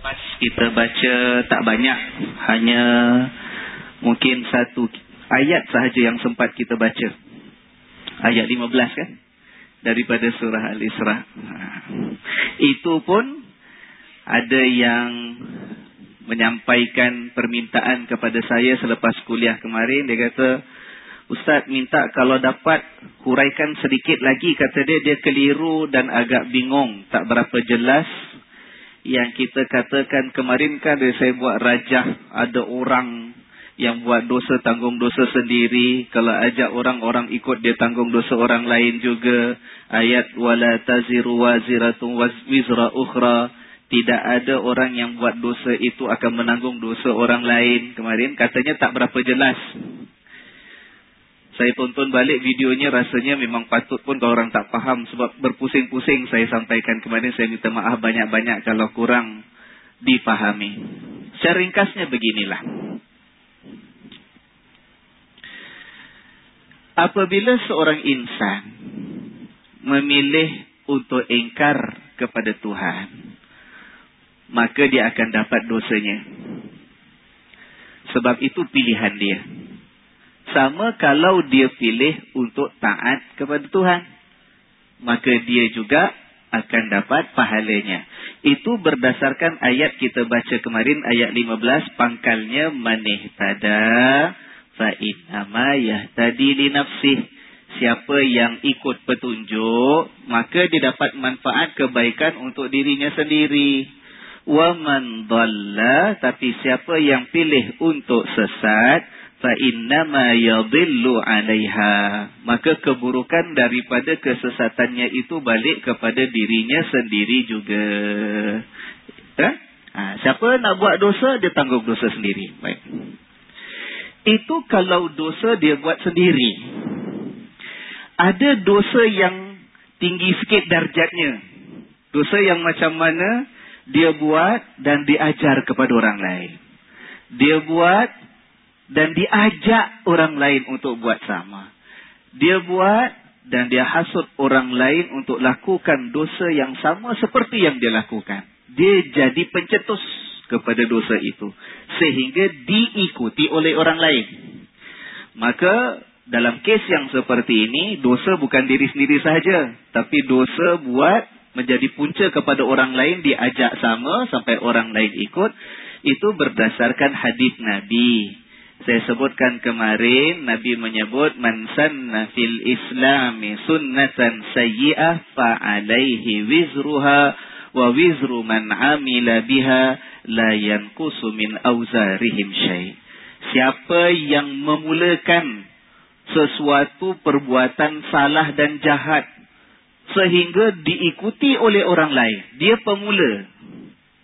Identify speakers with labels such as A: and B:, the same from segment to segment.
A: Lepas kita baca tak banyak. Hanya mungkin satu ayat sahaja yang sempat kita baca. Ayat 15 kan? Daripada surah Al-Isra. Ha. Itu pun ada yang menyampaikan permintaan kepada saya selepas kuliah kemarin. Dia kata, Ustaz minta kalau dapat huraikan sedikit lagi. Kata dia, dia keliru dan agak bingung. Tak berapa jelas yang kita katakan kemarin kan saya buat rajah. Ada orang yang buat dosa tanggung dosa sendiri. Kalau ajak orang-orang ikut dia tanggung dosa orang lain juga. Ayat wala taziru waziratun wizra ukhra. Tidak ada orang yang buat dosa itu akan menanggung dosa orang lain. Kemarin katanya tak berapa jelas saya tonton balik videonya rasanya memang patut pun kalau orang tak faham sebab berpusing-pusing saya sampaikan kemarin saya minta maaf banyak-banyak kalau kurang dipahami secara ringkasnya beginilah apabila seorang insan memilih untuk engkar kepada Tuhan, maka dia akan dapat dosanya. Sebab itu pilihan dia. Sama kalau dia pilih untuk taat kepada Tuhan, maka dia juga akan dapat pahalanya. Itu berdasarkan ayat kita baca kemarin, ayat 15, pangkalnya manih tada fa'innama yahtadi li nafsih. Siapa yang ikut petunjuk, maka dia dapat manfaat kebaikan untuk dirinya sendiri. Wa man dhalla, tapi siapa yang pilih untuk sesat, fa'innama yadhillu 'alaiha. Maka keburukan daripada kesesatannya itu balik kepada dirinya sendiri juga. Ha? Ha, siapa nak buat dosa, dia tanggung dosa sendiri. Baik. Itu kalau dosa dia buat sendiri. Ada dosa yang tinggi sikit darjatnya. Dosa yang macam mana dia buat dan diajar kepada orang lain. Dia buat dan diajak orang lain untuk buat sama. Dia buat dan dia hasut orang lain untuk lakukan dosa yang sama seperti yang dia lakukan. Dia jadi pencetus kepada dosa itu sehingga diikuti oleh orang lain maka dalam kes yang seperti ini dosa bukan diri sendiri sahaja tapi dosa buat menjadi punca kepada orang lain diajak sama sampai orang lain ikut itu berdasarkan hadis Nabi saya sebutkan kemarin Nabi menyebut man sanna fil islami sunnatan sayyi'ah fa alaihi wizruha wa wizru man amila biha la yanqusu min auzarihim syai. Siapa yang memulakan sesuatu perbuatan salah dan jahat sehingga diikuti oleh orang lain, dia pemula.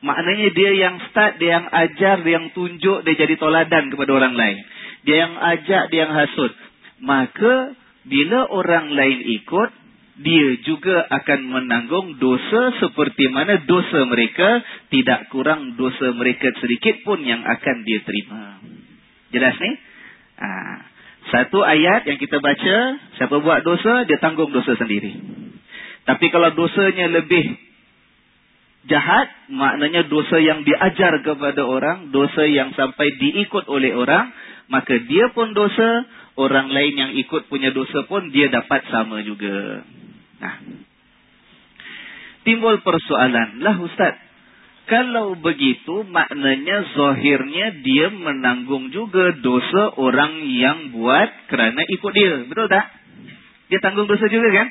A: Maknanya dia yang start, dia yang ajar, dia yang tunjuk, dia jadi toladan kepada orang lain. Dia yang ajak, dia yang hasut. Maka bila orang lain ikut, dia juga akan menanggung dosa seperti mana dosa mereka tidak kurang dosa mereka sedikit pun yang akan dia terima. Jelas ni? Ha. Satu ayat yang kita baca, siapa buat dosa, dia tanggung dosa sendiri. Tapi kalau dosanya lebih jahat, maknanya dosa yang diajar kepada orang, dosa yang sampai diikut oleh orang, maka dia pun dosa, orang lain yang ikut punya dosa pun dia dapat sama juga. Nah. Timbul persoalan. Lah Ustaz. Kalau begitu maknanya zahirnya dia menanggung juga dosa orang yang buat kerana ikut dia. Betul tak? Dia tanggung dosa juga kan?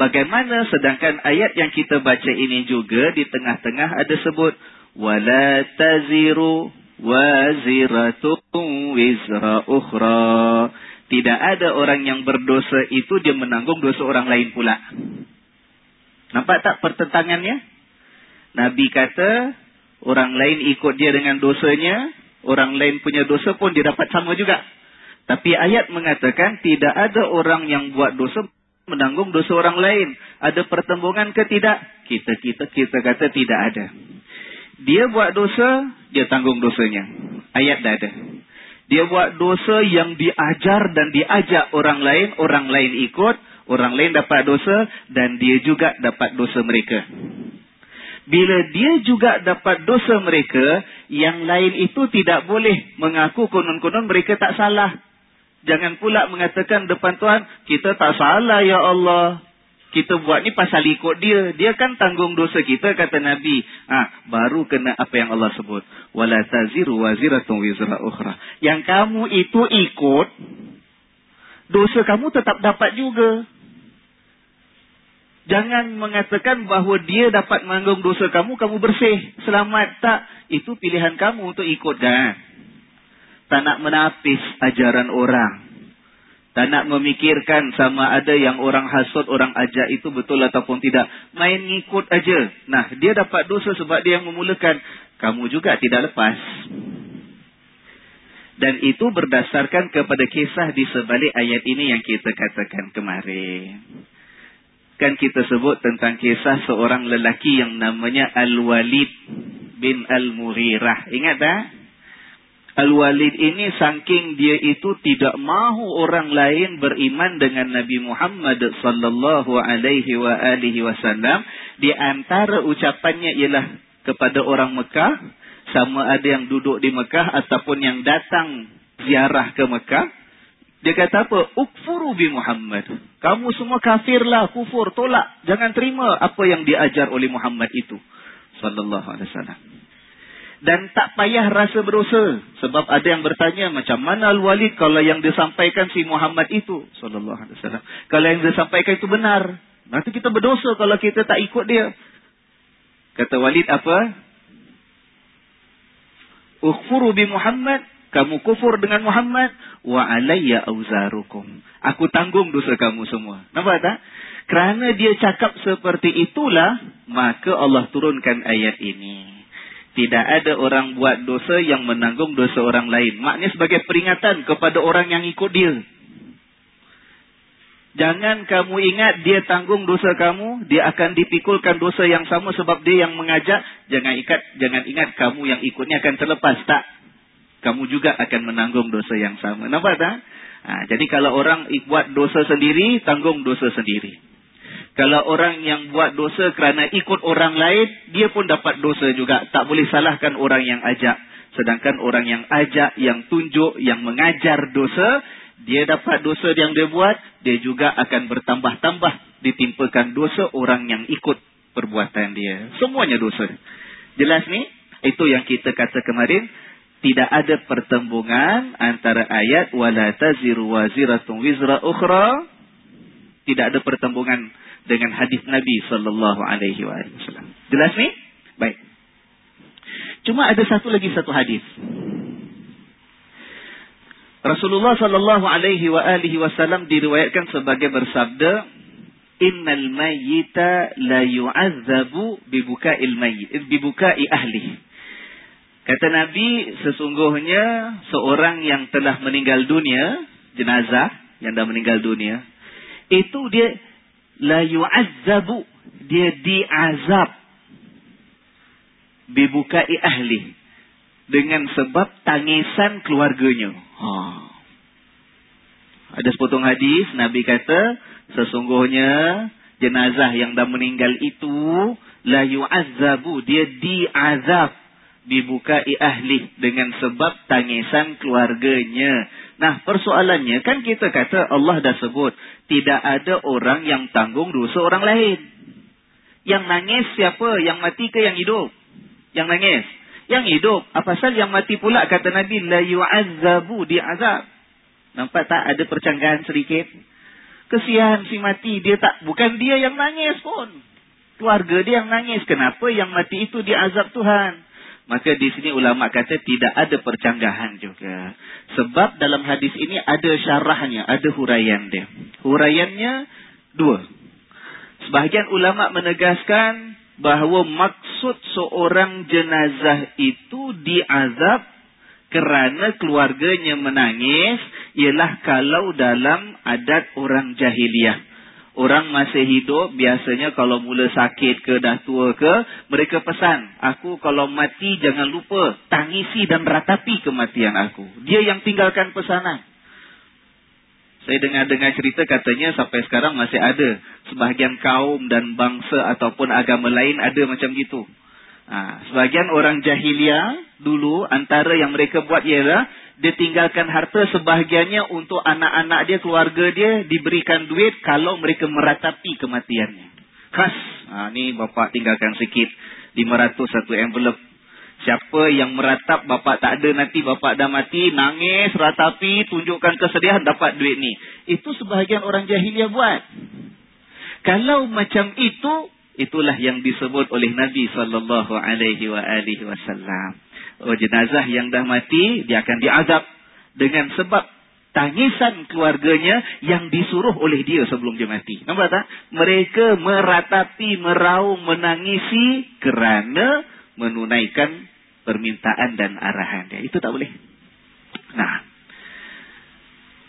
A: Bagaimana sedangkan ayat yang kita baca ini juga di tengah-tengah ada sebut. Wala taziru waziratun wizra ukhra. Tidak ada orang yang berdosa itu dia menanggung dosa orang lain pula. Nampak tak pertentangannya? Nabi kata, orang lain ikut dia dengan dosanya, orang lain punya dosa pun dia dapat sama juga. Tapi ayat mengatakan, tidak ada orang yang buat dosa menanggung dosa orang lain. Ada pertembungan ke tidak? Kita, kita, kita kata tidak ada. Dia buat dosa, dia tanggung dosanya. Ayat dah ada. Dia buat dosa yang diajar dan diajak orang lain. Orang lain ikut. Orang lain dapat dosa. Dan dia juga dapat dosa mereka. Bila dia juga dapat dosa mereka, yang lain itu tidak boleh mengaku konon-konon mereka tak salah. Jangan pula mengatakan depan Tuhan, kita tak salah ya Allah. Kita buat ni pasal ikut dia. Dia kan tanggung dosa kita, kata Nabi. Ha, baru kena apa yang Allah sebut. Wala taziru waziratun wizra ukhra. Yang kamu itu ikut, dosa kamu tetap dapat juga. Jangan mengatakan bahawa dia dapat menanggung dosa kamu, kamu bersih, selamat. Tak, itu pilihan kamu untuk ikut kan. Tak nak menapis ajaran orang. Tak nak memikirkan sama ada yang orang hasut, orang ajak itu betul ataupun tidak. Main ikut aja. Nah, dia dapat dosa sebab dia yang memulakan. Kamu juga tidak lepas. Dan itu berdasarkan kepada kisah di sebalik ayat ini yang kita katakan kemarin kan kita sebut tentang kisah seorang lelaki yang namanya Al-Walid bin Al-Mughirah. Ingat tak? Al-Walid ini saking dia itu tidak mahu orang lain beriman dengan Nabi Muhammad sallallahu alaihi wa alihi wasallam di antara ucapannya ialah kepada orang Mekah sama ada yang duduk di Mekah ataupun yang datang ziarah ke Mekah dia kata apa? Ukfuru bi Muhammad. Kamu semua kafirlah, kufur, tolak. Jangan terima apa yang diajar oleh Muhammad itu. Sallallahu alaihi wasallam. Dan tak payah rasa berdosa. Sebab ada yang bertanya, macam mana Al-Walid kalau yang disampaikan si Muhammad itu? Wasallam. Kalau yang disampaikan itu benar. Nanti kita berdosa kalau kita tak ikut dia. Kata Walid apa? Ukfuru bi Muhammad kamu kufur dengan Muhammad wa alayya auzarukum aku tanggung dosa kamu semua nampak tak kerana dia cakap seperti itulah maka Allah turunkan ayat ini tidak ada orang buat dosa yang menanggung dosa orang lain maknanya sebagai peringatan kepada orang yang ikut dia Jangan kamu ingat dia tanggung dosa kamu, dia akan dipikulkan dosa yang sama sebab dia yang mengajak. Jangan ikat, jangan ingat kamu yang ikutnya akan terlepas. Tak, kamu juga akan menanggung dosa yang sama. Nampak tak? Ha, jadi kalau orang buat dosa sendiri, tanggung dosa sendiri. Kalau orang yang buat dosa kerana ikut orang lain, dia pun dapat dosa juga. Tak boleh salahkan orang yang ajak. Sedangkan orang yang ajak, yang tunjuk, yang mengajar dosa, dia dapat dosa yang dia buat, dia juga akan bertambah-tambah ditimpakan dosa orang yang ikut perbuatan dia. Semuanya dosa. Jelas ni? Itu yang kita kata kemarin tidak ada pertembungan antara ayat wala taziru waziratun wizra ukhra tidak ada pertembungan dengan hadis Nabi sallallahu alaihi wasallam. Jelas ni? Baik. Cuma ada satu lagi satu hadis. Rasulullah sallallahu alaihi wa alihi wasallam diriwayatkan sebagai bersabda innal mayyita la yu'azzabu bi buka'il mayyit bi buka'i ahlihi Kata Nabi, sesungguhnya seorang yang telah meninggal dunia, jenazah yang dah meninggal dunia, itu dia la yu'azzabu, dia diazab bibukai ahli dengan sebab tangisan keluarganya. Ha. Ada sepotong hadis Nabi kata sesungguhnya jenazah yang dah meninggal itu la yu'azzabu, dia diazab dibukai ahli dengan sebab tangisan keluarganya. Nah, persoalannya kan kita kata Allah dah sebut tidak ada orang yang tanggung dosa orang lain. Yang nangis siapa? Yang mati ke yang hidup? Yang nangis. Yang hidup. Apa sahaja yang mati pula kata Nabi la yu'azzabu di'azab. Nampak tak ada percanggahan sedikit? Kesian si mati dia tak bukan dia yang nangis pun. Keluarga dia yang nangis. Kenapa yang mati itu diazab Tuhan? Maka di sini ulama kata tidak ada percanggahan juga. Sebab dalam hadis ini ada syarahnya, ada huraian dia. Huraiannya dua. Sebahagian ulama menegaskan bahawa maksud seorang jenazah itu diazab kerana keluarganya menangis ialah kalau dalam adat orang jahiliah. Orang masih hidup biasanya kalau mula sakit ke dah tua ke mereka pesan aku kalau mati jangan lupa tangisi dan ratapi kematian aku. Dia yang tinggalkan pesanan. Saya dengar-dengar cerita katanya sampai sekarang masih ada. Sebahagian kaum dan bangsa ataupun agama lain ada macam gitu. Ha, sebahagian orang jahiliah dulu antara yang mereka buat ialah dia tinggalkan harta sebahagiannya untuk anak-anak dia, keluarga dia diberikan duit kalau mereka meratapi kematiannya. Khas. Ha, ni bapak tinggalkan sikit. 500 satu envelope Siapa yang meratap bapak tak ada nanti bapak dah mati, nangis, ratapi, tunjukkan kesedihan dapat duit ni. Itu sebahagian orang jahiliah buat. Kalau macam itu, itulah yang disebut oleh Nabi sallallahu alaihi wasallam. Oh jenazah yang dah mati dia akan diazab dengan sebab tangisan keluarganya yang disuruh oleh dia sebelum dia mati. Nampak tak? Mereka meratapi, meraung, menangisi kerana menunaikan permintaan dan arahan dia. Itu tak boleh. Nah.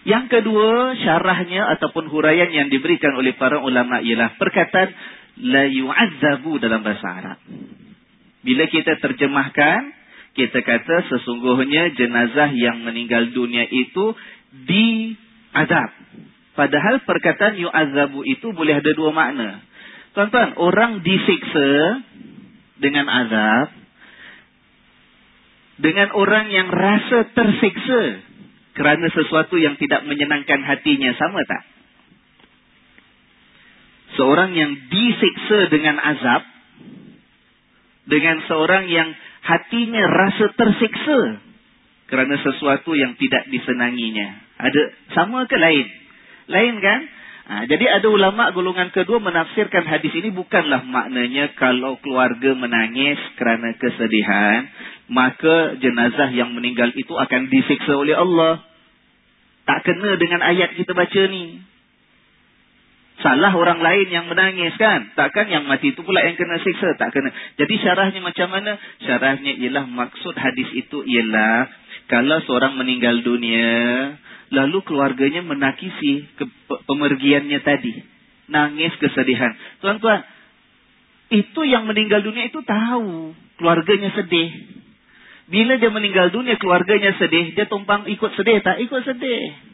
A: Yang kedua, syarahnya ataupun huraian yang diberikan oleh para ulama ialah perkataan la yu'azzabu dalam bahasa Arab. Bila kita terjemahkan, kita kata sesungguhnya jenazah yang meninggal dunia itu diazab. Padahal perkataan yu'azzabu itu boleh ada dua makna. Tuan-tuan, orang disiksa dengan azab dengan orang yang rasa tersiksa kerana sesuatu yang tidak menyenangkan hatinya sama tak? Seorang yang disiksa dengan azab dengan seorang yang hatinya rasa tersiksa kerana sesuatu yang tidak disenanginya. Ada sama ke lain? Lain kan? Ha, jadi ada ulama golongan kedua menafsirkan hadis ini bukanlah maknanya kalau keluarga menangis kerana kesedihan, maka jenazah yang meninggal itu akan disiksa oleh Allah. Tak kena dengan ayat kita baca ni. Salah orang lain yang menangis kan? Takkan yang mati itu pula yang kena siksa? Tak kena. Jadi syarahnya macam mana? Syarahnya ialah maksud hadis itu ialah kalau seorang meninggal dunia, Lalu keluarganya menakisi ke pemergiannya tadi. Nangis kesedihan. Tuan-tuan, itu yang meninggal dunia itu tahu. Keluarganya sedih. Bila dia meninggal dunia, keluarganya sedih. Dia tumpang ikut sedih tak? Ikut sedih.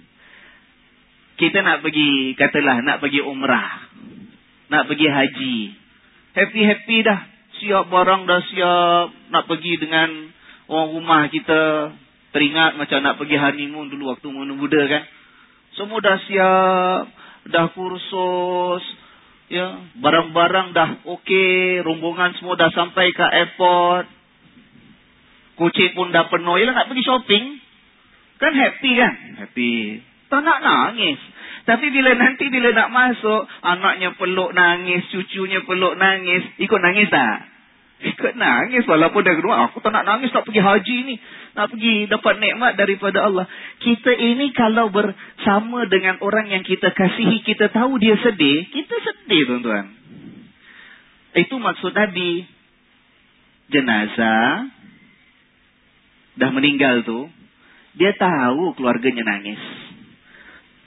A: Kita nak pergi, katalah nak pergi umrah. Nak pergi haji. Happy-happy dah. Siap barang dah siap. Nak pergi dengan orang rumah kita. Teringat macam nak pergi honeymoon dulu waktu muda kan. Semua dah siap, dah kursus, ya, barang-barang dah okey, rombongan semua dah sampai ke airport. Kucing pun dah penuh, ya nak pergi shopping. Kan happy kan? Happy. Tak nak nangis. Tapi bila nanti bila nak masuk, anaknya peluk nangis, cucunya peluk nangis, ikut nangis tak? Ikut nangis walaupun dah kedua. Aku tak nak nangis nak pergi haji ni. Nak pergi dapat nikmat daripada Allah. Kita ini kalau bersama dengan orang yang kita kasihi. Kita tahu dia sedih. Kita sedih tuan-tuan. Itu maksud Nabi. Jenazah. Dah meninggal tu. Dia tahu keluarganya nangis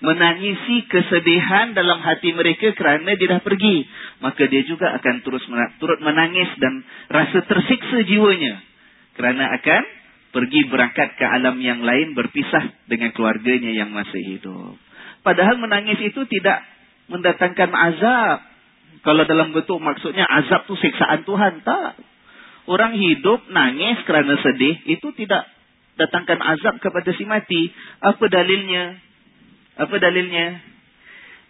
A: menangisi kesedihan dalam hati mereka kerana dia dah pergi. Maka dia juga akan terus turut menangis dan rasa tersiksa jiwanya. Kerana akan pergi berangkat ke alam yang lain berpisah dengan keluarganya yang masih hidup. Padahal menangis itu tidak mendatangkan azab. Kalau dalam bentuk maksudnya azab tu siksaan Tuhan. Tak. Orang hidup nangis kerana sedih itu tidak datangkan azab kepada si mati. Apa dalilnya? Apa dalilnya?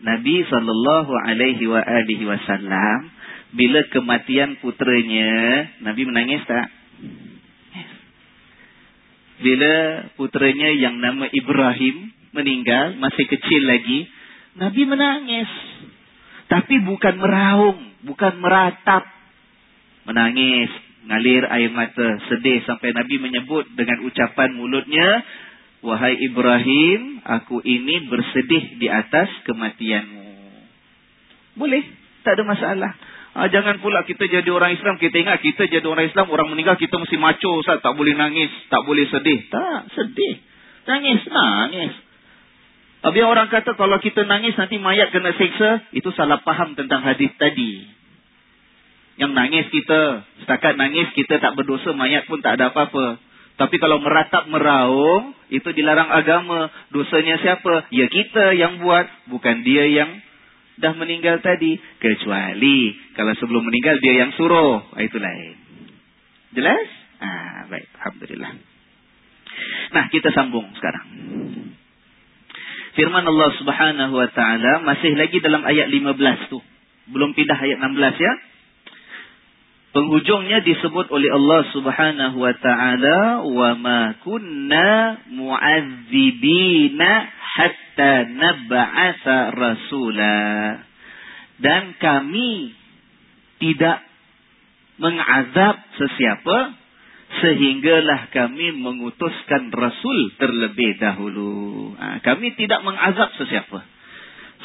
A: Nabi sallallahu alaihi wa alihi wasallam bila kematian putranya, Nabi menangis tak? Bila putranya yang nama Ibrahim meninggal, masih kecil lagi, Nabi menangis. Tapi bukan meraung, bukan meratap. Menangis, ngalir air mata, sedih sampai Nabi menyebut dengan ucapan mulutnya, Wahai Ibrahim, aku ini bersedih di atas kematianmu. Boleh, tak ada masalah. Ha, jangan pula kita jadi orang Islam, kita ingat kita jadi orang Islam, orang meninggal kita mesti maco, Ustaz. tak boleh nangis, tak boleh sedih. Tak, sedih. Nangis, nangis. Tapi orang kata kalau kita nangis nanti mayat kena seksa, itu salah faham tentang hadis tadi. Yang nangis kita, setakat nangis kita tak berdosa, mayat pun tak ada apa-apa. Tapi kalau meratap meraung, itu dilarang agama. Dosanya siapa? Ya kita yang buat, bukan dia yang dah meninggal tadi. Kecuali kalau sebelum meninggal dia yang suruh. Ah, itu lain. Jelas? Ah, baik. Alhamdulillah. Nah, kita sambung sekarang. Firman Allah Subhanahu wa taala masih lagi dalam ayat 15 tu. Belum pindah ayat 16 ya. Penghujungnya disebut oleh Allah Subhanahu wa taala wa ma kunna mu'adzibina hatta nab'atha rasula. Dan kami tidak mengazab sesiapa sehinggalah kami mengutuskan rasul terlebih dahulu. Ha, kami tidak mengazab sesiapa.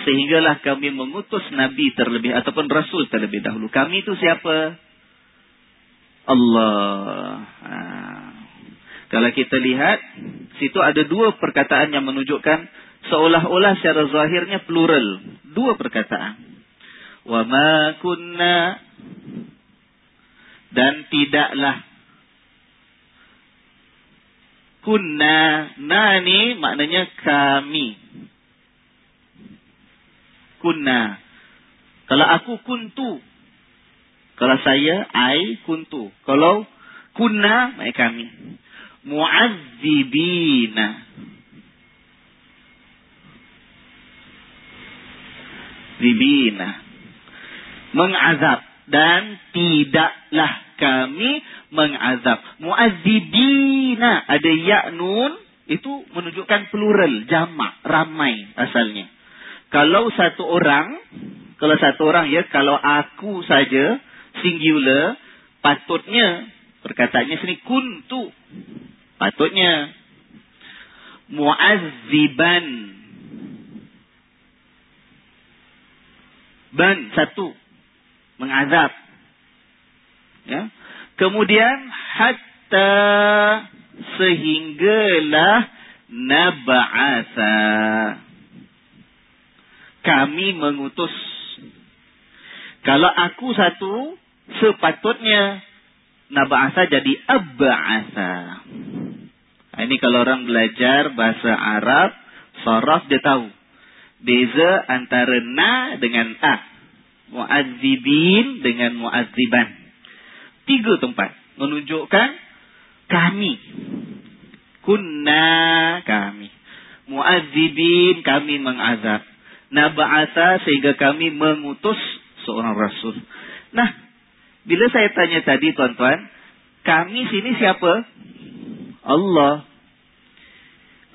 A: Sehinggalah kami mengutus nabi terlebih ataupun rasul terlebih dahulu. Kami itu siapa? Allah. Ha. Kalau kita lihat, situ ada dua perkataan yang menunjukkan seolah-olah secara zahirnya plural. Dua perkataan. Wa ma kunna dan tidaklah kunna na ni maknanya kami kunna kalau aku kuntu kalau saya, I kuntu. Kalau kunna, mereka kami. Mu'azzibina. Zibina. Mengazab. Dan tidaklah kami mengazab. Mu'azzibina. Ada ya'nun. Itu menunjukkan plural. Jamak. Ramai asalnya. Kalau satu orang. Kalau satu orang ya. Kalau aku saja singular patutnya perkataannya sini kuntu patutnya muazziban. Ban satu mengazab. Ya. Kemudian hatta sehinggalah nab'asa kami mengutus. Kalau aku satu sepatutnya naba'asa jadi abba'asa. Ini kalau orang belajar bahasa Arab, saraf dia tahu. Beza antara na dengan a. Mu'adzibin dengan mu'adziban. Tiga tempat. Menunjukkan kami. Kunna kami. Mu'adzibin kami mengazab. Naba'asa sehingga kami mengutus seorang rasul. Nah, bila saya tanya tadi tuan-tuan, kami sini siapa? Allah.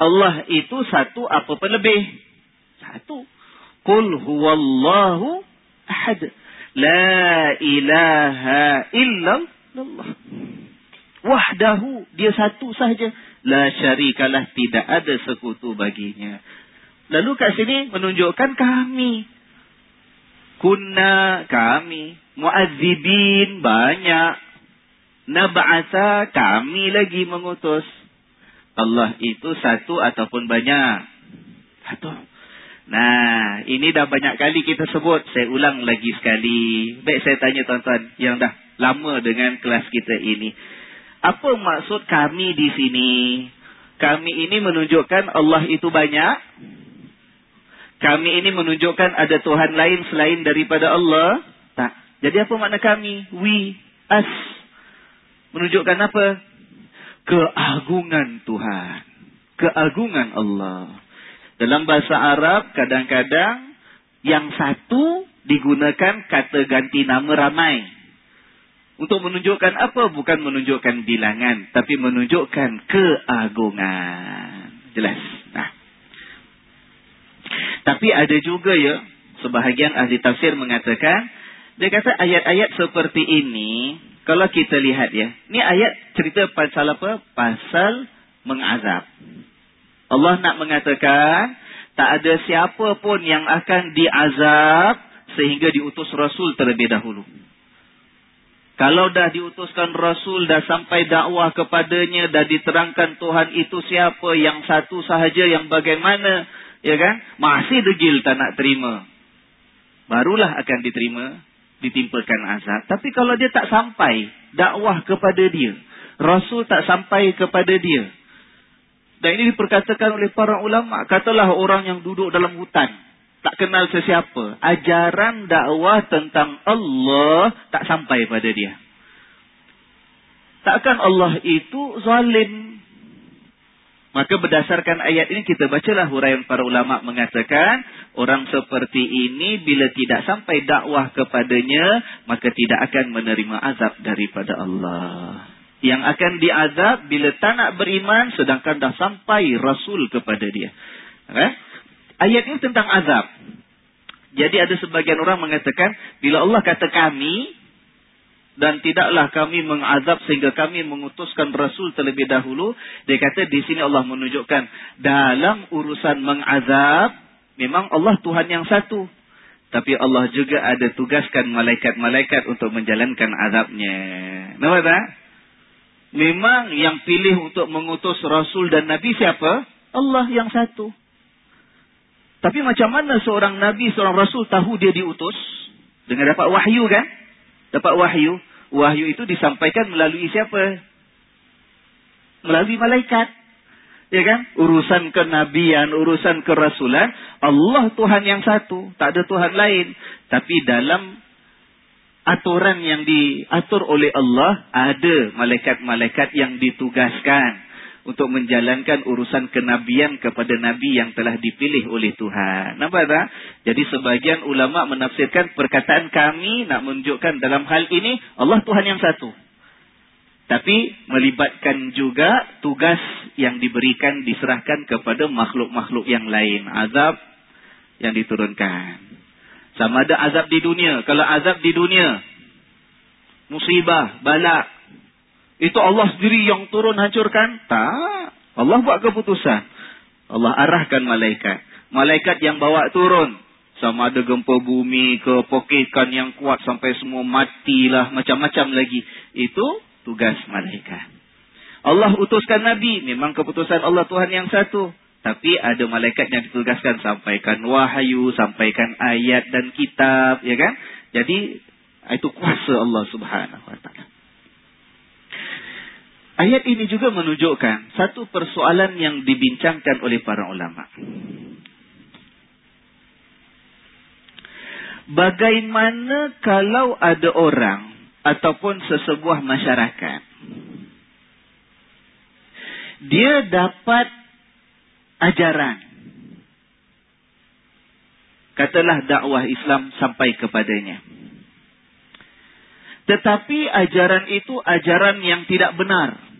A: Allah itu satu apa pun lebih? Satu. Qul huwallahu ahad. La ilaha illallah. Wahdahu. Dia satu sahaja. La syarikalah. Tidak ada sekutu baginya. Lalu kat sini menunjukkan kami. Kunna kami. Mu'adzibin banyak. Naba'asa kami lagi mengutus. Allah itu satu ataupun banyak. Satu. Nah, ini dah banyak kali kita sebut. Saya ulang lagi sekali. Baik saya tanya tuan-tuan yang dah lama dengan kelas kita ini. Apa maksud kami di sini? Kami ini menunjukkan Allah itu banyak. Kami ini menunjukkan ada Tuhan lain selain daripada Allah. Tak. Jadi apa makna kami? We, us. Menunjukkan apa? Keagungan Tuhan. Keagungan Allah. Dalam bahasa Arab, kadang-kadang yang satu digunakan kata ganti nama ramai. Untuk menunjukkan apa? Bukan menunjukkan bilangan. Tapi menunjukkan keagungan. Jelas. Tapi ada juga ya, sebahagian ahli tafsir mengatakan, dia kata ayat-ayat seperti ini, kalau kita lihat ya, ini ayat cerita pasal apa? Pasal mengazab. Allah nak mengatakan, tak ada siapa pun yang akan diazab sehingga diutus Rasul terlebih dahulu. Kalau dah diutuskan Rasul, dah sampai dakwah kepadanya, dah diterangkan Tuhan itu siapa, yang satu sahaja, yang bagaimana, ya kan? Masih degil tak nak terima. Barulah akan diterima ditimpakan azab. Tapi kalau dia tak sampai dakwah kepada dia, Rasul tak sampai kepada dia. Dan ini diperkatakan oleh para ulama. Katalah orang yang duduk dalam hutan. Tak kenal sesiapa. Ajaran dakwah tentang Allah tak sampai pada dia. Takkan Allah itu zalim. Maka berdasarkan ayat ini kita bacalah huraian para ulama mengatakan orang seperti ini bila tidak sampai dakwah kepadanya maka tidak akan menerima azab daripada Allah yang akan diazab bila tak nak beriman sedangkan dah sampai Rasul kepada dia. Okay? Ayat ini tentang azab. Jadi ada sebagian orang mengatakan, bila Allah kata kami, dan tidaklah kami mengazab sehingga kami mengutuskan Rasul terlebih dahulu, dia kata di sini Allah menunjukkan, dalam urusan mengazab, memang Allah Tuhan yang satu. Tapi Allah juga ada tugaskan malaikat-malaikat untuk menjalankan azabnya. Nampak tak? Memang yang pilih untuk mengutus Rasul dan Nabi siapa? Allah yang satu. Tapi macam mana seorang Nabi, seorang Rasul tahu dia diutus? Dengan dapat wahyu kan? Dapat wahyu. Wahyu itu disampaikan melalui siapa? Melalui malaikat. Ya kan? Urusan kenabian, urusan kerasulan. Allah Tuhan yang satu. Tak ada Tuhan lain. Tapi dalam aturan yang diatur oleh Allah, ada malaikat-malaikat yang ditugaskan untuk menjalankan urusan kenabian kepada Nabi yang telah dipilih oleh Tuhan. Nampak tak? Jadi sebagian ulama menafsirkan perkataan kami nak menunjukkan dalam hal ini Allah Tuhan yang satu. Tapi melibatkan juga tugas yang diberikan diserahkan kepada makhluk-makhluk yang lain. Azab yang diturunkan. Sama ada azab di dunia. Kalau azab di dunia, musibah, balak, itu Allah sendiri yang turun hancurkan? Tak. Allah buat keputusan. Allah arahkan malaikat. Malaikat yang bawa turun. Sama ada gempa bumi ke pokekan yang kuat sampai semua matilah. Macam-macam lagi. Itu tugas malaikat. Allah utuskan Nabi. Memang keputusan Allah Tuhan yang satu. Tapi ada malaikat yang ditugaskan sampaikan wahyu, sampaikan ayat dan kitab, ya kan? Jadi itu kuasa Allah Subhanahu wa taala. Ayat ini juga menunjukkan satu persoalan yang dibincangkan oleh para ulama. Bagaimana kalau ada orang ataupun sesebuah masyarakat dia dapat ajaran. Katalah dakwah Islam sampai kepadanya. Tetapi ajaran itu ajaran yang tidak benar.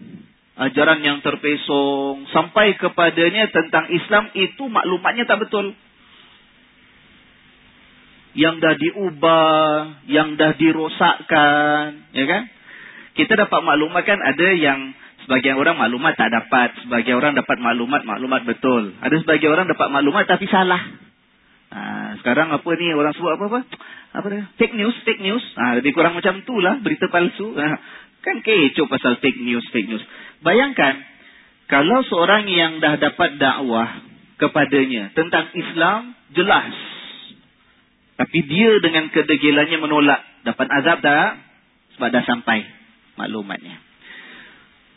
A: Ajaran yang terpesong. Sampai kepadanya tentang Islam itu maklumatnya tak betul. Yang dah diubah. Yang dah dirosakkan. Ya kan? Kita dapat maklumat kan ada yang Sebagian orang maklumat tak dapat. Sebagian orang dapat maklumat, maklumat betul. Ada sebagian orang dapat maklumat tapi salah. Ha, sekarang apa ni orang sebut apa-apa? Apa dia? Fake news, fake news. Ha, lebih kurang macam tu lah, berita palsu. Ha, kan kecoh pasal fake news, fake news. Bayangkan, kalau seorang yang dah dapat dakwah kepadanya tentang Islam, jelas. Tapi dia dengan kedegilannya menolak. Dapat azab tak? Sebab dah sampai maklumatnya.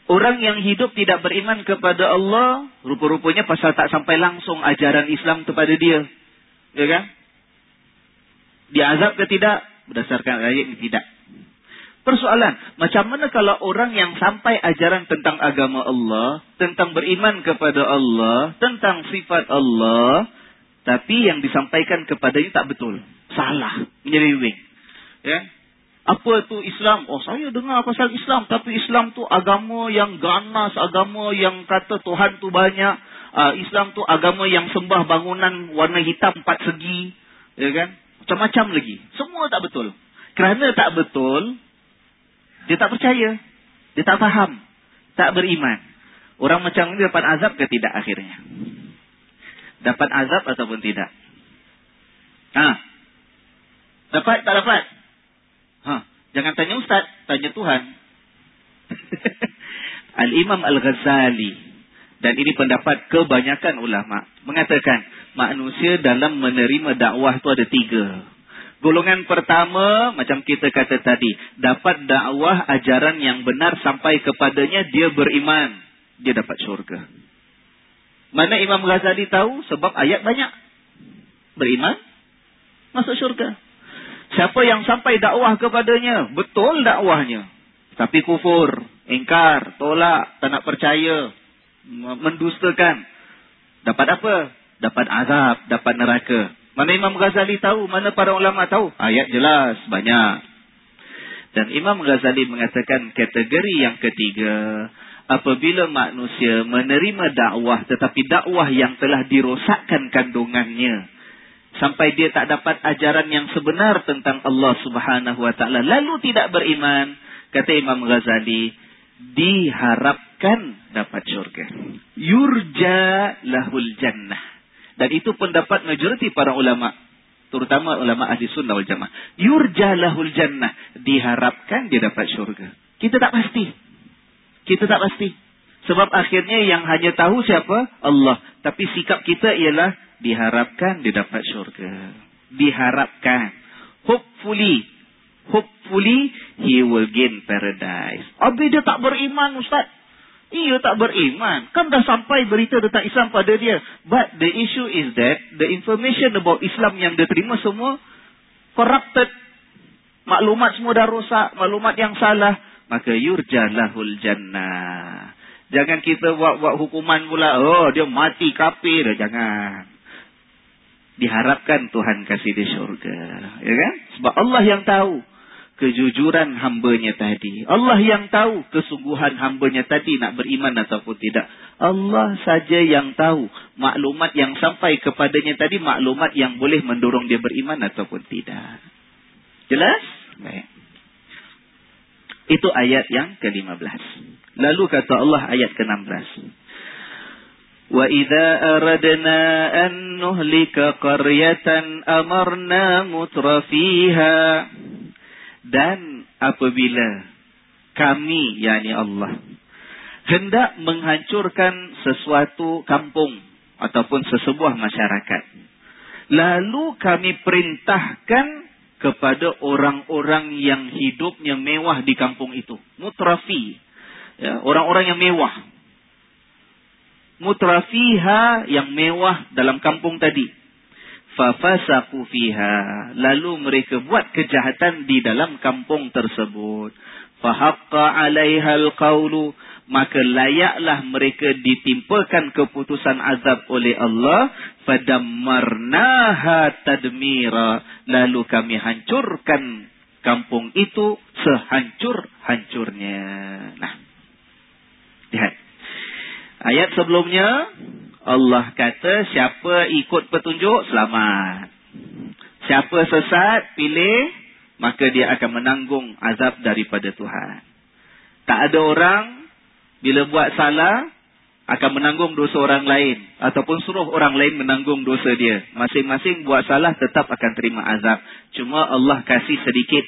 A: Orang yang hidup tidak beriman kepada Allah, rupa-rupanya pasal tak sampai langsung ajaran Islam kepada dia. Ya kan? Diazab ke tidak? Berdasarkan ayat ini tidak. Persoalan, macam mana kalau orang yang sampai ajaran tentang agama Allah, tentang beriman kepada Allah, tentang sifat Allah, tapi yang disampaikan kepadanya tak betul. Salah. Menyeliwing. Ya? Apa tu Islam? Oh saya dengar pasal Islam. Tapi Islam tu agama yang ganas. Agama yang kata Tuhan tu banyak. Uh, Islam tu agama yang sembah bangunan warna hitam empat segi. Ya kan? Macam-macam lagi. Semua tak betul. Kerana tak betul. Dia tak percaya. Dia tak faham. Tak beriman. Orang macam ini dapat azab ke tidak akhirnya? Dapat azab ataupun tidak? Ha? Dapat tak dapat? Ha, jangan tanya ustaz, tanya Tuhan. Al-Imam Al-Ghazali dan ini pendapat kebanyakan ulama mengatakan manusia dalam menerima dakwah itu ada tiga. Golongan pertama, macam kita kata tadi, dapat dakwah ajaran yang benar sampai kepadanya, dia beriman. Dia dapat syurga. Mana Imam Ghazali tahu? Sebab ayat banyak. Beriman, masuk syurga. Siapa yang sampai dakwah kepadanya, betul dakwahnya. Tapi kufur, ingkar, tolak, tak nak percaya, mendustakan. Dapat apa? Dapat azab, dapat neraka. Mana Imam Ghazali tahu? Mana para ulama tahu? Ayat jelas, banyak. Dan Imam Ghazali mengatakan kategori yang ketiga, apabila manusia menerima dakwah tetapi dakwah yang telah dirosakkan kandungannya sampai dia tak dapat ajaran yang sebenar tentang Allah Subhanahu wa taala lalu tidak beriman, kata Imam Ghazali, diharapkan dapat syurga. Yurja lahul jannah. Dan itu pendapat majoriti para ulama. Terutama ulama ahli sunnah wal jamaah. Yurja lahul jannah. Diharapkan dia dapat syurga. Kita tak pasti. Kita tak pasti. Sebab akhirnya yang hanya tahu siapa? Allah. Tapi sikap kita ialah diharapkan dia dapat syurga. Diharapkan. Hopefully. Hopefully he will gain paradise. Habis dia tak beriman Ustaz. Ia tak beriman. Kan dah sampai berita tentang Islam pada dia. But the issue is that the information about Islam yang dia terima semua corrupted. Maklumat semua dah rosak. Maklumat yang salah. Maka yurjalahul jannah. Jangan kita buat-buat hukuman pula. Oh, dia mati kafir. Jangan. Diharapkan Tuhan kasih dia syurga. Ya kan? Sebab Allah yang tahu kejujuran hambanya tadi. Allah yang tahu kesungguhan hambanya tadi nak beriman ataupun tidak. Allah saja yang tahu maklumat yang sampai kepadanya tadi maklumat yang boleh mendorong dia beriman ataupun tidak. Jelas? Baik. Itu ayat yang ke-15. Lalu kata Allah ayat ke-16. Wa idza aradna an nuhlika qaryatan amarna mutrafiha dan apabila kami, yakni Allah, hendak menghancurkan sesuatu kampung ataupun sesebuah masyarakat. Lalu kami perintahkan kepada orang-orang yang hidupnya mewah di kampung itu. Mutrafi. Ya, orang-orang yang mewah. Mutrafiha yang mewah dalam kampung tadi fafasaku fiha. Lalu mereka buat kejahatan di dalam kampung tersebut. Fahaqqa 'alaiha alqaulu maka layaklah mereka ditimpakan keputusan azab oleh Allah. Fadammarnaha tadmira. Lalu kami hancurkan kampung itu sehancur-hancurnya. Nah. Lihat. Ayat sebelumnya Allah kata siapa ikut petunjuk selamat. Siapa sesat pilih maka dia akan menanggung azab daripada Tuhan. Tak ada orang bila buat salah akan menanggung dosa orang lain ataupun suruh orang lain menanggung dosa dia. Masing-masing buat salah tetap akan terima azab. Cuma Allah kasih sedikit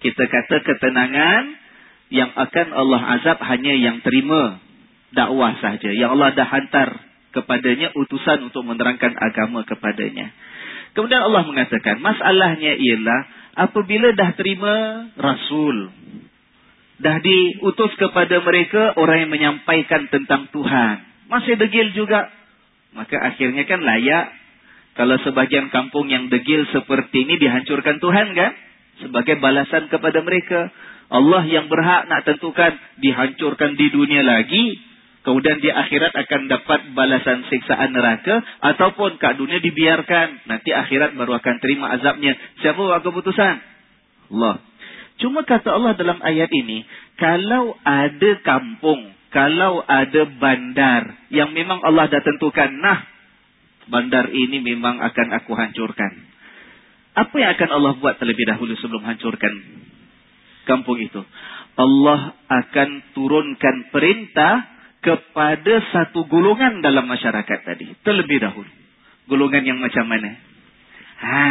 A: kita kata ketenangan yang akan Allah azab hanya yang terima dakwah saja. Yang Allah dah hantar kepadanya utusan untuk menerangkan agama kepadanya. Kemudian Allah mengatakan, masalahnya ialah apabila dah terima Rasul, dah diutus kepada mereka orang yang menyampaikan tentang Tuhan, masih degil juga, maka akhirnya kan layak kalau sebagian kampung yang degil seperti ini dihancurkan Tuhan kan? Sebagai balasan kepada mereka. Allah yang berhak nak tentukan dihancurkan di dunia lagi kemudian di akhirat akan dapat balasan siksaan neraka ataupun kat dunia dibiarkan. Nanti akhirat baru akan terima azabnya. Siapa buat keputusan? Allah. Cuma kata Allah dalam ayat ini kalau ada kampung kalau ada bandar yang memang Allah dah tentukan nah bandar ini memang akan aku hancurkan. Apa yang akan Allah buat terlebih dahulu sebelum hancurkan kampung itu? Allah akan turunkan perintah kepada satu golongan dalam masyarakat tadi. Terlebih dahulu. Golongan yang macam mana? Ha,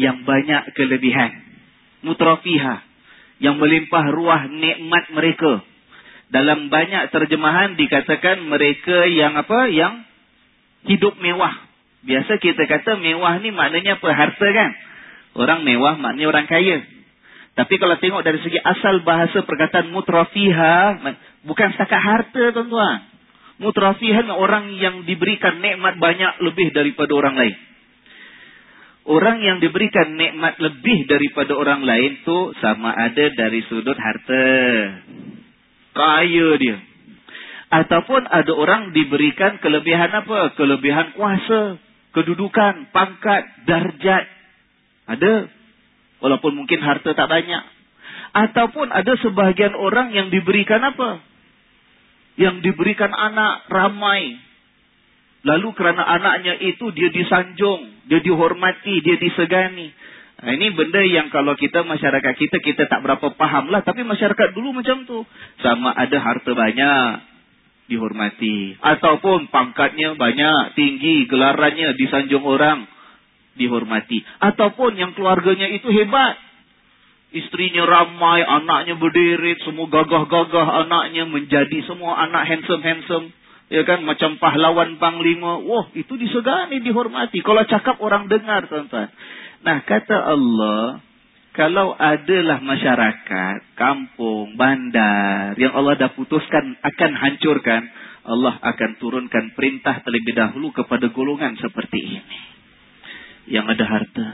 A: yang banyak kelebihan. Mutrafiha. Yang melimpah ruah nikmat mereka. Dalam banyak terjemahan dikatakan mereka yang apa? Yang hidup mewah. Biasa kita kata mewah ni maknanya apa? Harta kan? Orang mewah maknanya orang kaya. Tapi kalau tengok dari segi asal bahasa perkataan mutrafiha, bukan setakat harta tuan-tuan. Mutrafiha orang yang diberikan nikmat banyak lebih daripada orang lain. Orang yang diberikan nikmat lebih daripada orang lain tu sama ada dari sudut harta. Kaya dia. Ataupun ada orang diberikan kelebihan apa? Kelebihan kuasa, kedudukan, pangkat, darjat. Ada. Walaupun mungkin harta tak banyak. Ataupun ada sebahagian orang yang diberikan apa? Yang diberikan anak ramai. Lalu kerana anaknya itu dia disanjung, dia dihormati, dia disegani. Nah, ini benda yang kalau kita masyarakat kita, kita tak berapa faham lah. Tapi masyarakat dulu macam tu. Sama ada harta banyak, dihormati. Ataupun pangkatnya banyak, tinggi, gelarannya disanjung orang, dihormati. Ataupun yang keluarganya itu hebat. Istrinya ramai, anaknya berdiri, semua gagah-gagah anaknya menjadi semua anak handsome-handsome. Ya kan, macam pahlawan panglima. Wah, itu disegani, dihormati. Kalau cakap orang dengar, tuan-tuan. Nah, kata Allah, kalau adalah masyarakat, kampung, bandar, yang Allah dah putuskan akan hancurkan, Allah akan turunkan perintah terlebih dahulu kepada golongan seperti ini yang ada harta,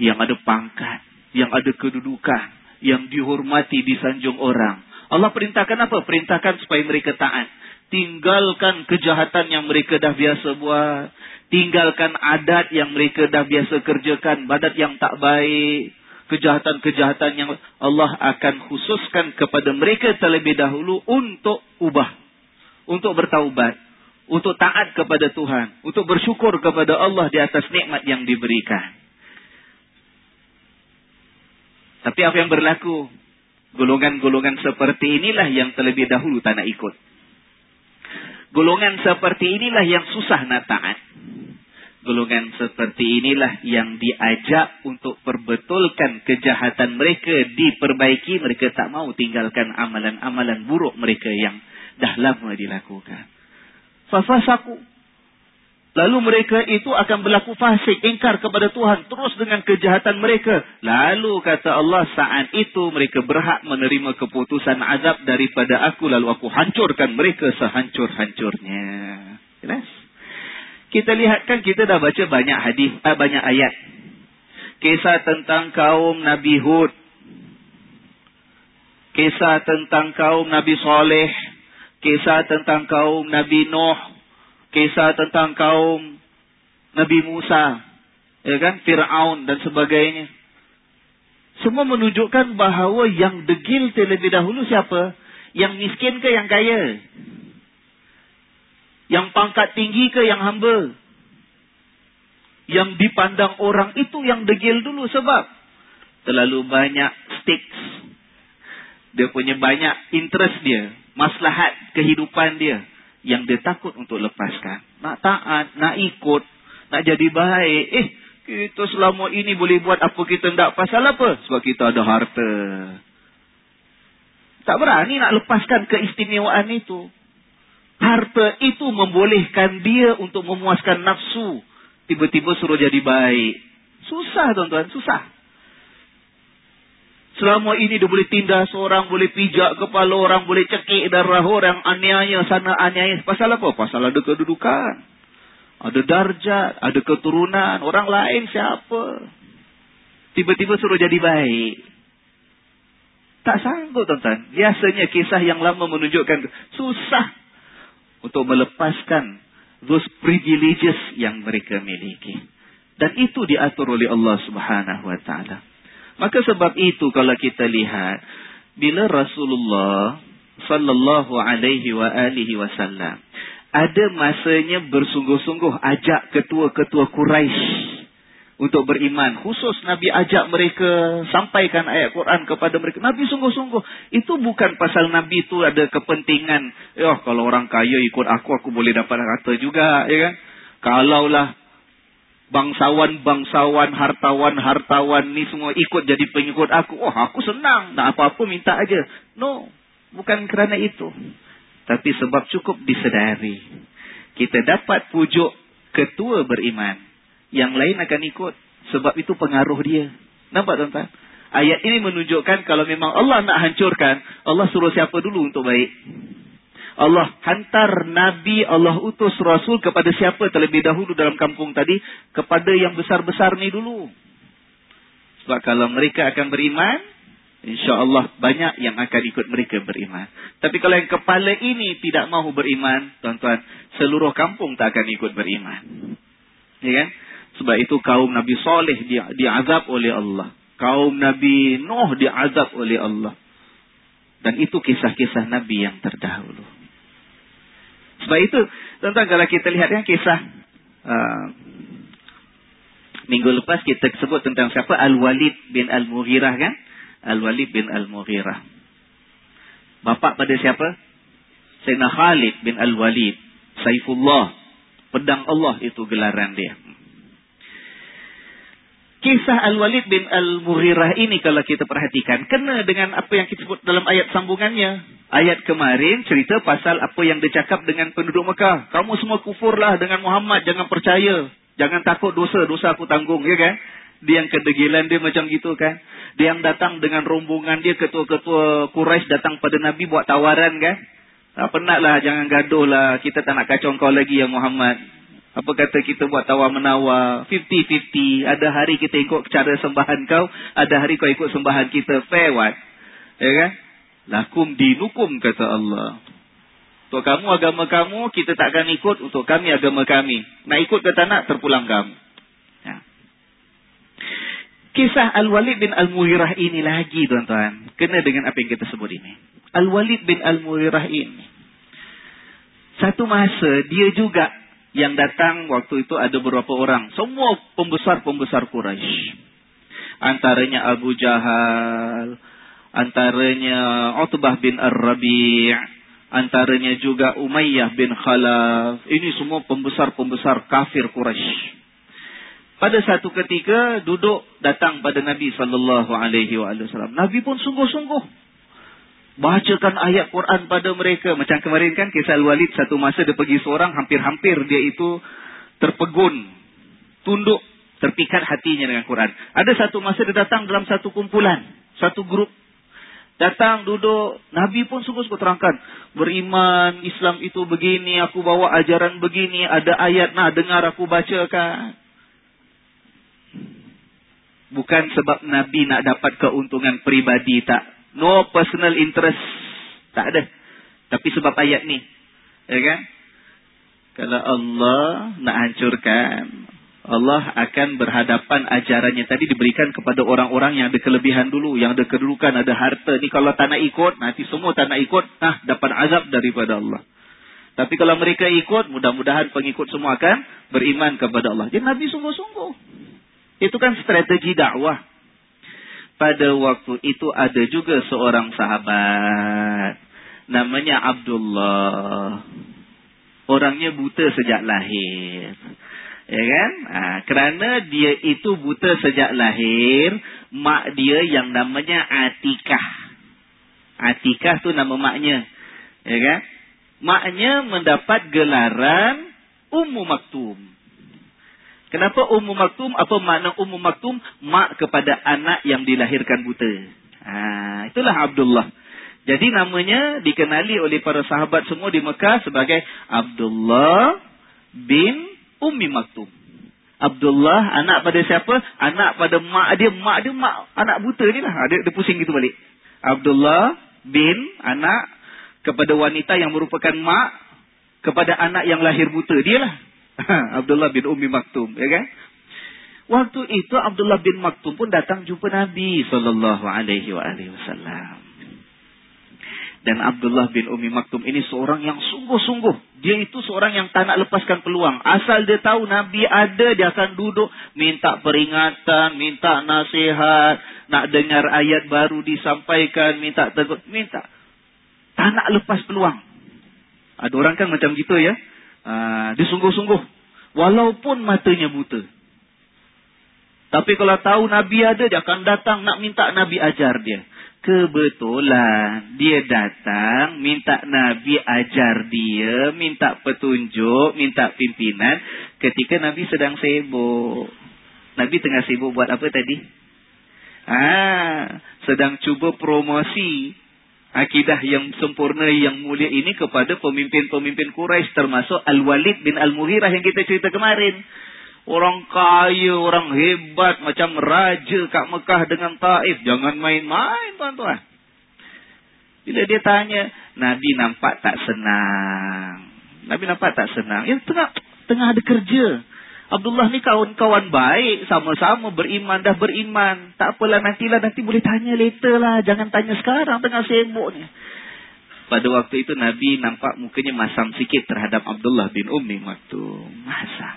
A: yang ada pangkat, yang ada kedudukan, yang dihormati, disanjung orang. Allah perintahkan apa? Perintahkan supaya mereka taat. Tinggalkan kejahatan yang mereka dah biasa buat. Tinggalkan adat yang mereka dah biasa kerjakan. Badat yang tak baik. Kejahatan-kejahatan yang Allah akan khususkan kepada mereka terlebih dahulu untuk ubah. Untuk bertaubat untuk taat kepada Tuhan, untuk bersyukur kepada Allah di atas nikmat yang diberikan. Tapi apa yang berlaku? Golongan-golongan seperti inilah yang terlebih dahulu tak nak ikut. Golongan seperti inilah yang susah nak taat. Golongan seperti inilah yang diajak untuk perbetulkan kejahatan mereka, diperbaiki. Mereka tak mau tinggalkan amalan-amalan buruk mereka yang dah lama dilakukan fafasaku. Lalu mereka itu akan berlaku fasik, ingkar kepada Tuhan. Terus dengan kejahatan mereka. Lalu kata Allah, saat itu mereka berhak menerima keputusan azab daripada aku. Lalu aku hancurkan mereka sehancur-hancurnya. Jelas? Kita lihat kan kita dah baca banyak hadis, eh, banyak ayat. Kisah tentang kaum Nabi Hud. Kisah tentang kaum Nabi Saleh kisah tentang kaum Nabi Nuh, kisah tentang kaum Nabi Musa, ya kan, Fir'aun dan sebagainya. Semua menunjukkan bahawa yang degil terlebih dahulu siapa? Yang miskin ke yang kaya? Yang pangkat tinggi ke yang hamba? Yang dipandang orang itu yang degil dulu sebab terlalu banyak stakes. Dia punya banyak interest dia maslahat kehidupan dia yang dia takut untuk lepaskan. Nak taat, nak ikut, nak jadi baik. Eh, kita selama ini boleh buat apa kita tidak pasal apa? Sebab kita ada harta. Tak berani nak lepaskan keistimewaan itu. Harta itu membolehkan dia untuk memuaskan nafsu. Tiba-tiba suruh jadi baik. Susah tuan-tuan, susah. Selama ini dia boleh tindas orang, boleh pijak kepala orang, boleh cekik darah orang, aniaya sana, aniaya. Pasal apa? Pasal ada kedudukan. Ada darjat, ada keturunan. Orang lain siapa? Tiba-tiba suruh jadi baik. Tak sanggup tuan-tuan. Biasanya kisah yang lama menunjukkan susah untuk melepaskan those privileges yang mereka miliki. Dan itu diatur oleh Allah subhanahu wa ta'ala. Maka sebab itu kalau kita lihat bila Rasulullah sallallahu alaihi wa alihi wasallam ada masanya bersungguh-sungguh ajak ketua-ketua Quraisy untuk beriman. Khusus Nabi ajak mereka sampaikan ayat Quran kepada mereka. Nabi sungguh-sungguh. Itu bukan pasal Nabi itu ada kepentingan. Ya, kalau orang kaya ikut aku, aku boleh dapat harta juga. Ya kan? Kalaulah bangsawan-bangsawan, hartawan-hartawan ni semua ikut jadi pengikut aku. Oh, aku senang. Nak apa-apa minta aja. No, bukan kerana itu. Tapi sebab cukup disedari. Kita dapat pujuk ketua beriman. Yang lain akan ikut. Sebab itu pengaruh dia. Nampak tuan-tuan? Ayat ini menunjukkan kalau memang Allah nak hancurkan, Allah suruh siapa dulu untuk baik? Allah hantar Nabi, Allah utus Rasul kepada siapa terlebih dahulu dalam kampung tadi? Kepada yang besar-besar ni dulu. Sebab kalau mereka akan beriman, insya Allah banyak yang akan ikut mereka beriman. Tapi kalau yang kepala ini tidak mahu beriman, tuan-tuan, seluruh kampung tak akan ikut beriman. Ya kan? Sebab itu kaum Nabi Saleh di, diazab oleh Allah. Kaum Nabi Nuh diazab oleh Allah. Dan itu kisah-kisah Nabi yang terdahulu. Sebab itu, tuan-tuan kalau kita lihat yang kisah uh, minggu lepas kita sebut tentang siapa Al-Walid bin Al-Mughirah kan? Al-Walid bin Al-Mughirah. Bapak pada siapa? Sayyidina Khalid bin Al-Walid. Saifullah. Pedang Allah itu gelaran dia. Kisah Al-Walid bin Al-Mughirah ini kalau kita perhatikan. Kena dengan apa yang kita sebut dalam ayat sambungannya. Ayat kemarin cerita pasal apa yang dicakap dengan penduduk Mekah. Kamu semua kufurlah dengan Muhammad. Jangan percaya. Jangan takut dosa. Dosa aku tanggung. Ya kan? Dia yang kedegilan dia macam gitu kan. Dia yang datang dengan rombongan dia. Ketua-ketua Quraisy datang pada Nabi buat tawaran kan. Tak penatlah. Jangan gaduh lah. Kita tak nak kacau kau lagi ya Muhammad. Apa kata kita buat tawar-menawar. 50-50. Ada hari kita ikut cara sembahan kau. Ada hari kau ikut sembahan kita. Fair what? Ya kan? Lakum dinukum kata Allah. Untuk kamu agama kamu, kita takkan ikut. Untuk kami agama kami. Nak ikut ke tak nak, terpulang kamu. Ya. Kisah Al-Walid bin Al-Muhirah ini lagi tuan-tuan. Kena dengan apa yang kita sebut ini. Al-Walid bin Al-Muhirah ini. Satu masa dia juga yang datang waktu itu ada beberapa orang. Semua pembesar-pembesar Quraisy. Antaranya Abu Jahal. Antaranya Utbah bin Ar-Rabi' Antaranya juga Umayyah bin Khalaf. Ini semua pembesar-pembesar kafir Quraisy. Pada satu ketika duduk datang pada Nabi sallallahu alaihi wasallam. Nabi pun sungguh-sungguh bacakan ayat Quran pada mereka. Macam kemarin kan kisah Al-Walid satu masa dia pergi seorang hampir-hampir dia itu terpegun, tunduk, terpikat hatinya dengan Quran. Ada satu masa dia datang dalam satu kumpulan, satu grup. Datang, duduk. Nabi pun sungguh-sungguh terangkan. Beriman, Islam itu begini, aku bawa ajaran begini, ada ayat, nah dengar aku bacakan. Bukan sebab Nabi nak dapat keuntungan pribadi, tak. No personal interest. Tak ada. Tapi sebab ayat ni. Ya kan? Kalau Allah nak hancurkan. Allah akan berhadapan ajarannya tadi diberikan kepada orang-orang yang ada kelebihan dulu. Yang ada kedudukan, ada harta. Ni kalau tak nak ikut, nanti semua tak nak ikut. Nah, dapat azab daripada Allah. Tapi kalau mereka ikut, mudah-mudahan pengikut semua akan beriman kepada Allah. Jadi Nabi sungguh-sungguh. Itu kan strategi dakwah pada waktu itu ada juga seorang sahabat. Namanya Abdullah. Orangnya buta sejak lahir. Ya kan? Ha, kerana dia itu buta sejak lahir mak dia yang namanya Atikah. Atikah tu nama maknya. Ya kan? Maknya mendapat gelaran Ummu Maktum Kenapa Ummu Maktum? Apa makna Ummu Maktum? Mak kepada anak yang dilahirkan buta. Ha, itulah Abdullah. Jadi namanya dikenali oleh para sahabat semua di Mekah sebagai Abdullah bin Ummi Maktum. Abdullah anak pada siapa? Anak pada mak dia. Mak dia mak anak buta ni lah. Dia, dia pusing gitu balik. Abdullah bin anak kepada wanita yang merupakan mak kepada anak yang lahir buta. Dia lah. Abdullah bin Umi Maktum, ya kan? Waktu itu Abdullah bin Maktum pun datang jumpa Nabi sallallahu alaihi wasallam. Dan Abdullah bin Umi Maktum ini seorang yang sungguh-sungguh. Dia itu seorang yang tak nak lepaskan peluang. Asal dia tahu Nabi ada, dia akan duduk minta peringatan, minta nasihat, nak dengar ayat baru disampaikan, minta tegur, minta. Tak nak lepas peluang. Ada orang kan macam gitu ya. Ah, dia sungguh-sungguh. Walaupun matanya buta. Tapi kalau tahu Nabi ada, dia akan datang nak minta Nabi ajar dia. Kebetulan dia datang minta Nabi ajar dia, minta petunjuk, minta pimpinan ketika Nabi sedang sibuk. Nabi tengah sibuk buat apa tadi? Ah, sedang cuba promosi akidah yang sempurna yang mulia ini kepada pemimpin-pemimpin Quraisy termasuk Al-Walid bin Al-Mughirah yang kita cerita kemarin. Orang kaya, orang hebat macam raja kat Mekah dengan Taif. Jangan main-main tuan-tuan. Bila dia tanya, Nabi nampak tak senang. Nabi nampak tak senang. Ya tengah tengah ada kerja. Abdullah ni kawan-kawan baik, sama-sama beriman, dah beriman. Tak apalah nantilah, nanti boleh tanya later lah. Jangan tanya sekarang, tengah sibuk ni. Pada waktu itu Nabi nampak mukanya masam sikit terhadap Abdullah bin Ummi Maktum. Masam.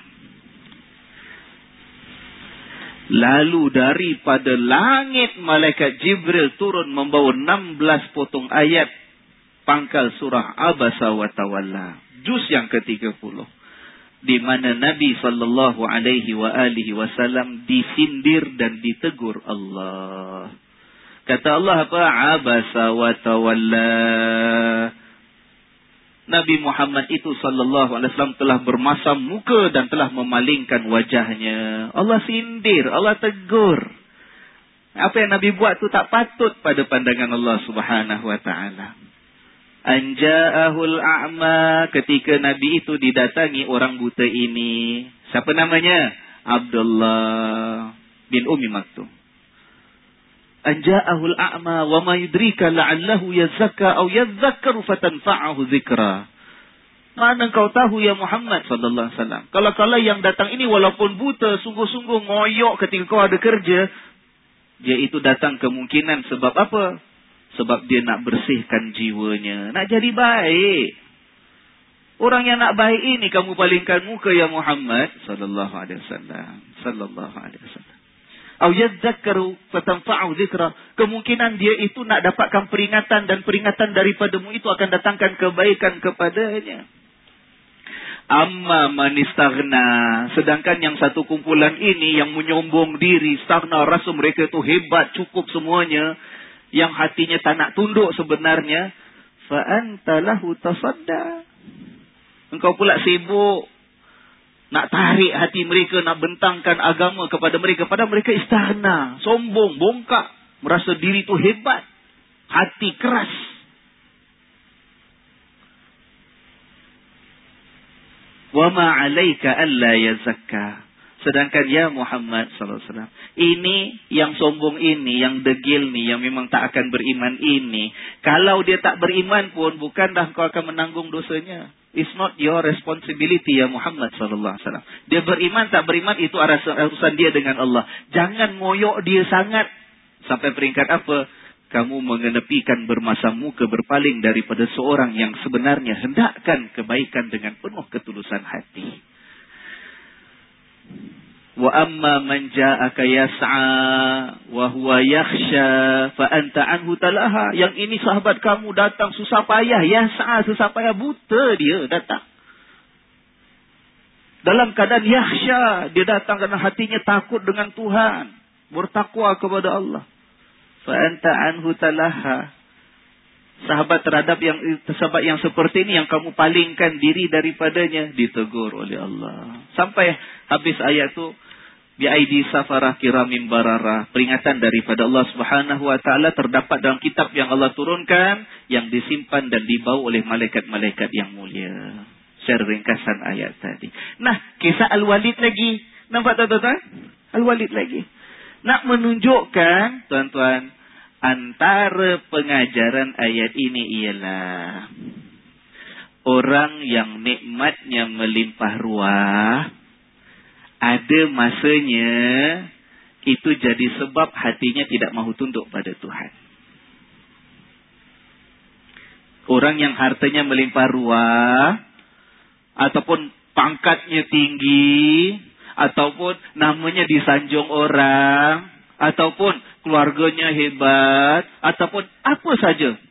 A: Lalu daripada langit malaikat Jibril turun membawa 16 potong ayat pangkal surah Abasa wa Tawalla. Juz yang ke-30 di mana Nabi sallallahu alaihi wa alihi wasallam disindir dan ditegur Allah. Kata Allah apa? Abasa wa tawalla. Nabi Muhammad itu sallallahu alaihi wasallam telah bermasam muka dan telah memalingkan wajahnya. Allah sindir, Allah tegur. Apa yang Nabi buat tu tak patut pada pandangan Allah Subhanahu wa taala. Anja'ahul a'ma ketika Nabi itu didatangi orang buta ini. Siapa namanya? Abdullah bin Umi Maktum. Anja'ahul a'ma wa ma yudrika la'allahu yazakka au yadzakkaru fatanfa'ahu zikra. Mana kau tahu ya Muhammad sallallahu alaihi wasallam? Kalau kalau yang datang ini walaupun buta, sungguh-sungguh ngoyok ketika kau ada kerja, dia itu datang kemungkinan sebab apa? Sebab dia nak bersihkan jiwanya. Nak jadi baik. Orang yang nak baik ini kamu palingkan muka ya Muhammad sallallahu alaihi wasallam. Sallallahu alaihi wasallam. Au yadzakkaru fatanfa'u dzikra. Kemungkinan dia itu nak dapatkan peringatan dan peringatan daripadamu itu akan datangkan kebaikan kepadanya. Amma manistaghna. Sedangkan yang satu kumpulan ini yang menyombong diri, stagna rasa mereka itu hebat, cukup semuanya yang hatinya tak nak tunduk sebenarnya fa anta lahu tasadda. Engkau pula sibuk nak tarik hati mereka nak bentangkan agama kepada mereka. Pada mereka istana sombong bongkak merasa diri tu hebat hati keras. Wa 'alaika alla yazakka Sedangkan ya Muhammad sallallahu alaihi wasallam, ini yang sombong ini, yang degil ni, yang memang tak akan beriman ini, kalau dia tak beriman pun bukan dah kau akan menanggung dosanya. It's not your responsibility ya Muhammad sallallahu alaihi wasallam. Dia beriman tak beriman itu urusan dia dengan Allah. Jangan moyok dia sangat sampai peringkat apa? Kamu mengenepikan bermasa muka berpaling daripada seorang yang sebenarnya hendakkan kebaikan dengan penuh ketulusan hati. Wa amma man ja'aka yas'a wa huwa yakhsha fa anta anhu talaha. Yang ini sahabat kamu datang susah payah, yas'a susah payah buta dia datang. Dalam keadaan yakhsha, dia datang kerana hatinya takut dengan Tuhan, bertakwa kepada Allah. Fa anta anhu talaha sahabat terhadap yang sahabat yang seperti ini yang kamu palingkan diri daripadanya ditegur oleh Allah. Sampai habis ayat itu bi aidi safarah kiramim barara peringatan daripada Allah Subhanahu wa taala terdapat dalam kitab yang Allah turunkan yang disimpan dan dibawa oleh malaikat-malaikat yang mulia. Share ringkasan ayat tadi. Nah, kisah Al-Walid lagi. Nampak tak tuan-tuan? Al-Walid lagi. Nak menunjukkan, tuan-tuan, antara pengajaran ayat ini ialah orang yang nikmatnya melimpah ruah ada masanya itu jadi sebab hatinya tidak mahu tunduk pada Tuhan. Orang yang hartanya melimpah ruah ataupun pangkatnya tinggi ataupun namanya disanjung orang ataupun keluarganya hebat ataupun apa saja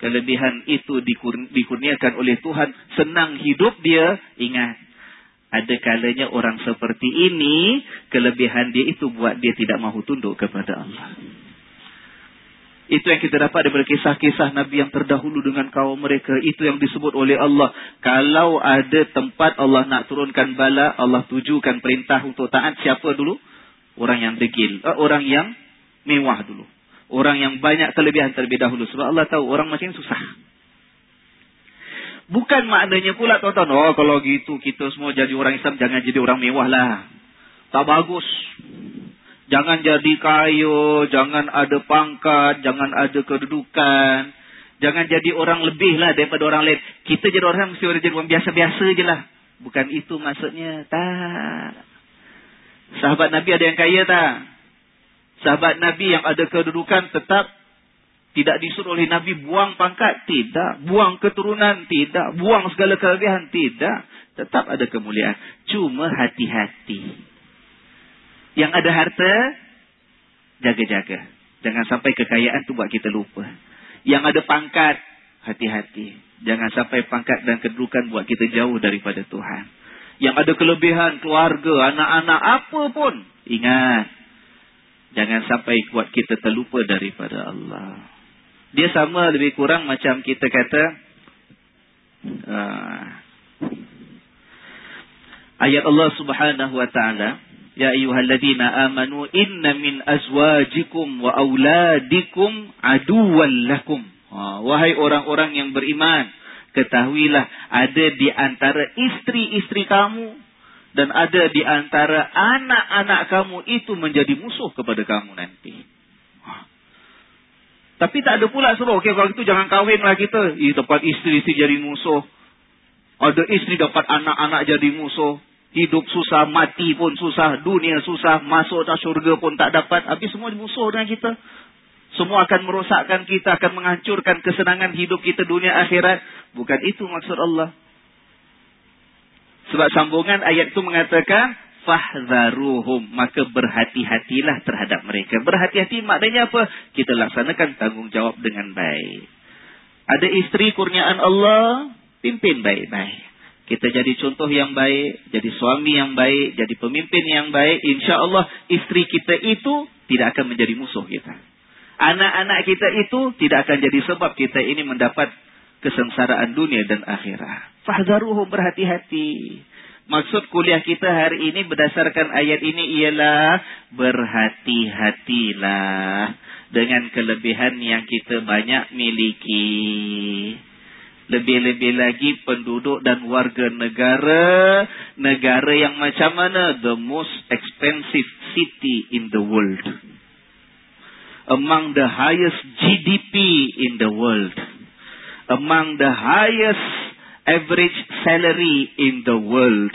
A: kelebihan itu dikurniakan oleh Tuhan senang hidup dia ingat ada kalanya orang seperti ini kelebihan dia itu buat dia tidak mahu tunduk kepada Allah Itu yang kita dapat daripada kisah-kisah Nabi yang terdahulu dengan kaum mereka. Itu yang disebut oleh Allah. Kalau ada tempat Allah nak turunkan bala, Allah tujukan perintah untuk taat siapa dulu? Orang yang degil. Uh, orang yang mewah dulu. Orang yang banyak kelebihan terlebih dahulu. Sebab Allah tahu orang macam susah. Bukan maknanya pula tuan-tuan. Oh kalau gitu kita semua jadi orang Islam. Jangan jadi orang mewah lah. Tak bagus. Jangan jadi kaya, jangan ada pangkat, jangan ada kedudukan. Jangan jadi orang lebih lah daripada orang lain. Kita jadi orang mesti jadi orang biasa-biasa je lah. Bukan itu maksudnya. Tak. Sahabat Nabi ada yang kaya tak? Sahabat Nabi yang ada kedudukan tetap tidak disuruh oleh Nabi buang pangkat. Tidak. Buang keturunan. Tidak. Buang segala kelebihan. Tidak. Tetap ada kemuliaan. Cuma hati-hati. Yang ada harta, jaga-jaga. Jangan sampai kekayaan tu buat kita lupa. Yang ada pangkat, hati-hati. Jangan sampai pangkat dan kedudukan buat kita jauh daripada Tuhan. Yang ada kelebihan, keluarga, anak-anak, apa pun. Ingat. Jangan sampai buat kita terlupa daripada Allah. Dia sama lebih kurang macam kita kata. Uh, ayat Allah subhanahu wa ta'ala. Ya ayyuhalladzina amanu inna min azwajikum wa auladikum aduwwan lakum. Ha, wahai orang-orang yang beriman, ketahuilah ada di antara istri-istri kamu dan ada di antara anak-anak kamu itu menjadi musuh kepada kamu nanti. Ha. Tapi tak ada pula suruh, okay, kalau itu jangan kahwinlah kita. Ih, dapat istri-istri jadi musuh. Ada istri dapat anak-anak jadi musuh. Hidup susah, mati pun susah, dunia susah, masuk ke syurga pun tak dapat. Habis semua musuh dengan kita. Semua akan merosakkan kita, akan menghancurkan kesenangan hidup kita dunia akhirat. Bukan itu maksud Allah. Sebab sambungan ayat itu mengatakan, Fahzaruhum, maka berhati-hatilah terhadap mereka. Berhati-hati maknanya apa? Kita laksanakan tanggungjawab dengan baik. Ada isteri kurniaan Allah, pimpin baik-baik. Kita jadi contoh yang baik, jadi suami yang baik, jadi pemimpin yang baik. Insya Allah isteri kita itu tidak akan menjadi musuh kita. Anak-anak kita itu tidak akan jadi sebab kita ini mendapat kesengsaraan dunia dan akhirat. Fahzaruhum berhati-hati. Maksud kuliah kita hari ini berdasarkan ayat ini ialah berhati-hatilah dengan kelebihan yang kita banyak miliki. Lebih-lebih lagi penduduk dan warga negara. Negara yang macam mana? The most expensive city in the world. Among the highest GDP in the world. Among the highest average salary in the world.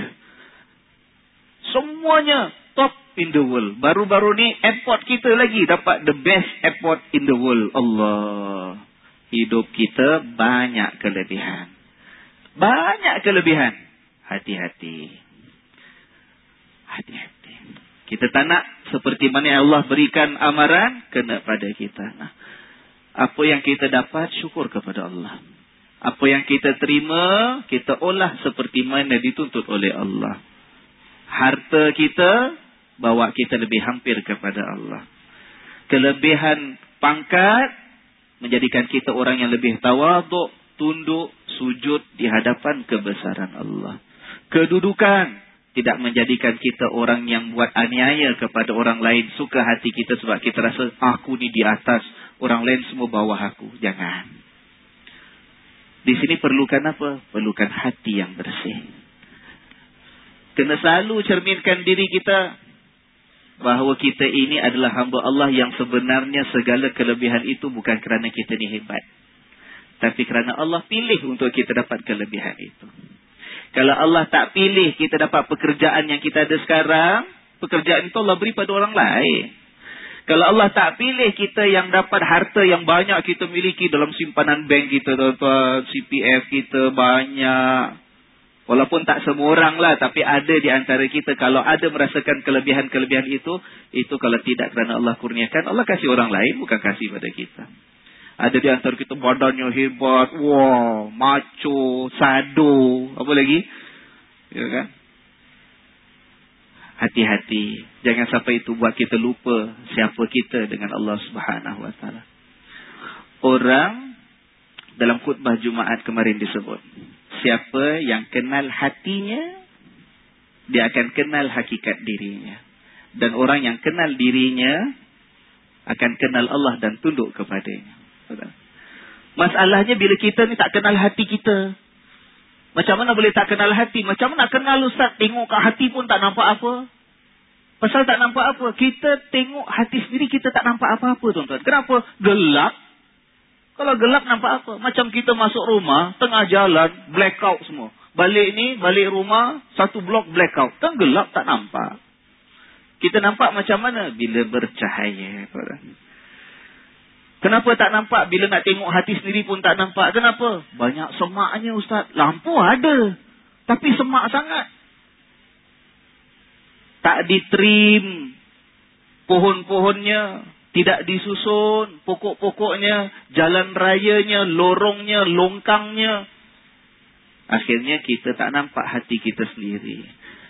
A: Semuanya top in the world. Baru-baru ni airport kita lagi dapat the best airport in the world. Allah hidup kita banyak kelebihan. Banyak kelebihan. Hati-hati. Hati-hati. Kita tak nak seperti mana Allah berikan amaran, kena pada kita. Nah, apa yang kita dapat, syukur kepada Allah. Apa yang kita terima, kita olah seperti mana dituntut oleh Allah. Harta kita, bawa kita lebih hampir kepada Allah. Kelebihan pangkat, menjadikan kita orang yang lebih tawaduk, tunduk, sujud di hadapan kebesaran Allah. Kedudukan tidak menjadikan kita orang yang buat aniaya kepada orang lain. Suka hati kita sebab kita rasa aku ni di atas, orang lain semua bawah aku. Jangan. Di sini perlukan apa? Perlukan hati yang bersih. Kena selalu cerminkan diri kita bahawa kita ini adalah hamba Allah yang sebenarnya segala kelebihan itu bukan kerana kita ni hebat. Tapi kerana Allah pilih untuk kita dapat kelebihan itu. Kalau Allah tak pilih kita dapat pekerjaan yang kita ada sekarang, pekerjaan itu Allah beri pada orang lain. Kalau Allah tak pilih kita yang dapat harta yang banyak kita miliki dalam simpanan bank kita, tuan-tuan, CPF kita banyak, Walaupun tak semua orang lah, tapi ada di antara kita kalau ada merasakan kelebihan-kelebihan itu, itu kalau tidak kerana Allah kurniakan, Allah kasih orang lain, bukan kasih pada kita. Ada di antara kita badannya hebat, wow, macho, sado, apa lagi? Ya kan? Hati-hati, jangan sampai itu buat kita lupa siapa kita dengan Allah Subhanahu Wa Taala. orang dalam khutbah Jumaat kemarin disebut. Siapa yang kenal hatinya, dia akan kenal hakikat dirinya. Dan orang yang kenal dirinya, akan kenal Allah dan tunduk kepadanya. Masalahnya bila kita ni tak kenal hati kita. Macam mana boleh tak kenal hati? Macam mana kenal Ustaz? Tengok kat hati pun tak nampak apa. Pasal tak nampak apa? Kita tengok hati sendiri, kita tak nampak apa-apa tuan-tuan. Kenapa? Gelap kalau gelap nampak apa? Macam kita masuk rumah, tengah jalan, blackout semua. Balik ni, balik rumah, satu blok blackout. Kan gelap tak nampak. Kita nampak macam mana? Bila bercahaya. Kenapa tak nampak? Bila nak tengok hati sendiri pun tak nampak. Kenapa? Banyak semaknya Ustaz. Lampu ada. Tapi semak sangat. Tak ditrim pohon-pohonnya tidak disusun pokok-pokoknya, jalan rayanya, lorongnya, longkangnya. Akhirnya kita tak nampak hati kita sendiri.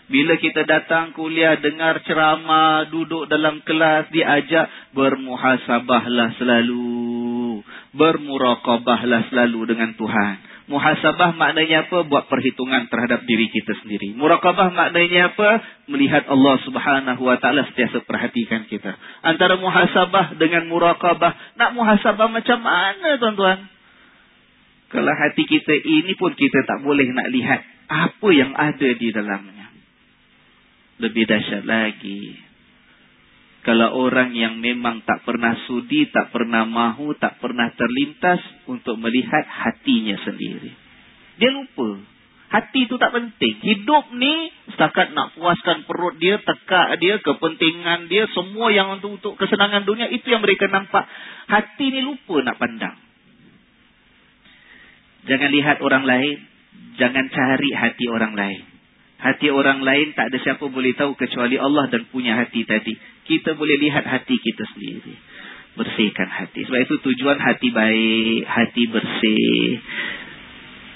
A: Bila kita datang kuliah, dengar ceramah, duduk dalam kelas, diajak, bermuhasabahlah selalu. Bermurakabahlah selalu dengan Tuhan. Muhasabah maknanya apa? Buat perhitungan terhadap diri kita sendiri. Murakabah maknanya apa? Melihat Allah subhanahu wa ta'ala setiasa perhatikan kita. Antara muhasabah dengan murakabah. Nak muhasabah macam mana tuan-tuan? Kalau hati kita ini pun kita tak boleh nak lihat apa yang ada di dalamnya. Lebih dahsyat lagi. Kalau orang yang memang tak pernah sudi, tak pernah mahu, tak pernah terlintas untuk melihat hatinya sendiri. Dia lupa. Hati itu tak penting. Hidup ni setakat nak puaskan perut dia, tekak dia, kepentingan dia, semua yang untuk, untuk kesenangan dunia, itu yang mereka nampak. Hati ni lupa nak pandang. Jangan lihat orang lain. Jangan cari hati orang lain. Hati orang lain tak ada siapa boleh tahu kecuali Allah dan punya hati tadi. Kita boleh lihat hati kita sendiri. Bersihkan hati. Sebab itu tujuan hati baik, hati bersih.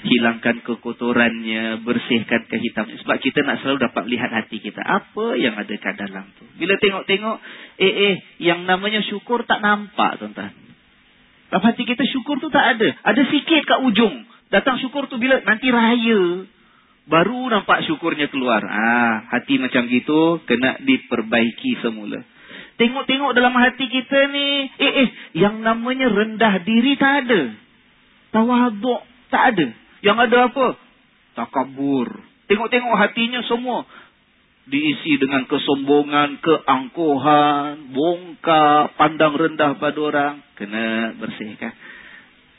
A: Hilangkan kekotorannya, bersihkan kehitaman. Sebab kita nak selalu dapat lihat hati kita. Apa yang ada kat dalam tu. Bila tengok-tengok, eh eh, yang namanya syukur tak nampak tuan-tuan. Dalam hati kita syukur tu tak ada. Ada sikit kat ujung. Datang syukur tu bila nanti raya. Baru nampak syukurnya keluar. Ah, hati macam gitu kena diperbaiki semula. Tengok-tengok dalam hati kita ni, eh eh, yang namanya rendah diri tak ada. Tawaduk tak ada. Yang ada apa? Takabur. Tengok-tengok hatinya semua diisi dengan kesombongan, keangkuhan, bongkar, pandang rendah pada orang. Kena bersihkan.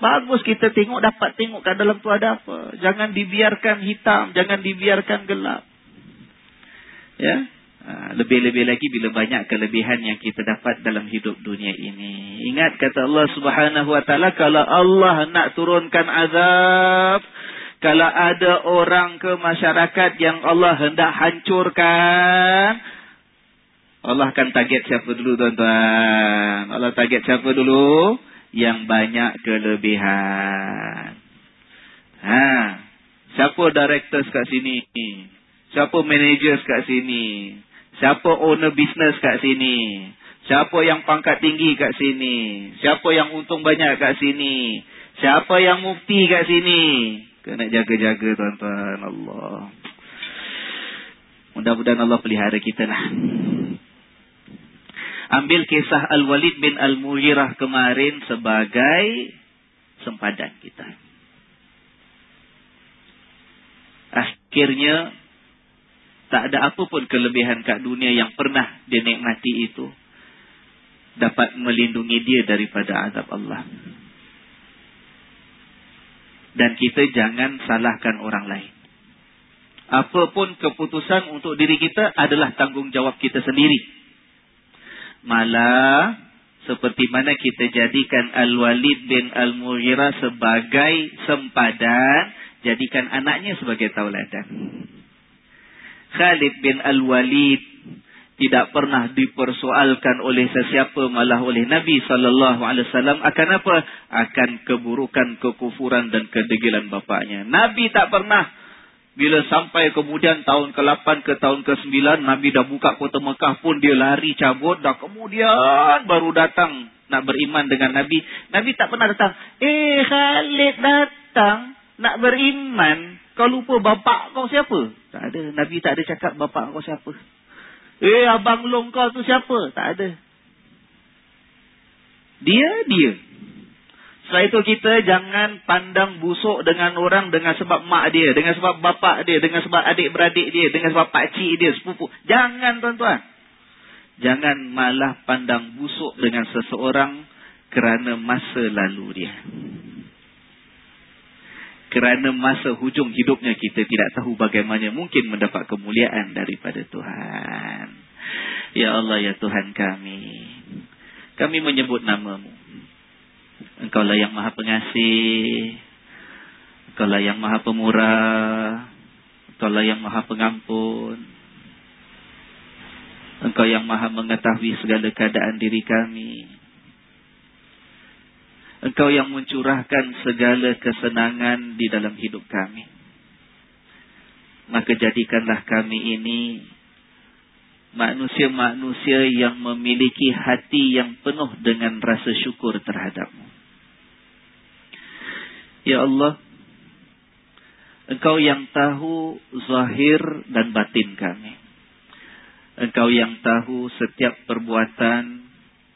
A: Bagus kita tengok, dapat tengok kat dalam tu ada apa. Jangan dibiarkan hitam, jangan dibiarkan gelap. Ya, ha, lebih-lebih lagi bila banyak kelebihan yang kita dapat dalam hidup dunia ini. Ingat kata Allah Subhanahu Wa Taala kalau Allah nak turunkan azab, kalau ada orang ke masyarakat yang Allah hendak hancurkan, Allah akan target siapa dulu tuan-tuan? Allah target siapa dulu? Yang banyak kelebihan. Ha, siapa directors kat sini? Siapa managers kat sini? Siapa owner business kat sini? Siapa yang pangkat tinggi kat sini? Siapa yang untung banyak kat sini? Siapa yang mufti kat sini? Kena jaga-jaga tuan-tuan Allah. Mudah-mudahan Allah pelihara kita lah ambil kisah Al-Walid bin Al-Mughirah kemarin sebagai sempadan kita. Akhirnya, tak ada apa pun kelebihan kat dunia yang pernah dia nikmati itu. Dapat melindungi dia daripada azab Allah. Dan kita jangan salahkan orang lain. Apapun keputusan untuk diri kita adalah tanggungjawab kita sendiri malah seperti mana kita jadikan Al-Walid bin Al-Mughirah sebagai sempadan, jadikan anaknya sebagai tauladan. Khalid bin Al-Walid tidak pernah dipersoalkan oleh sesiapa malah oleh Nabi sallallahu alaihi wasallam akan apa? Akan keburukan, kekufuran dan kedegilan bapaknya. Nabi tak pernah bila sampai kemudian tahun ke-8 ke tahun ke-9, Nabi dah buka kota Mekah pun dia lari cabut. Dah kemudian baru datang nak beriman dengan Nabi. Nabi tak pernah datang. Eh Khalid datang nak beriman. Kau lupa bapak kau siapa? Tak ada. Nabi tak ada cakap bapak kau siapa. Eh abang long kau tu siapa? Tak ada. Dia, dia. Setelah itu kita jangan pandang busuk dengan orang dengan sebab mak dia, dengan sebab bapak dia, dengan sebab adik-beradik dia, dengan sebab pakcik dia, sepupu. Jangan tuan-tuan. Jangan malah pandang busuk dengan seseorang kerana masa lalu dia. Kerana masa hujung hidupnya kita tidak tahu bagaimana mungkin mendapat kemuliaan daripada Tuhan. Ya Allah, ya Tuhan kami. Kami menyebut namamu. Engkau lah yang maha pengasih. Engkau lah yang maha pemurah. Engkau lah yang maha pengampun. Engkau yang maha mengetahui segala keadaan diri kami. Engkau yang mencurahkan segala kesenangan di dalam hidup kami. Maka jadikanlah kami ini manusia-manusia yang memiliki hati yang penuh dengan rasa syukur terhadapmu. Ya Allah, Engkau yang tahu zahir dan batin kami. Engkau yang tahu setiap perbuatan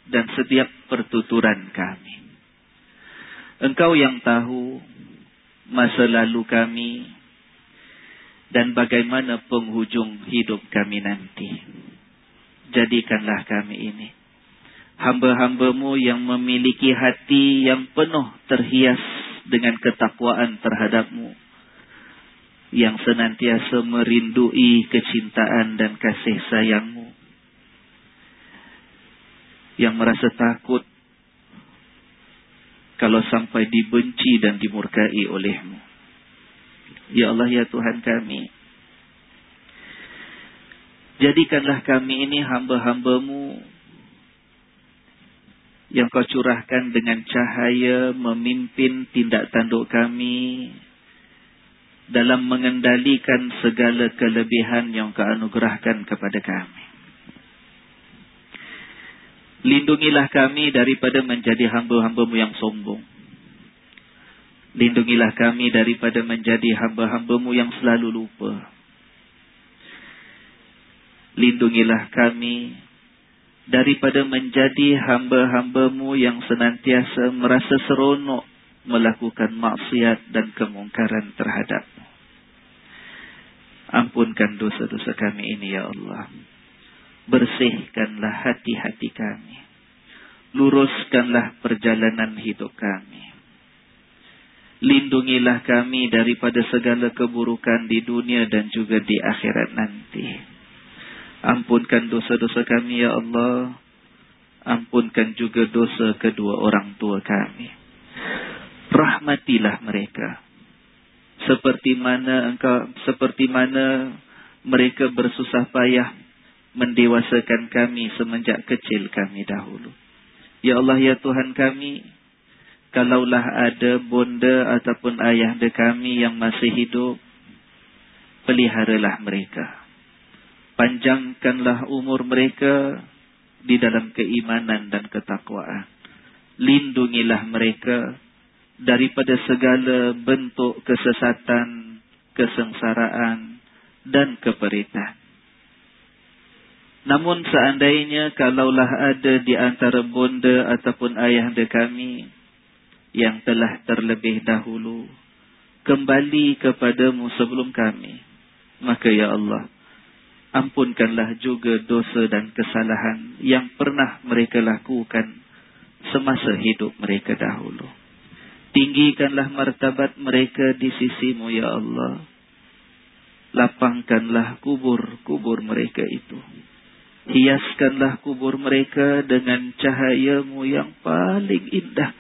A: dan setiap pertuturan kami. Engkau yang tahu masa lalu kami dan bagaimana penghujung hidup kami nanti. Jadikanlah kami ini hamba-hambamu yang memiliki hati yang penuh terhias dengan ketakwaan terhadapmu yang senantiasa merindui kecintaan dan kasih sayangmu. Yang merasa takut kalau sampai dibenci dan dimurkai olehmu. Ya Allah, ya Tuhan kami. Jadikanlah kami ini hamba-hambamu yang kau curahkan dengan cahaya memimpin tindak tanduk kami dalam mengendalikan segala kelebihan yang kau anugerahkan kepada kami. Lindungilah kami daripada menjadi hamba-hambamu yang sombong. Lindungilah kami daripada menjadi hamba-hambamu yang selalu lupa. Lindungilah kami daripada menjadi hamba-hambamu yang senantiasa merasa seronok melakukan maksiat dan kemungkaran terhadapmu. Ampunkan dosa-dosa kami ini, Ya Allah. Bersihkanlah hati-hati kami. Luruskanlah perjalanan hidup kami. Lindungilah kami daripada segala keburukan di dunia dan juga di akhirat nanti. Ampunkan dosa-dosa kami, Ya Allah. Ampunkan juga dosa kedua orang tua kami rahmatilah mereka seperti mana engkau seperti mana mereka bersusah payah mendewasakan kami semenjak kecil kami dahulu ya Allah ya Tuhan kami kalaulah ada bonda ataupun ayahda kami yang masih hidup peliharalah mereka panjangkanlah umur mereka di dalam keimanan dan ketakwaan lindungilah mereka daripada segala bentuk kesesatan, kesengsaraan dan keperitan. Namun seandainya kalaulah ada di antara bonda ataupun ayahanda kami yang telah terlebih dahulu kembali kepadamu sebelum kami, maka ya Allah, ampunkanlah juga dosa dan kesalahan yang pernah mereka lakukan semasa hidup mereka dahulu. Tinggikanlah martabat mereka di sisimu, Ya Allah. Lapangkanlah kubur-kubur mereka itu. Hiaskanlah kubur mereka dengan cahayamu yang paling indah.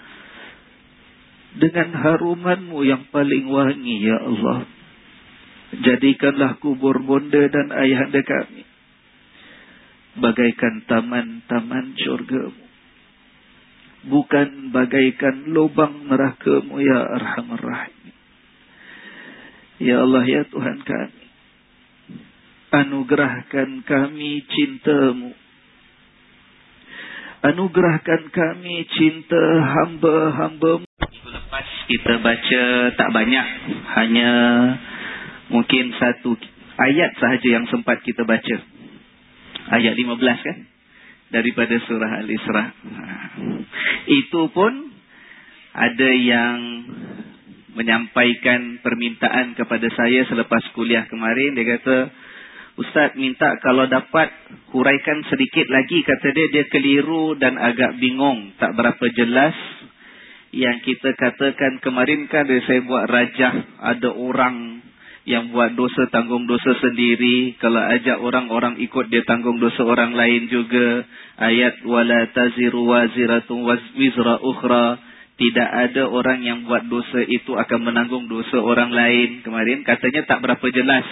A: Dengan harumanmu yang paling wangi, Ya Allah. Jadikanlah kubur bonda dan ayahanda kami. Bagaikan taman-taman syurgamu bukan bagaikan lubang neraka-Mu ya Arhamar Rahim. Ya Allah ya Tuhan kami. Anugerahkan kami cinta-Mu. anugerahkan kami cinta hamba-hamba. Kita baca tak banyak, hanya mungkin satu ayat sahaja yang sempat kita baca. Ayat 15 kan? Daripada surah Al-Isra. Itu pun ada yang menyampaikan permintaan kepada saya selepas kuliah kemarin. Dia kata, Ustaz minta kalau dapat huraikan sedikit lagi. Kata dia, dia keliru dan agak bingung. Tak berapa jelas. Yang kita katakan kemarin kan saya buat rajah. Ada orang yang buat dosa tanggung dosa sendiri. Kalau ajak orang-orang ikut dia tanggung dosa orang lain juga. Ayat wala taziru waziratun wizra ukhra. Tidak ada orang yang buat dosa itu akan menanggung dosa orang lain. Kemarin katanya tak berapa jelas.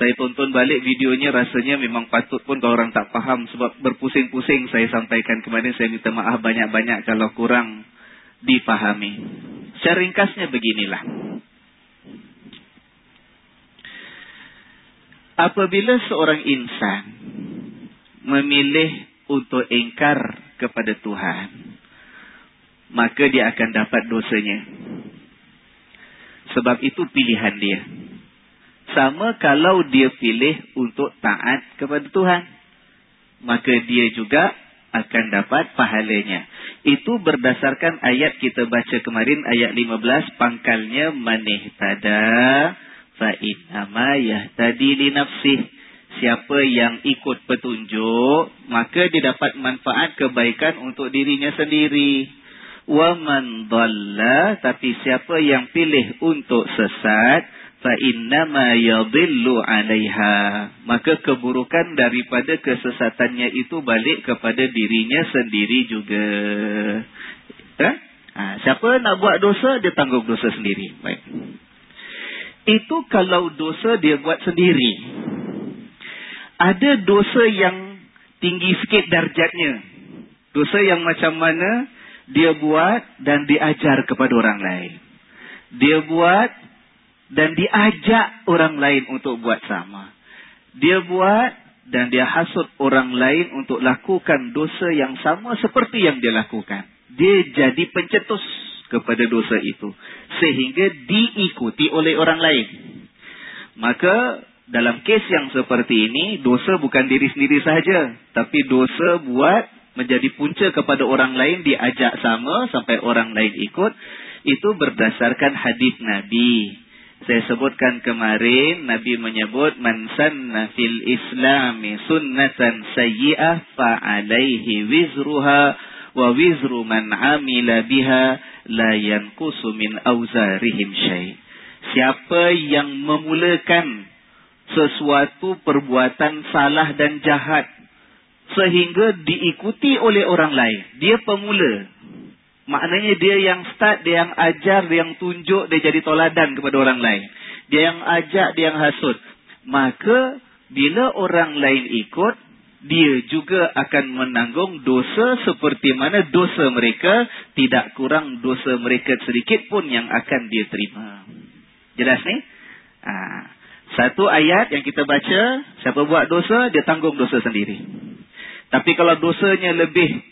A: Saya tonton balik videonya rasanya memang patut pun kalau orang tak faham sebab berpusing-pusing saya sampaikan kemarin saya minta maaf banyak-banyak kalau kurang dipahami. Secara ringkasnya beginilah. Apabila seorang insan memilih untuk engkar kepada Tuhan, maka dia akan dapat dosanya. Sebab itu pilihan dia. Sama kalau dia pilih untuk taat kepada Tuhan. Maka dia juga akan dapat pahalanya. Itu berdasarkan ayat kita baca kemarin, ayat 15, pangkalnya manih tada fa'innama yahtadi li nafsih. Siapa yang ikut petunjuk, maka dia dapat manfaat kebaikan untuk dirinya sendiri. Wa man dhalla, tapi siapa yang pilih untuk sesat, fa innama yadhillu 'alaiha. Maka keburukan daripada kesesatannya itu balik kepada dirinya sendiri juga. Ha? ha siapa nak buat dosa dia tanggung dosa sendiri. Baik. Itu kalau dosa dia buat sendiri. Ada dosa yang tinggi sikit darjatnya. Dosa yang macam mana dia buat dan diajar kepada orang lain. Dia buat dan diajak orang lain untuk buat sama. Dia buat dan dia hasut orang lain untuk lakukan dosa yang sama seperti yang dia lakukan. Dia jadi pencetus kepada dosa itu. Sehingga diikuti oleh orang lain. Maka dalam kes yang seperti ini, dosa bukan diri sendiri sahaja. Tapi dosa buat menjadi punca kepada orang lain diajak sama sampai orang lain ikut. Itu berdasarkan hadis Nabi. Saya sebutkan kemarin Nabi menyebut man sanna fil islami sunnatan sayyi'ah fa alaihi wizruha wa wizru man amila biha la yanqusu min auzarihim syai. Siapa yang memulakan sesuatu perbuatan salah dan jahat sehingga diikuti oleh orang lain, dia pemula, Maknanya dia yang start, dia yang ajar, dia yang tunjuk, dia jadi toladan kepada orang lain. Dia yang ajak, dia yang hasut. Maka bila orang lain ikut, dia juga akan menanggung dosa seperti mana dosa mereka tidak kurang dosa mereka sedikit pun yang akan dia terima. Jelas ni? Ha. Satu ayat yang kita baca, siapa buat dosa, dia tanggung dosa sendiri. Tapi kalau dosanya lebih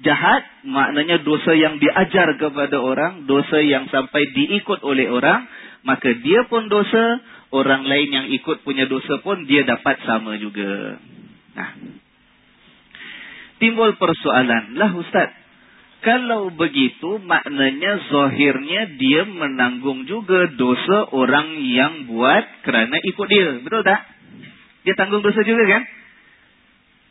A: jahat maknanya dosa yang diajar kepada orang, dosa yang sampai diikut oleh orang, maka dia pun dosa, orang lain yang ikut punya dosa pun dia dapat sama juga. Nah. Timbul persoalan, lah Ustaz, kalau begitu maknanya zahirnya dia menanggung juga dosa orang yang buat kerana ikut dia. Betul tak? Dia tanggung dosa juga kan?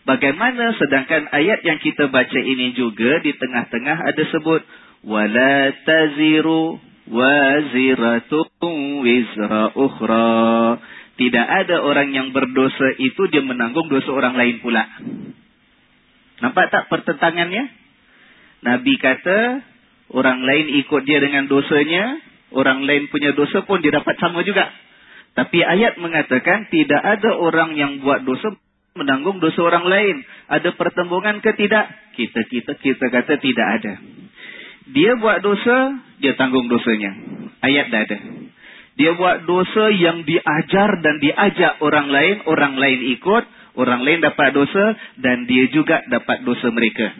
A: Bagaimana sedangkan ayat yang kita baca ini juga di tengah-tengah ada sebut wala taziru waziratun wizra ukhra. Tidak ada orang yang berdosa itu dia menanggung dosa orang lain pula. Nampak tak pertentangannya? Nabi kata orang lain ikut dia dengan dosanya, orang lain punya dosa pun dia dapat sama juga. Tapi ayat mengatakan tidak ada orang yang buat dosa menanggung dosa orang lain. Ada pertembungan ke tidak? Kita kita kita kata tidak ada. Dia buat dosa, dia tanggung dosanya. Ayat dah ada. Dia buat dosa yang diajar dan diajak orang lain, orang lain ikut, Orang lain dapat dosa dan dia juga dapat dosa mereka.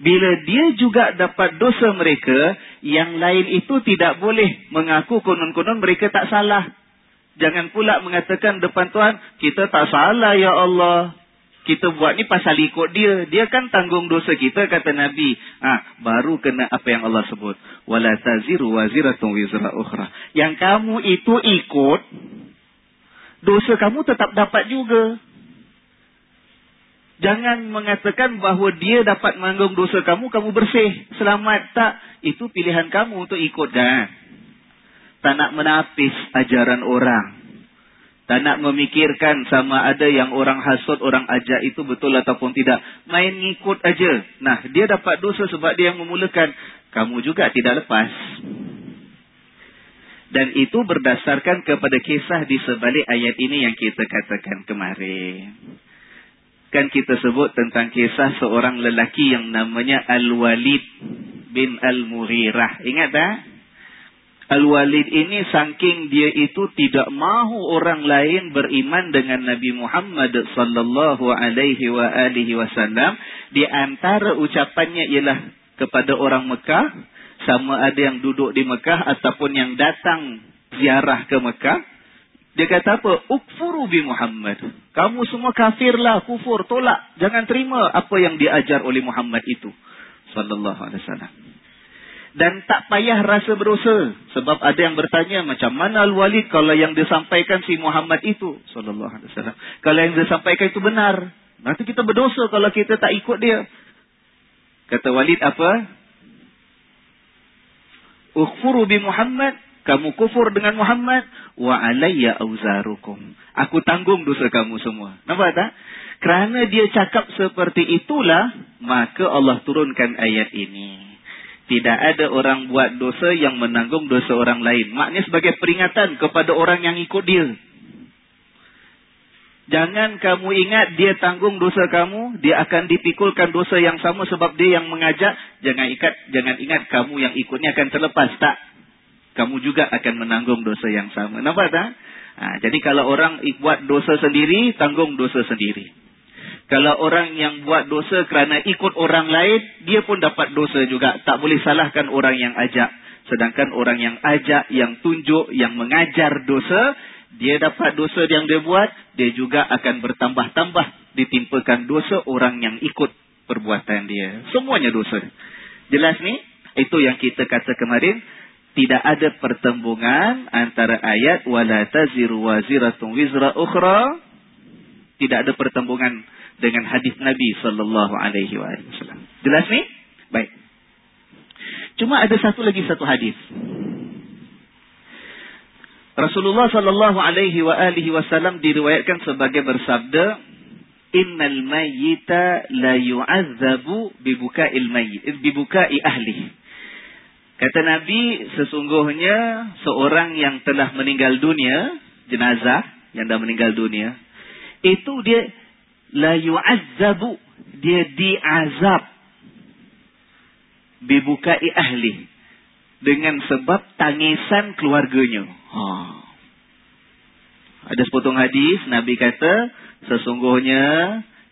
A: Bila dia juga dapat dosa mereka, yang lain itu tidak boleh mengaku konon-konon mereka tak salah. Jangan pula mengatakan depan Tuhan, kita tak salah ya Allah. Kita buat ni pasal ikut dia. Dia kan tanggung dosa kita, kata Nabi. Ha, baru kena apa yang Allah sebut. Wala taziru waziratun wizra ukhra. Yang kamu itu ikut, dosa kamu tetap dapat juga. Jangan mengatakan bahawa dia dapat menanggung dosa kamu, kamu bersih, selamat. Tak, itu pilihan kamu untuk ikut. Dan tak nak menapis ajaran orang. Tak nak memikirkan sama ada yang orang hasut, orang ajak itu betul ataupun tidak. Main ngikut aja. Nah, dia dapat dosa sebab dia yang memulakan. Kamu juga tidak lepas. Dan itu berdasarkan kepada kisah di sebalik ayat ini yang kita katakan kemarin kan kita sebut tentang kisah seorang lelaki yang namanya Al-Walid bin Al-Mughirah. Ingat tak? Al-Walid ini saking dia itu tidak mahu orang lain beriman dengan Nabi Muhammad sallallahu alaihi wa alihi wasallam di antara ucapannya ialah kepada orang Mekah sama ada yang duduk di Mekah ataupun yang datang ziarah ke Mekah dia kata apa? Ukfuru bi Muhammad. Kamu semua kafirlah, kufur, tolak. Jangan terima apa yang diajar oleh Muhammad itu. Sallallahu alaihi wasallam. Dan tak payah rasa berdosa. Sebab ada yang bertanya, macam mana Al-Walid kalau yang disampaikan si Muhammad itu? Wasallam. Kalau yang disampaikan itu benar. Nanti kita berdosa kalau kita tak ikut dia. Kata Walid apa? Ukfuru bi Muhammad kamu kufur dengan Muhammad wa alayya auzarukum aku tanggung dosa kamu semua nampak tak kerana dia cakap seperti itulah maka Allah turunkan ayat ini tidak ada orang buat dosa yang menanggung dosa orang lain maknanya sebagai peringatan kepada orang yang ikut dia Jangan kamu ingat dia tanggung dosa kamu, dia akan dipikulkan dosa yang sama sebab dia yang mengajak. Jangan ikat, jangan ingat kamu yang ikutnya akan terlepas. Tak, kamu juga akan menanggung dosa yang sama. Nampak tak? Ha, jadi kalau orang buat dosa sendiri, tanggung dosa sendiri. Kalau orang yang buat dosa kerana ikut orang lain, dia pun dapat dosa juga. Tak boleh salahkan orang yang ajak. Sedangkan orang yang ajak, yang tunjuk, yang mengajar dosa, dia dapat dosa yang dia buat, dia juga akan bertambah-tambah ditimpakan dosa orang yang ikut perbuatan dia. Semuanya dosa. Jelas ni? Itu yang kita kata kemarin tidak ada pertembungan antara ayat wala taziru waziratun wizra ukhra tidak ada pertembungan dengan hadis Nabi sallallahu alaihi wasallam. Jelas ni? Baik. Cuma ada satu lagi satu hadis. Rasulullah sallallahu alaihi wa alihi wasallam diriwayatkan sebagai bersabda innal mayyita la yu'azzabu bi buka'il mayyit bi buka'i ahlihi Kata Nabi, sesungguhnya seorang yang telah meninggal dunia, jenazah yang dah meninggal dunia, itu dia la yu'azzabu, dia diazab bibukai ahli dengan sebab tangisan keluarganya. Ha. Ada sepotong hadis Nabi kata sesungguhnya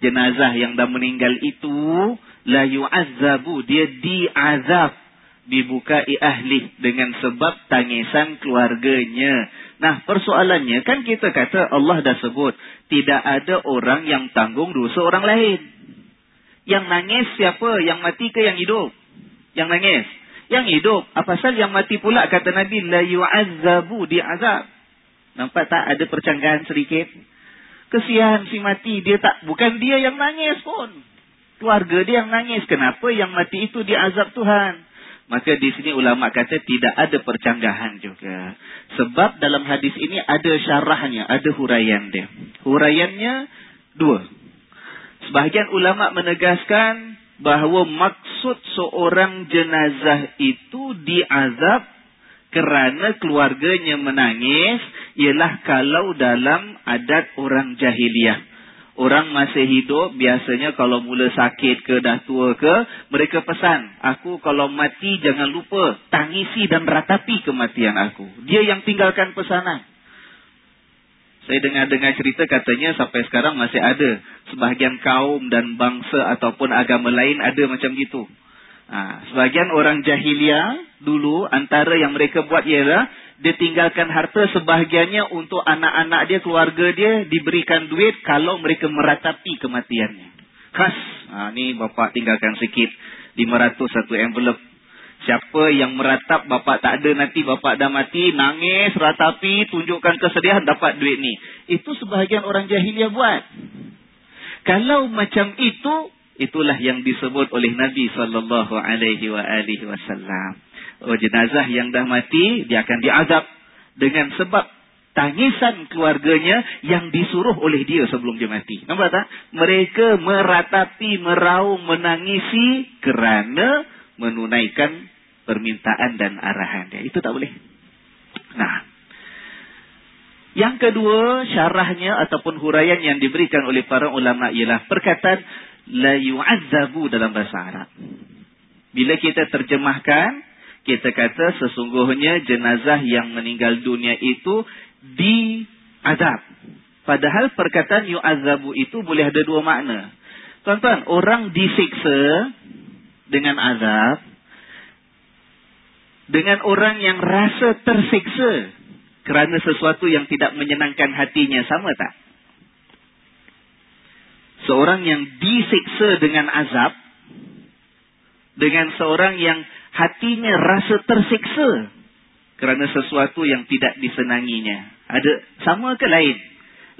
A: jenazah yang dah meninggal itu la yu'azzabu, dia diazab dibukai ahli dengan sebab tangisan keluarganya. Nah, persoalannya kan kita kata Allah dah sebut tidak ada orang yang tanggung dosa orang lain. Yang nangis siapa? Yang mati ke yang hidup? Yang nangis. Yang hidup. Apa sahaja yang mati pula kata Nabi la yu'azzabu di'azab. Nampak tak ada percanggahan sedikit? Kesian si mati dia tak bukan dia yang nangis pun. Keluarga dia yang nangis. Kenapa yang mati itu diazab Tuhan? Maka di sini ulama kata tidak ada percanggahan juga. Sebab dalam hadis ini ada syarahnya, ada huraian dia. Huraiannya dua. Sebahagian ulama menegaskan bahawa maksud seorang jenazah itu diazab kerana keluarganya menangis ialah kalau dalam adat orang jahiliah. Orang masih hidup biasanya kalau mula sakit ke dah tua ke mereka pesan aku kalau mati jangan lupa tangisi dan ratapi kematian aku. Dia yang tinggalkan pesanan. Saya dengar-dengar cerita katanya sampai sekarang masih ada. Sebahagian kaum dan bangsa ataupun agama lain ada macam gitu. Ha, sebahagian orang jahiliah dulu antara yang mereka buat ialah dia tinggalkan harta sebahagiannya untuk anak-anak dia, keluarga dia diberikan duit kalau mereka meratapi kematiannya. Khas. Ha, ni bapak tinggalkan sikit. 500 satu envelope Siapa yang meratap bapak tak ada nanti bapak dah mati, nangis, ratapi, tunjukkan kesedihan dapat duit ni. Itu sebahagian orang jahiliah buat. Kalau macam itu, itulah yang disebut oleh Nabi sallallahu alaihi wasallam. Oh jenazah yang dah mati dia akan diazab dengan sebab tangisan keluarganya yang disuruh oleh dia sebelum dia mati. Nampak tak? Mereka meratapi, meraung, menangisi kerana menunaikan permintaan dan arahan dia. Itu tak boleh. Nah. Yang kedua, syarahnya ataupun huraian yang diberikan oleh para ulama ialah perkataan la yu'azzabu dalam bahasa Arab. Bila kita terjemahkan, kita kata sesungguhnya jenazah yang meninggal dunia itu diazab. Padahal perkataan yu'azzabu itu boleh ada dua makna. Tuan-tuan, orang disiksa dengan azab dengan orang yang rasa tersiksa kerana sesuatu yang tidak menyenangkan hatinya sama tak? Seorang yang disiksa dengan azab dengan seorang yang hatinya rasa tersiksa kerana sesuatu yang tidak disenanginya. Ada sama ke lain?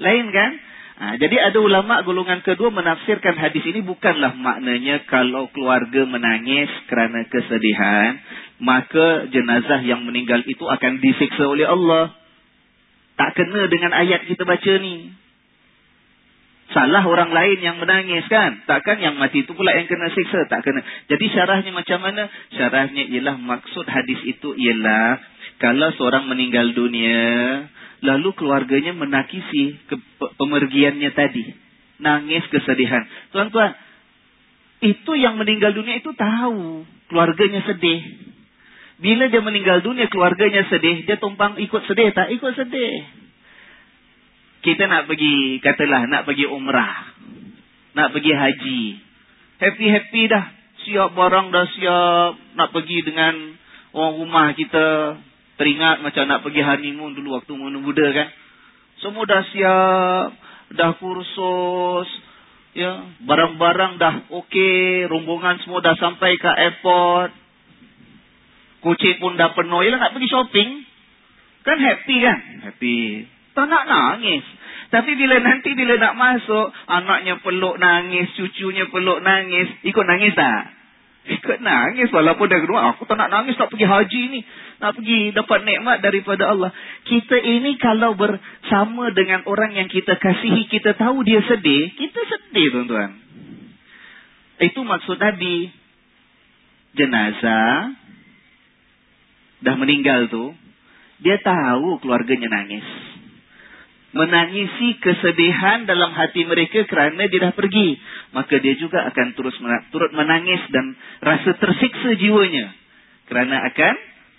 A: Lain kan? Ha, jadi ada ulama golongan kedua menafsirkan hadis ini bukanlah maknanya kalau keluarga menangis kerana kesedihan, maka jenazah yang meninggal itu akan disiksa oleh Allah. Tak kena dengan ayat kita baca ni. Salah orang lain yang menangis kan? Takkan yang mati itu pula yang kena siksa? Tak kena. Jadi syarahnya macam mana? Syarahnya ialah maksud hadis itu ialah kalau seorang meninggal dunia, Lalu keluarganya menakisi ke pemergiannya tadi. Nangis kesedihan. Tuan-tuan, itu yang meninggal dunia itu tahu. Keluarganya sedih. Bila dia meninggal dunia, keluarganya sedih. Dia tumpang ikut sedih tak? Ikut sedih. Kita nak pergi, katalah nak pergi umrah. Nak pergi haji. Happy-happy dah. Siap barang dah siap. Nak pergi dengan orang rumah kita teringat macam nak pergi honeymoon dulu waktu muda kan. Semua dah siap, dah kursus, ya, barang-barang dah okey, rombongan semua dah sampai ke airport. Kucing pun dah penuh, ya nak pergi shopping. Kan happy kan? Happy. Tak nak nangis. Tapi bila nanti bila nak masuk, anaknya peluk nangis, cucunya peluk nangis, ikut nangis tak? Ikut nangis walaupun dia kedua, aku tak nak nangis nak pergi haji ni. Nak pergi dapat nikmat daripada Allah. Kita ini kalau bersama dengan orang yang kita kasihi, kita tahu dia sedih, kita sedih tuan-tuan. Itu maksud tadi. Jenazah dah meninggal tu, dia tahu keluarganya nangis menangisi kesedihan dalam hati mereka kerana dia dah pergi. Maka dia juga akan terus turut menangis dan rasa tersiksa jiwanya. Kerana akan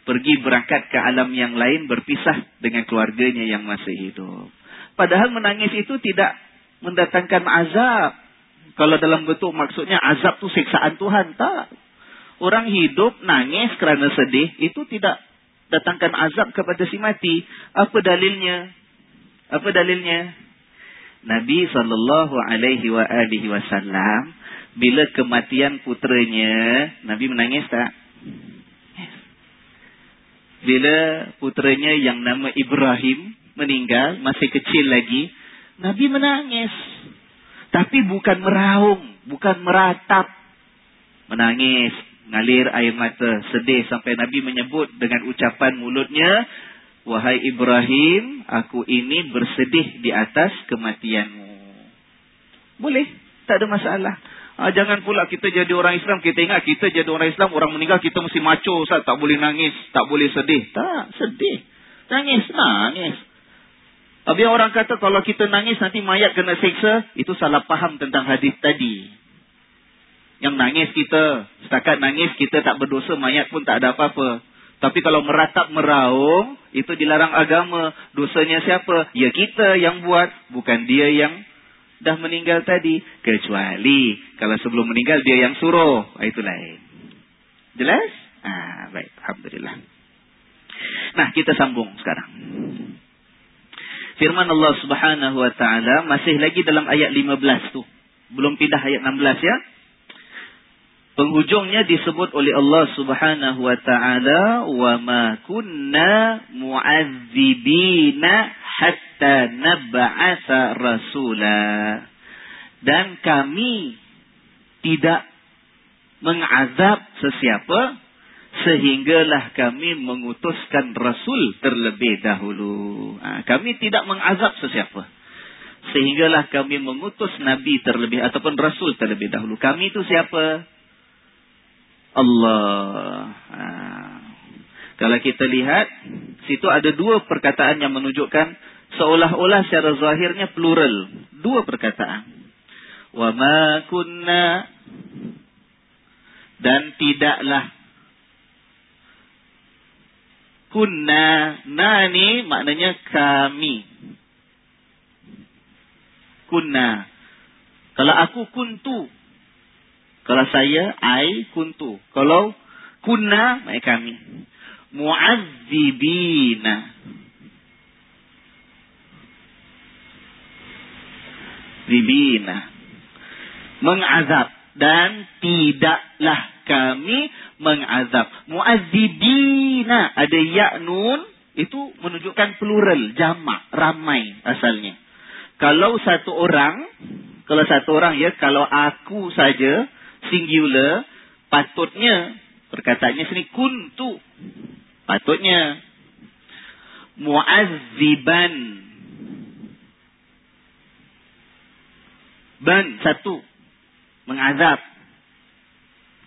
A: pergi berangkat ke alam yang lain berpisah dengan keluarganya yang masih hidup. Padahal menangis itu tidak mendatangkan azab. Kalau dalam bentuk maksudnya azab tu siksaan Tuhan. Tak. Orang hidup nangis kerana sedih itu tidak datangkan azab kepada si mati. Apa dalilnya? Apa dalilnya? Nabi sallallahu alaihi wa alihi wasallam bila kematian putranya, Nabi menangis tak? Bila putranya yang nama Ibrahim meninggal, masih kecil lagi, Nabi menangis. Tapi bukan meraung, bukan meratap. Menangis, ngalir air mata, sedih sampai Nabi menyebut dengan ucapan mulutnya, Wahai Ibrahim, aku ini bersedih di atas kematianmu. Boleh, tak ada masalah. Ha, jangan pula kita jadi orang Islam, kita ingat kita jadi orang Islam, orang meninggal kita mesti maco, Ustaz. tak boleh nangis, tak boleh sedih. Tak, sedih. Nangis, nangis. Tapi orang kata kalau kita nangis nanti mayat kena seksa, itu salah faham tentang hadis tadi. Yang nangis kita, setakat nangis kita tak berdosa, mayat pun tak ada apa-apa. Tapi kalau meratap meraung, itu dilarang agama. Dosanya siapa? Ya kita yang buat, bukan dia yang dah meninggal tadi. Kecuali kalau sebelum meninggal dia yang suruh. Ah, itu lain. Jelas? Ah, baik. Alhamdulillah. Nah, kita sambung sekarang. Firman Allah Subhanahu wa taala masih lagi dalam ayat 15 tu. Belum pindah ayat 16 ya. Penghujungnya disebut oleh Allah Subhanahu wa taala wa ma kunna mu'adzibina hatta nab'atha rasula. Dan kami tidak mengazab sesiapa sehinggalah kami mengutuskan rasul terlebih dahulu. Ha, kami tidak mengazab sesiapa. Sehinggalah kami mengutus nabi terlebih ataupun rasul terlebih dahulu. Kami itu siapa? Allah. Ha. Kalau kita lihat, situ ada dua perkataan yang menunjukkan seolah-olah secara zahirnya plural. Dua perkataan. Wa ma kunna dan tidaklah kunna na ni maknanya kami kunna kalau aku kuntu kalau saya, I kuntu. Kalau kunna, mereka kami. Mu'adzibina. Zibina. Mengazab. Dan tidaklah kami mengazab. Mu'adzibina. Ada ya'nun. Itu menunjukkan plural. Jamak. Ramai asalnya. Kalau satu orang. Kalau satu orang ya. Kalau aku saja singular patutnya perkataannya sini kuntu patutnya muazziban. Ban satu mengazab.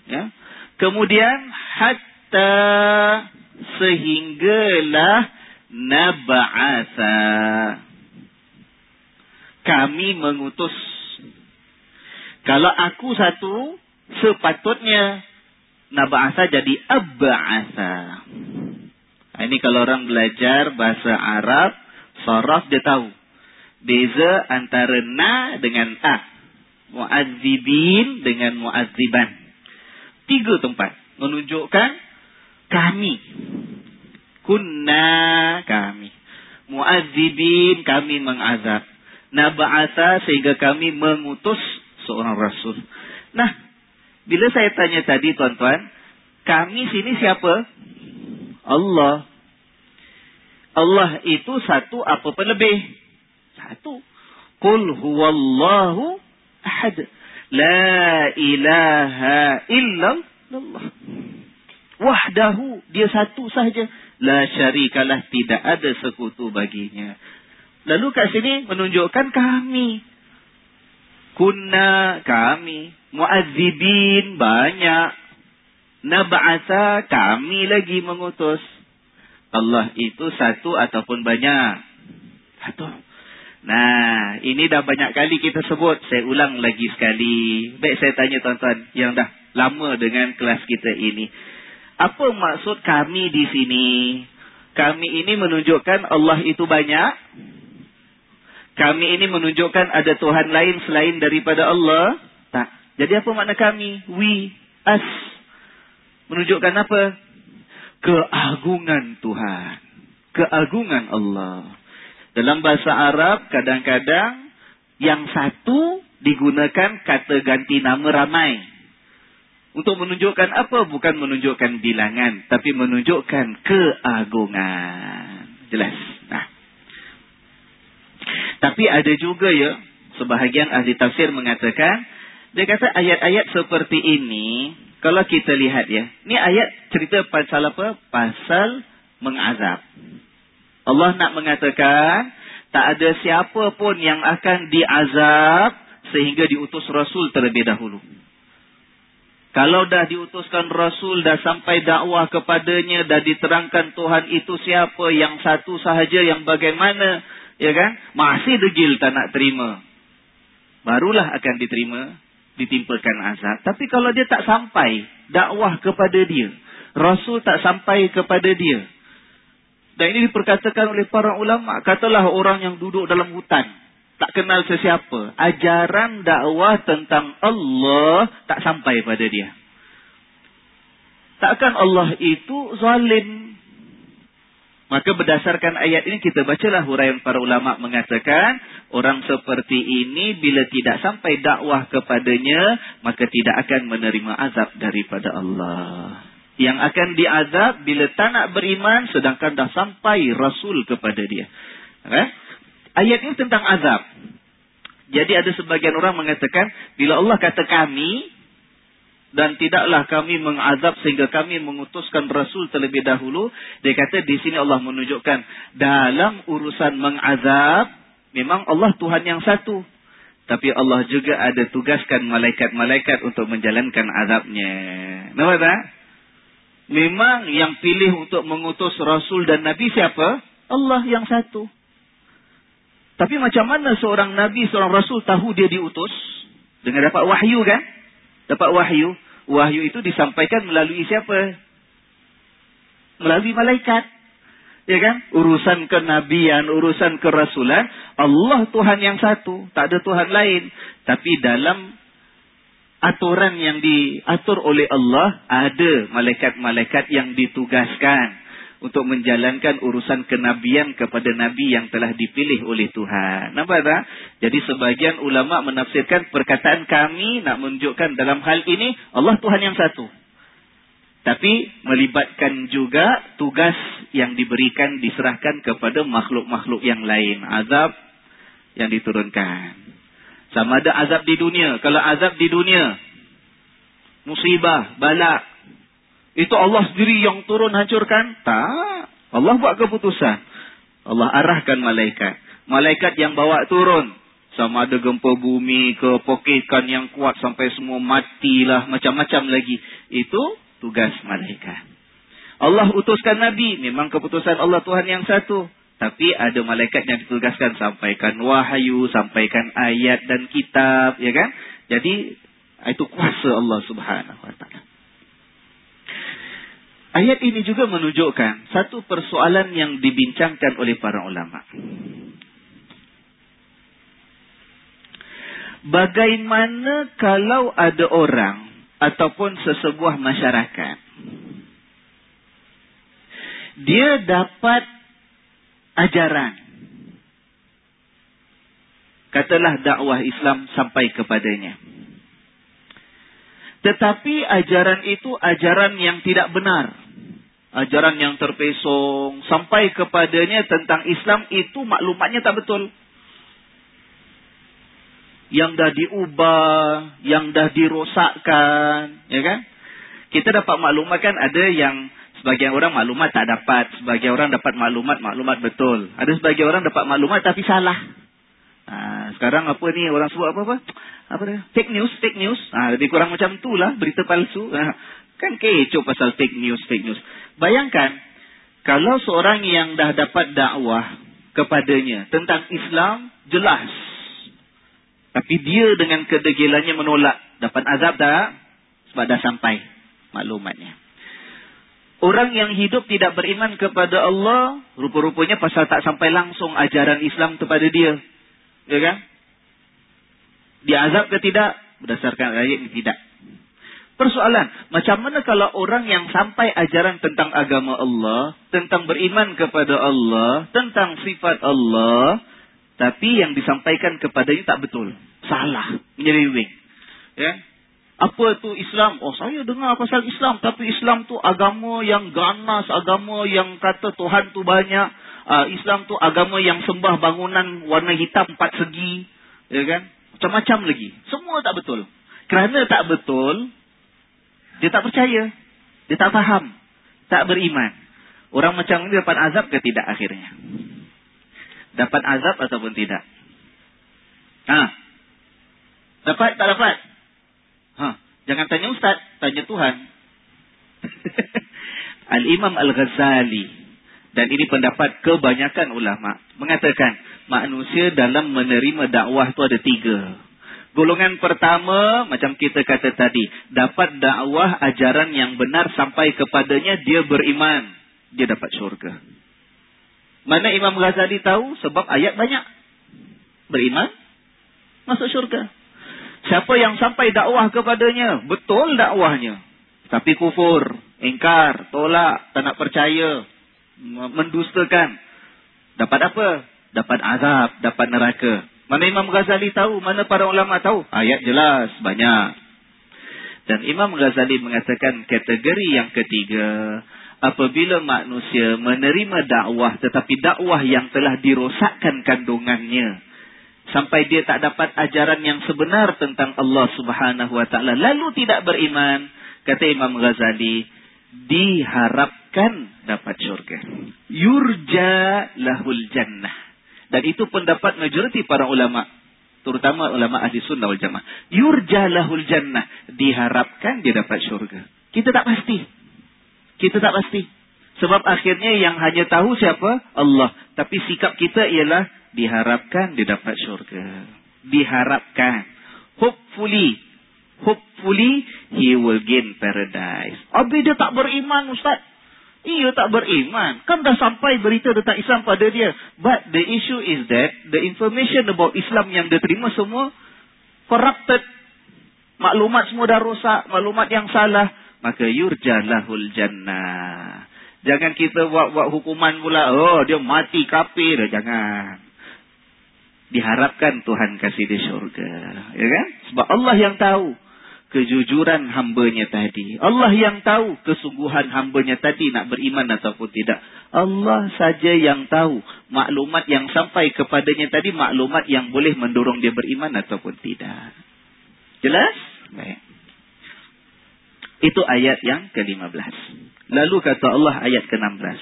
A: Ya. Kemudian hatta sehinggalah nab'asa kami mengutus. Kalau aku satu sepatutnya naba'asa jadi abba'asa. Ini kalau orang belajar bahasa Arab, saraf dia tahu. Beza antara na dengan a. Mu'adzibin dengan mu'adziban. Tiga tempat. Menunjukkan kami. Kunna kami. Mu'adzibin kami mengazab. Naba'asa sehingga kami mengutus seorang rasul. Nah, bila saya tanya tadi tuan-tuan, kami sini siapa? Allah. Allah itu satu apa pun lebih? Satu. Qul huwallahu ahad. La ilaha illallah. Wahdahu. Dia satu sahaja. La syarikalah. Tidak ada sekutu baginya. Lalu kat sini menunjukkan kami. Kunna kami. Mu'adzibin banyak. Naba'asa kami lagi mengutus. Allah itu satu ataupun banyak. Satu. Nah, ini dah banyak kali kita sebut. Saya ulang lagi sekali. Baik saya tanya tuan-tuan yang dah lama dengan kelas kita ini. Apa maksud kami di sini? Kami ini menunjukkan Allah itu banyak. Kami ini menunjukkan ada Tuhan lain selain daripada Allah. Tak. Jadi apa makna kami? We, us. Menunjukkan apa? Keagungan Tuhan. Keagungan Allah. Dalam bahasa Arab, kadang-kadang yang satu digunakan kata ganti nama ramai. Untuk menunjukkan apa? Bukan menunjukkan bilangan. Tapi menunjukkan keagungan. Jelas. Tapi ada juga ya, sebahagian ahli tafsir mengatakan, dia kata ayat-ayat seperti ini, kalau kita lihat ya, ini ayat cerita pasal apa? Pasal mengazab. Allah nak mengatakan, tak ada siapa pun yang akan diazab sehingga diutus Rasul terlebih dahulu. Kalau dah diutuskan Rasul, dah sampai dakwah kepadanya, dah diterangkan Tuhan itu siapa, yang satu sahaja, yang bagaimana, ya kan? Masih degil tak nak terima. Barulah akan diterima ditimpakan azab. Tapi kalau dia tak sampai dakwah kepada dia, Rasul tak sampai kepada dia. Dan ini diperkatakan oleh para ulama. Katalah orang yang duduk dalam hutan. Tak kenal sesiapa. Ajaran dakwah tentang Allah tak sampai pada dia. Takkan Allah itu zalim. Maka berdasarkan ayat ini kita bacalah huraian para ulama mengatakan orang seperti ini bila tidak sampai dakwah kepadanya maka tidak akan menerima azab daripada Allah. Yang akan diazab bila tak nak beriman sedangkan dah sampai rasul kepada dia. Eh? Ayat ini tentang azab. Jadi ada sebagian orang mengatakan bila Allah kata kami dan tidaklah kami mengazab sehingga kami mengutuskan Rasul terlebih dahulu. Dia kata di sini Allah menunjukkan dalam urusan mengazab, memang Allah Tuhan yang satu. Tapi Allah juga ada tugaskan malaikat-malaikat untuk menjalankan azabnya. Nampak tak? Memang yang pilih untuk mengutus Rasul dan Nabi siapa? Allah yang satu. Tapi macam mana seorang Nabi, seorang Rasul tahu dia diutus? Dengan dapat wahyu kan? Dapat wahyu, wahyu itu disampaikan melalui siapa? Melalui malaikat. Ya kan? Urusan kenabian, urusan kerasulan, Allah Tuhan yang satu, tak ada Tuhan lain. Tapi dalam aturan yang diatur oleh Allah, ada malaikat-malaikat yang ditugaskan untuk menjalankan urusan kenabian kepada nabi yang telah dipilih oleh Tuhan. Nampak tak? Jadi sebagian ulama menafsirkan perkataan kami nak menunjukkan dalam hal ini Allah Tuhan yang satu. Tapi melibatkan juga tugas yang diberikan diserahkan kepada makhluk-makhluk yang lain. Azab yang diturunkan. Sama ada azab di dunia. Kalau azab di dunia, musibah, balak, itu Allah sendiri yang turun hancurkan? Tak. Allah buat keputusan. Allah arahkan malaikat. Malaikat yang bawa turun. Sama ada gempa bumi ke pokekan yang kuat sampai semua matilah. Macam-macam lagi. Itu tugas malaikat. Allah utuskan Nabi. Memang keputusan Allah Tuhan yang satu. Tapi ada malaikat yang ditugaskan. Sampaikan wahyu, sampaikan ayat dan kitab. ya kan? Jadi itu kuasa Allah subhanahu wa ta'ala. Ayat ini juga menunjukkan satu persoalan yang dibincangkan oleh para ulama. Bagaimana kalau ada orang ataupun sesebuah masyarakat dia dapat ajaran? Katalah dakwah Islam sampai kepadanya. Tetapi ajaran itu ajaran yang tidak benar ajaran yang terpesong sampai kepadanya tentang Islam itu maklumatnya tak betul. Yang dah diubah, yang dah dirosakkan, ya kan? Kita dapat maklumat kan ada yang sebagian orang maklumat tak dapat, sebagian orang dapat maklumat maklumat betul. Ada sebagian orang dapat maklumat tapi salah. Ha, sekarang apa ni orang sebut apa apa? Apa dia? Fake news, fake news. Ha, lebih kurang macam itulah berita palsu. Ha, kan kecoh pasal fake news, fake news. Bayangkan, kalau seorang yang dah dapat dakwah kepadanya tentang Islam, jelas. Tapi dia dengan kedegilannya menolak. Dapat azab tak? Sebab dah sampai maklumatnya. Orang yang hidup tidak beriman kepada Allah, rupa-rupanya pasal tak sampai langsung ajaran Islam kepada dia. Ya kan? Dia azab ke tidak? Berdasarkan ayat ini tidak. Persoalan, macam mana kalau orang yang sampai ajaran tentang agama Allah, tentang beriman kepada Allah, tentang sifat Allah, tapi yang disampaikan kepadanya tak betul. Salah, menyeliwing. Ya? Apa itu Islam? Oh, saya dengar pasal Islam, tapi Islam tu agama yang ganas, agama yang kata Tuhan tu banyak. Uh, Islam tu agama yang sembah bangunan warna hitam empat segi. Ya kan? Macam-macam lagi. Semua tak betul. Kerana tak betul, dia tak percaya. Dia tak faham. Tak beriman. Orang macam ini dapat azab ke tidak akhirnya? Dapat azab ataupun tidak? Ha? Dapat tak dapat? Ha? Jangan tanya ustaz, tanya Tuhan. Al-Imam Al-Ghazali dan ini pendapat kebanyakan ulama mengatakan manusia dalam menerima dakwah itu ada tiga. Golongan pertama, macam kita kata tadi, dapat dakwah ajaran yang benar sampai kepadanya, dia beriman. Dia dapat syurga. Mana Imam Ghazali tahu? Sebab ayat banyak. Beriman, masuk syurga. Siapa yang sampai dakwah kepadanya, betul dakwahnya. Tapi kufur, ingkar, tolak, tak nak percaya, mendustakan. Dapat apa? Dapat azab, dapat neraka. Mana Imam Ghazali tahu? Mana para ulama tahu? Ayat jelas, banyak. Dan Imam Ghazali mengatakan kategori yang ketiga, apabila manusia menerima dakwah tetapi dakwah yang telah dirosakkan kandungannya sampai dia tak dapat ajaran yang sebenar tentang Allah Subhanahu wa taala lalu tidak beriman, kata Imam Ghazali, diharapkan dapat syurga. Yurja lahul jannah. Dan itu pendapat majoriti para ulama. Terutama ulama ahli sunnah wal jamaah. Yurja lahul jannah. Diharapkan dia dapat syurga. Kita tak pasti. Kita tak pasti. Sebab akhirnya yang hanya tahu siapa? Allah. Tapi sikap kita ialah diharapkan dia dapat syurga. Diharapkan. Hopefully hopefully he will gain paradise. Habis dia tak beriman Ustaz. Ia tak beriman. Kan dah sampai berita tentang Islam pada dia. But the issue is that the information about Islam yang dia terima semua corrupted. Maklumat semua dah rosak. Maklumat yang salah. Maka yurjalahul jannah. Jangan kita buat-buat hukuman pula. Oh dia mati kafir. Jangan. Diharapkan Tuhan kasih dia syurga. Ya kan? Sebab Allah yang tahu kejujuran hambanya tadi. Allah yang tahu kesungguhan hambanya tadi nak beriman ataupun tidak. Allah saja yang tahu maklumat yang sampai kepadanya tadi maklumat yang boleh mendorong dia beriman ataupun tidak. Jelas? Baik. Itu ayat yang ke-15. Lalu kata Allah ayat ke-16.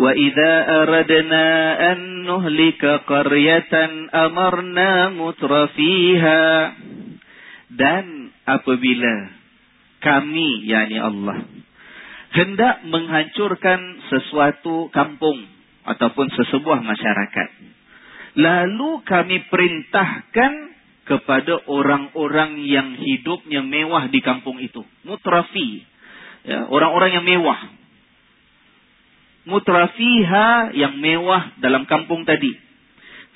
A: Wa idza aradna an nuhlika qaryatan amarna mutrafiha dan apabila kami, yakni Allah, hendak menghancurkan sesuatu kampung ataupun sesebuah masyarakat. Lalu kami perintahkan kepada orang-orang yang hidupnya mewah di kampung itu. Mutrafi. Ya, orang-orang yang mewah. Mutrafiha yang mewah dalam kampung tadi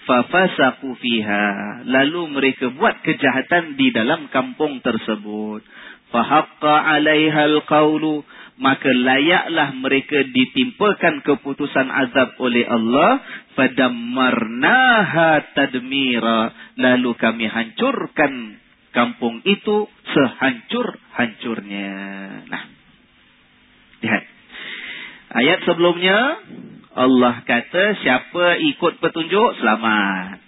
A: fafasaku fiha. Lalu mereka buat kejahatan di dalam kampung tersebut. Fahaqqa 'alaiha alqaulu maka layaklah mereka ditimpakan keputusan azab oleh Allah. Fadammarnaha tadmira. Lalu kami hancurkan kampung itu sehancur-hancurnya. Nah. Lihat. Ayat sebelumnya Allah kata siapa ikut petunjuk selamat.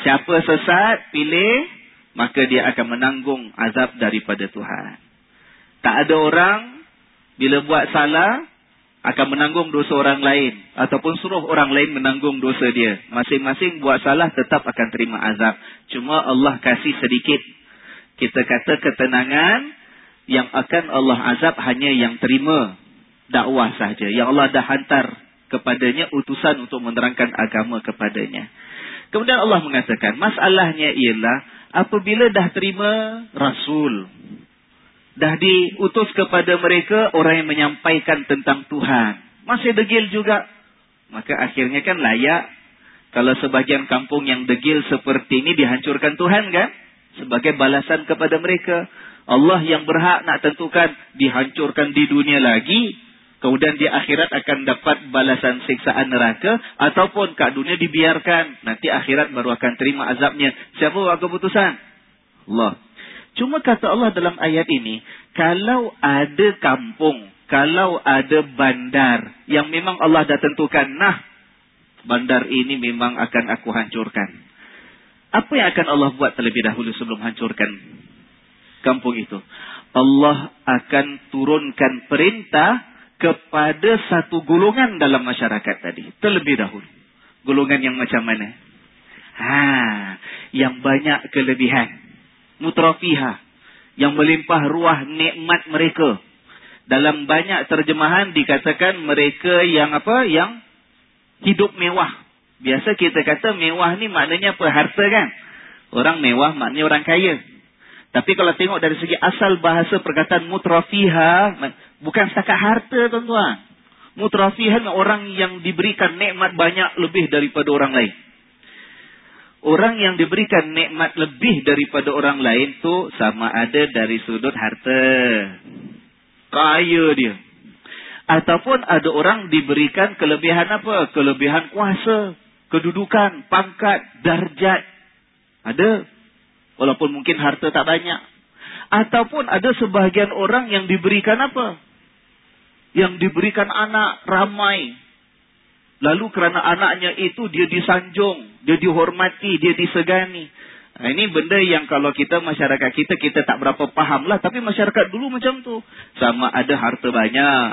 A: Siapa sesat pilih maka dia akan menanggung azab daripada Tuhan. Tak ada orang bila buat salah akan menanggung dosa orang lain ataupun suruh orang lain menanggung dosa dia. Masing-masing buat salah tetap akan terima azab. Cuma Allah kasih sedikit kita kata ketenangan yang akan Allah azab hanya yang terima dakwah saja. Yang Allah dah hantar kepadanya utusan untuk menerangkan agama kepadanya. Kemudian Allah mengatakan, masalahnya ialah apabila dah terima Rasul, dah diutus kepada mereka orang yang menyampaikan tentang Tuhan, masih degil juga, maka akhirnya kan layak kalau sebagian kampung yang degil seperti ini dihancurkan Tuhan kan? Sebagai balasan kepada mereka. Allah yang berhak nak tentukan dihancurkan di dunia lagi Kemudian di akhirat akan dapat balasan siksaan neraka. Ataupun kat dunia dibiarkan. Nanti akhirat baru akan terima azabnya. Siapa buat keputusan? Allah. Cuma kata Allah dalam ayat ini. Kalau ada kampung. Kalau ada bandar. Yang memang Allah dah tentukan. Nah. Bandar ini memang akan aku hancurkan. Apa yang akan Allah buat terlebih dahulu sebelum hancurkan kampung itu? Allah akan turunkan perintah kepada satu golongan dalam masyarakat tadi. Terlebih dahulu. Golongan yang macam mana? Ha, yang banyak kelebihan. Mutrafiha. Yang melimpah ruah nikmat mereka. Dalam banyak terjemahan dikatakan mereka yang apa? Yang hidup mewah. Biasa kita kata mewah ni maknanya apa? Harta kan? Orang mewah maknanya orang kaya. Tapi kalau tengok dari segi asal bahasa perkataan mutrafiha, bukan setakat harta tuan-tuan. Mutrafiha orang yang diberikan nikmat banyak lebih daripada orang lain. Orang yang diberikan nikmat lebih daripada orang lain tu sama ada dari sudut harta. Kaya dia. Ataupun ada orang diberikan kelebihan apa? Kelebihan kuasa, kedudukan, pangkat, darjat. Ada. Walaupun mungkin harta tak banyak. Ataupun ada sebahagian orang yang diberikan apa? Yang diberikan anak ramai. Lalu kerana anaknya itu dia disanjung, dia dihormati, dia disegani. Nah, ini benda yang kalau kita masyarakat kita, kita tak berapa faham lah. Tapi masyarakat dulu macam tu. Sama ada harta banyak,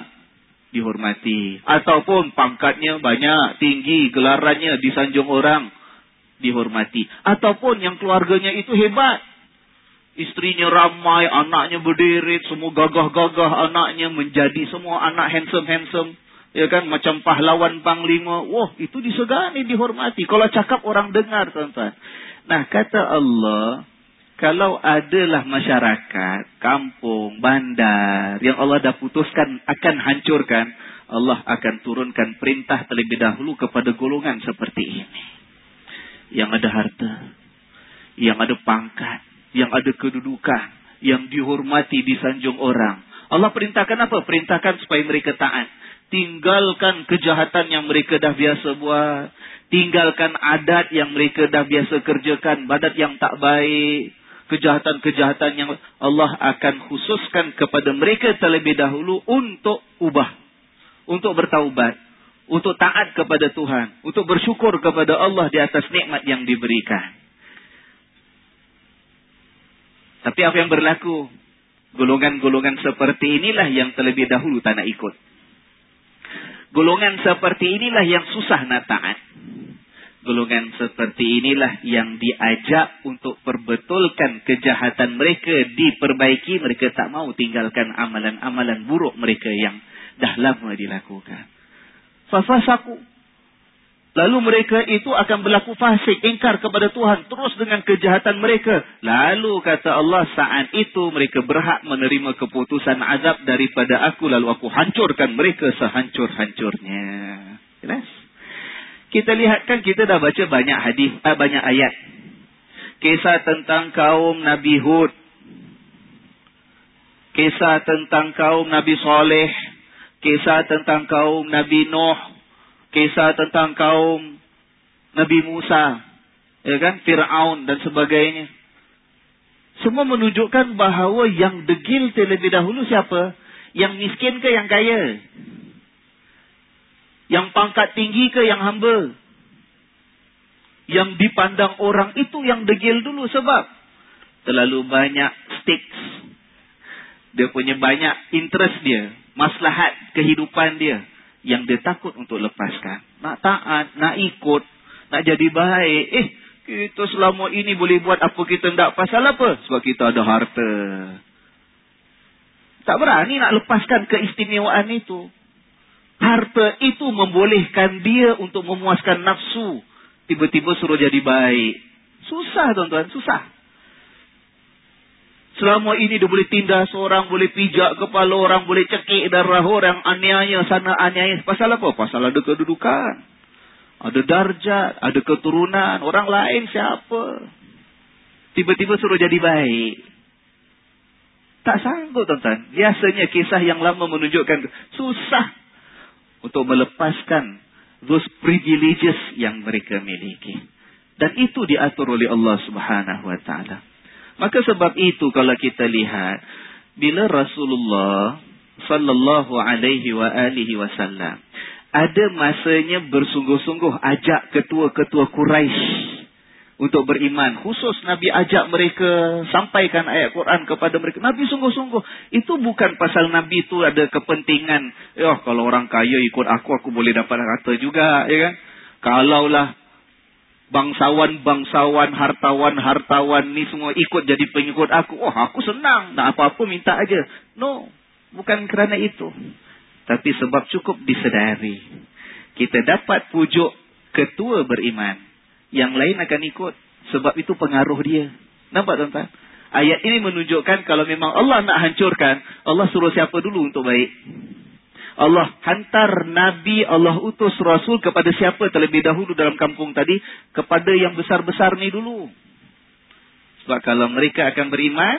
A: dihormati. Ataupun pangkatnya banyak, tinggi, gelarannya disanjung orang dihormati. Ataupun yang keluarganya itu hebat. Istrinya ramai, anaknya berdiri, semua gagah-gagah anaknya menjadi semua anak handsome-handsome. Ya kan, macam pahlawan panglima. Wah, itu disegani, dihormati. Kalau cakap orang dengar, tuan-tuan. Nah, kata Allah, kalau adalah masyarakat, kampung, bandar, yang Allah dah putuskan akan hancurkan, Allah akan turunkan perintah terlebih dahulu kepada golongan seperti ini yang ada harta, yang ada pangkat, yang ada kedudukan, yang dihormati, disanjung orang. Allah perintahkan apa? Perintahkan supaya mereka taat. Tinggalkan kejahatan yang mereka dah biasa buat. Tinggalkan adat yang mereka dah biasa kerjakan. Badat yang tak baik. Kejahatan-kejahatan yang Allah akan khususkan kepada mereka terlebih dahulu untuk ubah. Untuk bertaubat untuk taat kepada Tuhan, untuk bersyukur kepada Allah di atas nikmat yang diberikan. Tapi apa yang berlaku? Golongan-golongan seperti inilah yang terlebih dahulu tak nak ikut. Golongan seperti inilah yang susah nak taat. Golongan seperti inilah yang diajak untuk perbetulkan kejahatan mereka, diperbaiki. Mereka tak mau tinggalkan amalan-amalan buruk mereka yang dah lama dilakukan fafasaku. Lalu mereka itu akan berlaku fasik, ingkar kepada Tuhan. Terus dengan kejahatan mereka. Lalu kata Allah, saat itu mereka berhak menerima keputusan azab daripada aku. Lalu aku hancurkan mereka sehancur-hancurnya. Jelas? Kita lihat kan kita dah baca banyak hadis, eh, banyak ayat. Kisah tentang kaum Nabi Hud. Kisah tentang kaum Nabi Saleh kisah tentang kaum Nabi Nuh, kisah tentang kaum Nabi Musa, ya kan, Fir'aun dan sebagainya. Semua menunjukkan bahawa yang degil terlebih dahulu siapa? Yang miskin ke yang kaya? Yang pangkat tinggi ke yang hamba? Yang dipandang orang itu yang degil dulu sebab terlalu banyak stakes. Dia punya banyak interest dia maslahat kehidupan dia yang dia takut untuk lepaskan. Nak taat, nak ikut, nak jadi baik. Eh, kita selama ini boleh buat apa kita tidak pasal apa? Sebab kita ada harta. Tak berani nak lepaskan keistimewaan itu. Harta itu membolehkan dia untuk memuaskan nafsu. Tiba-tiba suruh jadi baik. Susah tuan-tuan, susah. Selama ini dia boleh tindas orang, boleh pijak kepala orang, boleh cekik darah orang, aniaya sana, aniaya. Pasal apa? Pasal ada kedudukan. Ada darjat, ada keturunan. Orang lain siapa? Tiba-tiba suruh jadi baik. Tak sanggup tuan-tuan. Biasanya kisah yang lama menunjukkan susah untuk melepaskan those privileges yang mereka miliki. Dan itu diatur oleh Allah subhanahu wa ta'ala. Maka sebab itu kalau kita lihat bila Rasulullah sallallahu alaihi wa alihi wasallam ada masanya bersungguh-sungguh ajak ketua-ketua Quraisy untuk beriman. Khusus Nabi ajak mereka sampaikan ayat Quran kepada mereka. Nabi sungguh-sungguh. Itu bukan pasal Nabi itu ada kepentingan. Ya, kalau orang kaya ikut aku, aku boleh dapat harta juga. Ya kan? Kalaulah bangsawan-bangsawan, hartawan-hartawan ni semua ikut jadi pengikut aku. Oh, aku senang. Nak apa-apa minta aja. No, bukan kerana itu. Tapi sebab cukup disedari. Kita dapat pujuk ketua beriman. Yang lain akan ikut. Sebab itu pengaruh dia. Nampak tuan-tuan? Ayat ini menunjukkan kalau memang Allah nak hancurkan, Allah suruh siapa dulu untuk baik? Allah hantar Nabi, Allah utus Rasul kepada siapa terlebih dahulu dalam kampung tadi? Kepada yang besar-besar ni dulu. Sebab kalau mereka akan beriman,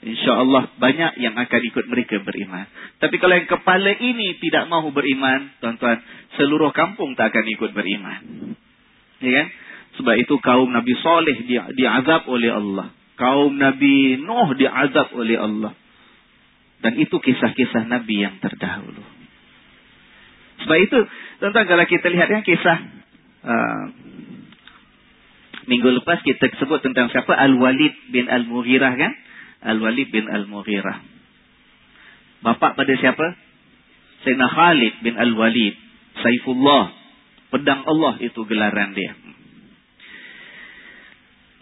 A: insyaAllah banyak yang akan ikut mereka beriman. Tapi kalau yang kepala ini tidak mahu beriman, tuan-tuan, seluruh kampung tak akan ikut beriman. Ya kan? Sebab itu kaum Nabi Saleh diazab oleh Allah. Kaum Nabi Nuh diazab oleh Allah. Dan itu kisah-kisah Nabi yang terdahulu. Sebab itu, tuan-tuan kalau kita lihat yang kisah. Uh, minggu lepas kita sebut tentang siapa? Al-Walid bin Al-Mughirah kan? Al-Walid bin Al-Mughirah. Bapak pada siapa? Sayyidina Khalid bin Al-Walid. Saifullah. Pedang Allah itu gelaran dia.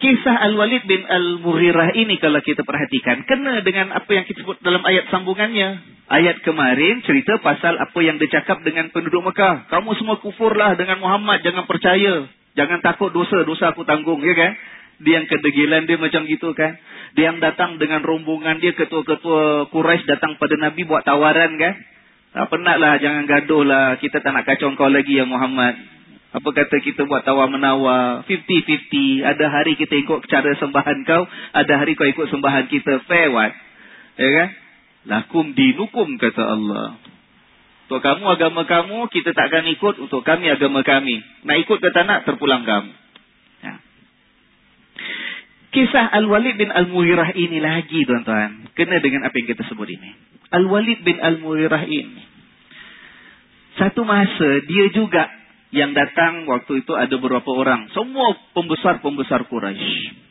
A: Kisah Al-Walid bin Al-Mughirah ini kalau kita perhatikan. Kena dengan apa yang kita sebut dalam ayat sambungannya. Ayat kemarin cerita pasal apa yang dicakap dengan penduduk Mekah. Kamu semua kufurlah dengan Muhammad. Jangan percaya. Jangan takut dosa. Dosa aku tanggung. Ya kan? Dia yang kedegilan dia macam gitu kan. Dia yang datang dengan rombongan dia. Ketua-ketua Quraisy datang pada Nabi buat tawaran kan. Tak penatlah. Jangan gaduh lah. Kita tak nak kacau kau lagi ya Muhammad. Apa kata kita buat tawar-menawar. 50-50. Ada hari kita ikut cara sembahan kau. Ada hari kau ikut sembahan kita. Fair what? Ya kan? Lakum dinukum kata Allah. Untuk kamu agama kamu, kita takkan ikut. Untuk kami agama kami. Nak ikut ke tak nak, terpulang kamu. Ya. Kisah Al-Walid bin Al-Muhirah ini lagi tuan-tuan. Kena dengan apa yang kita sebut ini. Al-Walid bin Al-Muhirah ini. Satu masa dia juga yang datang waktu itu ada beberapa orang. Semua pembesar-pembesar Quraisy.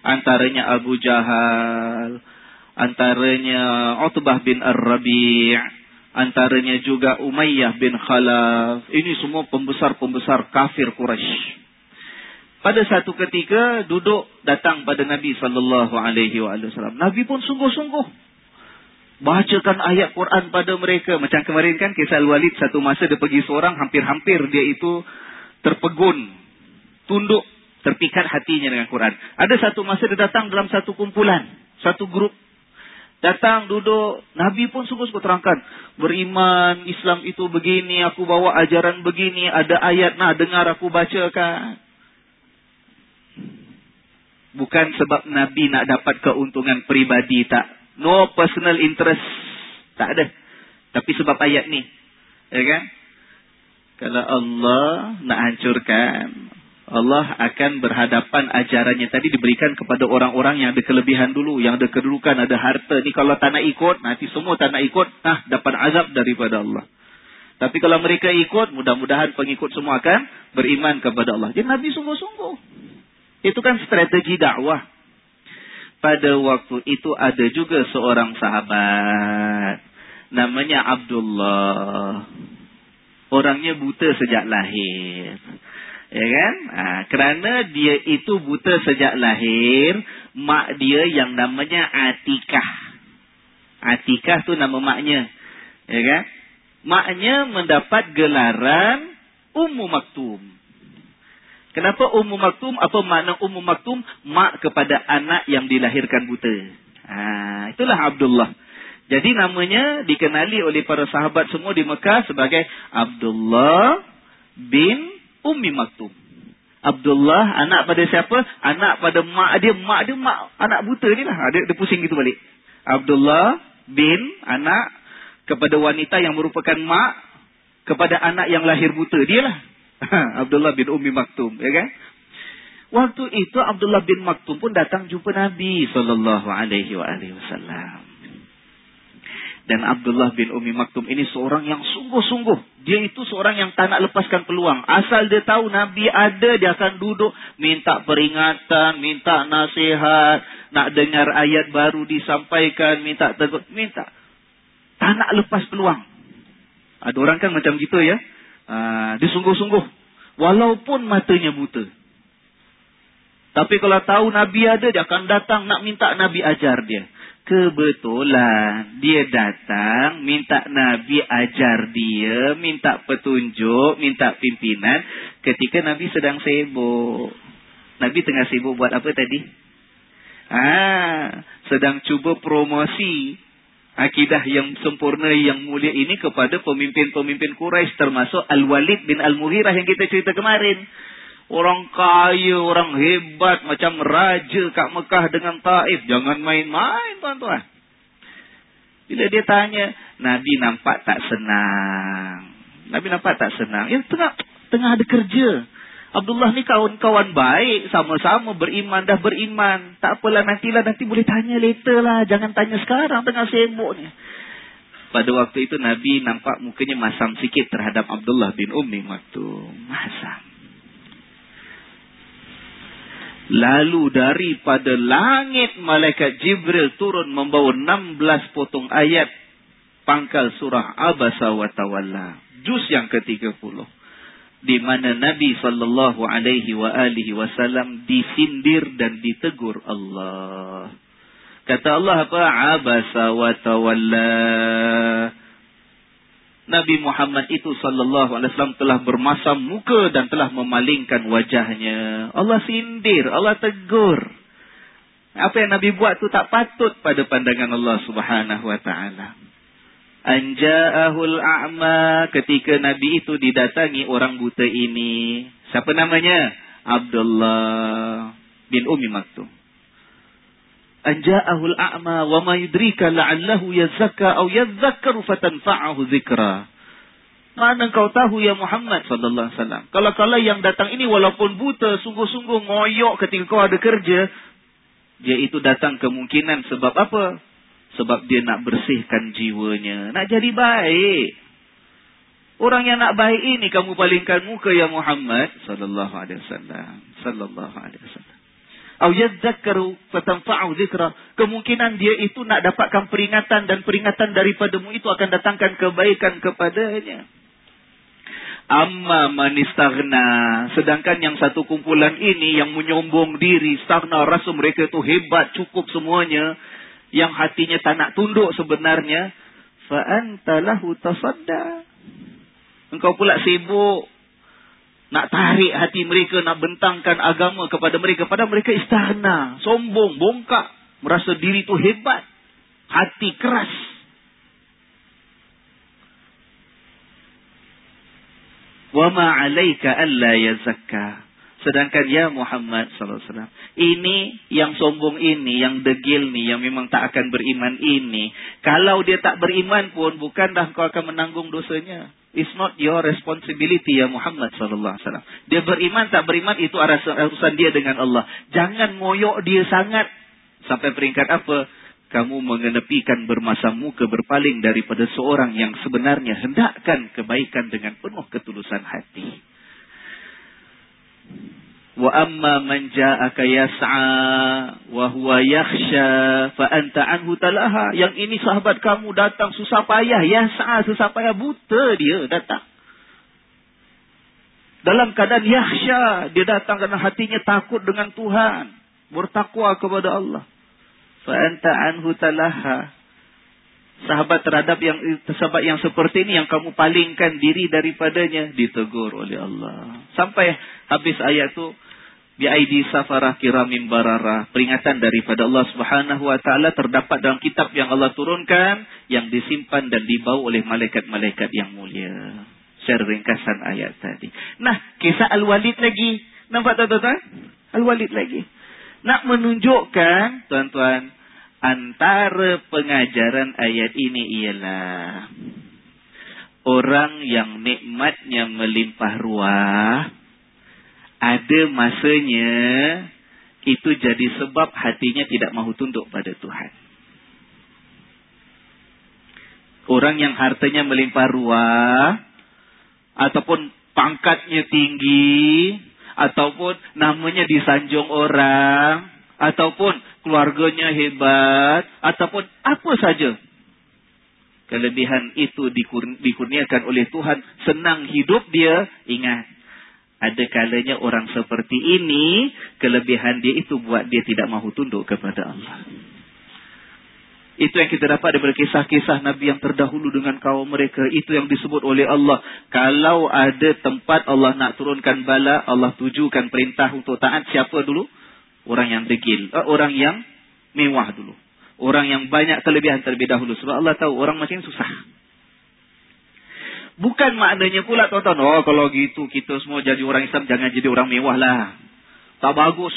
A: Antaranya Abu Jahal. Antaranya Utbah bin Ar-Rabi' Antaranya juga Umayyah bin Khalaf. Ini semua pembesar-pembesar kafir Quraisy. Pada satu ketika duduk datang pada Nabi sallallahu alaihi wasallam. Nabi pun sungguh-sungguh bacakan ayat Quran pada mereka. Macam kemarin kan kisah Al-Walid satu masa dia pergi seorang hampir-hampir dia itu terpegun, tunduk, terpikat hatinya dengan Quran. Ada satu masa dia datang dalam satu kumpulan, satu grup. Datang duduk, Nabi pun sungguh-sungguh terangkan. Beriman, Islam itu begini, aku bawa ajaran begini, ada ayat, nah dengar aku bacakan. Bukan sebab Nabi nak dapat keuntungan pribadi, tak. No personal interest. Tak ada. Tapi sebab ayat ni. Ya kan? Kalau Allah nak hancurkan. Allah akan berhadapan ajarannya tadi diberikan kepada orang-orang yang ada kelebihan dulu. Yang ada kedudukan, ada harta. Ni kalau tak nak ikut, nanti semua tak nak ikut. Nah, dapat azab daripada Allah. Tapi kalau mereka ikut, mudah-mudahan pengikut semua akan beriman kepada Allah. Jadi Nabi sungguh-sungguh. Itu kan strategi dakwah pada waktu itu ada juga seorang sahabat. Namanya Abdullah. Orangnya buta sejak lahir. Ya kan? Ha, kerana dia itu buta sejak lahir mak dia yang namanya Atikah. Atikah tu nama maknya. Ya kan? Maknya mendapat gelaran Ummu Maktum Kenapa Ummu Maktum? Apa makna Ummu Maktum? Mak kepada anak yang dilahirkan buta. Ha, itulah Abdullah. Jadi namanya dikenali oleh para sahabat semua di Mekah sebagai Abdullah bin Ummi Maktum. Abdullah anak pada siapa? Anak pada mak dia. Mak dia mak anak buta ni lah. Dia, dia pusing gitu balik. Abdullah bin anak kepada wanita yang merupakan mak kepada anak yang lahir buta. Dia lah. Abdullah bin Umi Maktum, ya kan? Waktu itu Abdullah bin Maktum pun datang jumpa Nabi sallallahu alaihi wasallam. Dan Abdullah bin Umi Maktum ini seorang yang sungguh-sungguh. Dia itu seorang yang tak nak lepaskan peluang. Asal dia tahu Nabi ada, dia akan duduk minta peringatan, minta nasihat, nak dengar ayat baru disampaikan, minta tegur, minta. Tak nak lepas peluang. Ada orang kan macam gitu ya. Ah, dia sungguh-sungguh. Walaupun matanya buta. Tapi kalau tahu Nabi ada, dia akan datang nak minta Nabi ajar dia. Kebetulan dia datang minta Nabi ajar dia, minta petunjuk, minta pimpinan ketika Nabi sedang sibuk. Nabi tengah sibuk buat apa tadi? Ah, sedang cuba promosi akidah yang sempurna yang mulia ini kepada pemimpin-pemimpin Quraisy termasuk Al-Walid bin Al-Mughirah yang kita cerita kemarin. Orang kaya, orang hebat macam raja kat Mekah dengan Taif. Jangan main-main tuan-tuan. Bila dia tanya, Nabi nampak tak senang. Nabi nampak tak senang. Ya tengah tengah ada kerja. Abdullah ni kawan-kawan baik. Sama-sama beriman dah beriman. Tak apalah nantilah nanti boleh tanya later lah. Jangan tanya sekarang tengah sibuk ni. Pada waktu itu Nabi nampak mukanya masam sikit terhadap Abdullah bin Ummi Maktum. Masam. Lalu daripada langit malaikat Jibril turun membawa 16 potong ayat pangkal surah Abasa wa Tawalla. Juz yang ke-30. Di mana Nabi sallallahu alaihi wa alihi wasallam disindir dan ditegur Allah. Kata Allah apa? Abasa wa Tawalla. Nabi Muhammad itu sallallahu alaihi wasallam telah bermasam muka dan telah memalingkan wajahnya. Allah sindir, Allah tegur. Apa yang Nabi buat tu tak patut pada pandangan Allah Subhanahu wa taala. Anja'ahul a'ma ketika Nabi itu didatangi orang buta ini. Siapa namanya? Abdullah bin Umi Maktum anja'ahu al-a'ma wa ma yudrika la'allahu yazakka aw yadhakkaru fatanfa'ahu dzikra mana kau tahu ya Muhammad sallallahu alaihi wasallam kalau kala yang datang ini walaupun buta sungguh-sungguh ngoyok ketika kau ada kerja dia itu datang kemungkinan sebab apa sebab dia nak bersihkan jiwanya nak jadi baik orang yang nak baik ini kamu palingkan muka ya Muhammad sallallahu alaihi wasallam sallallahu alaihi wasallam Au yadzakkaru fatanfa'u dzikra. Kemungkinan dia itu nak dapatkan peringatan dan peringatan daripadamu itu akan datangkan kebaikan kepadanya. Amma manistaghna. Sedangkan yang satu kumpulan ini yang menyombong diri, stagna rasa mereka itu hebat, cukup semuanya. Yang hatinya tak nak tunduk sebenarnya. Fa'anta lahu tasadda. Engkau pula sibuk nak tarik hati mereka, nak bentangkan agama kepada mereka. Padahal mereka istana, sombong, bongkak. Merasa diri itu hebat. Hati keras. Wa ma'alaika alla yazakka. Sedangkan ya Muhammad sallallahu alaihi wasallam, ini yang sombong ini, yang degil ni, yang memang tak akan beriman ini, kalau dia tak beriman pun bukan dah kau akan menanggung dosanya. It's not your responsibility ya Muhammad sallallahu alaihi wasallam. Dia beriman tak beriman itu urusan dia dengan Allah. Jangan ngoyok dia sangat sampai peringkat apa? Kamu mengenepikan bermasa muka berpaling daripada seorang yang sebenarnya hendakkan kebaikan dengan penuh ketulusan hati. Wa amma man ja'aka yas'a wa huwa yakhsha fa anta anhu talaha. Yang ini sahabat kamu datang susah payah, yas'a susah payah buta dia datang. Dalam keadaan yakhsha, dia datang kerana hatinya takut dengan Tuhan, bertakwa kepada Allah. Fa anta anhu talaha. Sahabat terhadap yang sahabat yang seperti ini yang kamu palingkan diri daripadanya ditegur oleh Allah. Sampai habis ayat itu biaidi safarah kiramim barara peringatan daripada Allah Subhanahu wa taala terdapat dalam kitab yang Allah turunkan yang disimpan dan dibawa oleh malaikat-malaikat yang mulia. Share ringkasan ayat tadi. Nah, kisah Al-Walid lagi. Nampak tak tuan-tuan? Al-Walid lagi. Nak menunjukkan tuan-tuan antara pengajaran ayat ini ialah orang yang nikmatnya melimpah ruah ada masanya itu jadi sebab hatinya tidak mahu tunduk pada Tuhan. Orang yang hartanya melimpah ruah ataupun pangkatnya tinggi ataupun namanya disanjung orang ataupun keluarganya hebat, ataupun apa saja. Kelebihan itu dikurniakan oleh Tuhan, senang hidup dia, ingat. Ada kalanya orang seperti ini, kelebihan dia itu buat dia tidak mahu tunduk kepada Allah. Itu yang kita dapat daripada kisah-kisah Nabi yang terdahulu dengan kaum mereka. Itu yang disebut oleh Allah. Kalau ada tempat Allah nak turunkan bala, Allah tujukan perintah untuk taat siapa dulu? Orang yang degil. Uh, orang yang mewah dulu. Orang yang banyak kelebihan terlebih dahulu. Sebab Allah tahu orang macam susah. Bukan maknanya pula tuan-tuan. Oh kalau gitu kita semua jadi orang Islam jangan jadi orang mewah lah. Tak bagus.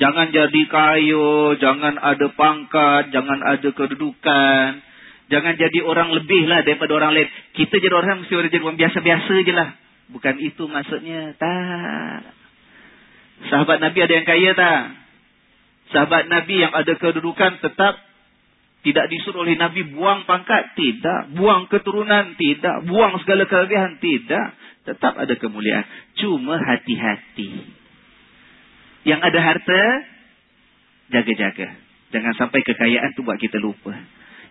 A: Jangan jadi kaya, jangan ada pangkat, jangan ada kedudukan. Jangan jadi orang lebih lah daripada orang lain. Kita jadi orang mesti jadi orang biasa-biasa je lah. Bukan itu maksudnya. Tak. Sahabat Nabi ada yang kaya tak? Sahabat Nabi yang ada kedudukan tetap tidak disuruh oleh Nabi buang pangkat? Tidak. Buang keturunan? Tidak. Buang segala kelebihan? Tidak. Tetap ada kemuliaan. Cuma hati-hati. Yang ada harta, jaga-jaga. Jangan sampai kekayaan tu buat kita lupa.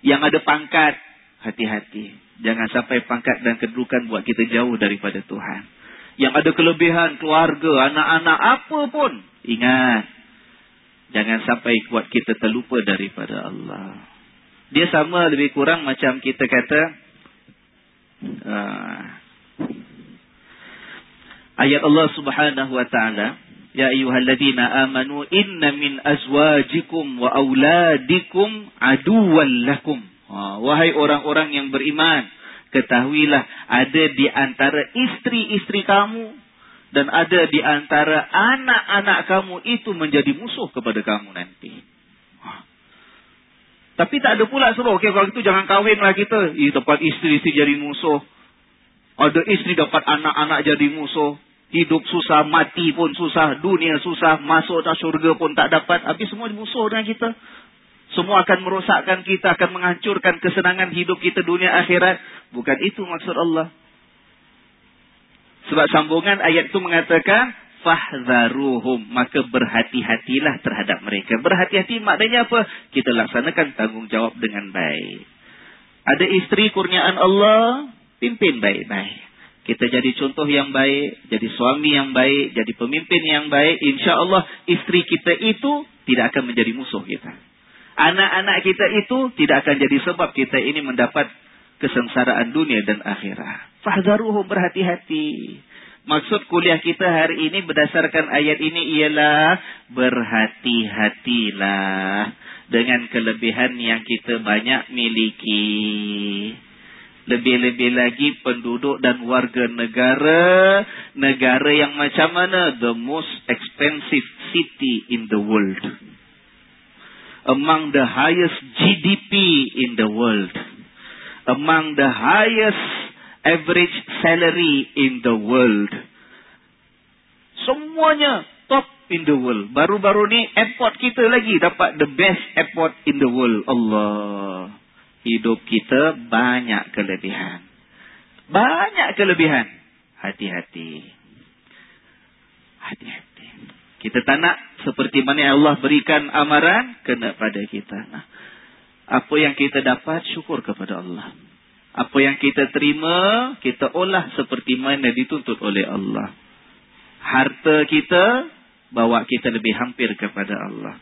A: Yang ada pangkat, hati-hati. Jangan sampai pangkat dan kedudukan buat kita jauh daripada Tuhan. Yang ada kelebihan, keluarga, anak-anak, apa pun. Ingat. Jangan sampai buat kita terlupa daripada Allah. Dia sama lebih kurang macam kita kata. Uh, ayat Allah subhanahu wa ta'ala. Ya ayyuhalladzina amanu inna min azwajikum wa auladikum aduwwan lakum. Ha, wahai orang-orang yang beriman, ketahuilah ada di antara istri-istri kamu dan ada di antara anak-anak kamu itu menjadi musuh kepada kamu nanti. Ha. Tapi tak ada pula suruh, okey kalau itu jangan kahwinlah kita. Ih, dapat istri-istri jadi musuh. Ada istri dapat anak-anak jadi musuh. Hidup susah, mati pun susah, dunia susah, masuk ke syurga pun tak dapat. Habis semua musuh dengan kita. Semua akan merosakkan kita, akan menghancurkan kesenangan hidup kita dunia akhirat. Bukan itu maksud Allah. Sebab sambungan ayat itu mengatakan, Fahzaruhum, maka berhati-hatilah terhadap mereka. Berhati-hati maknanya apa? Kita laksanakan tanggungjawab dengan baik. Ada isteri kurniaan Allah, pimpin baik-baik. Kita jadi contoh yang baik, jadi suami yang baik, jadi pemimpin yang baik. Insya Allah isteri kita itu tidak akan menjadi musuh kita. Anak-anak kita itu tidak akan jadi sebab kita ini mendapat kesengsaraan dunia dan akhirat. Fahzaruhum berhati-hati. Maksud kuliah kita hari ini berdasarkan ayat ini ialah berhati-hatilah dengan kelebihan yang kita banyak miliki. Lebih-lebih lagi penduduk dan warga negara. Negara yang macam mana? The most expensive city in the world. Among the highest GDP in the world. Among the highest average salary in the world. Semuanya top in the world. Baru-baru ni airport kita lagi dapat the best airport in the world. Allah hidup kita banyak kelebihan. Banyak kelebihan. Hati-hati. Hati-hati. Kita tak nak seperti mana Allah berikan amaran, kena pada kita. Nah, apa yang kita dapat, syukur kepada Allah. Apa yang kita terima, kita olah seperti mana dituntut oleh Allah. Harta kita, bawa kita lebih hampir kepada Allah.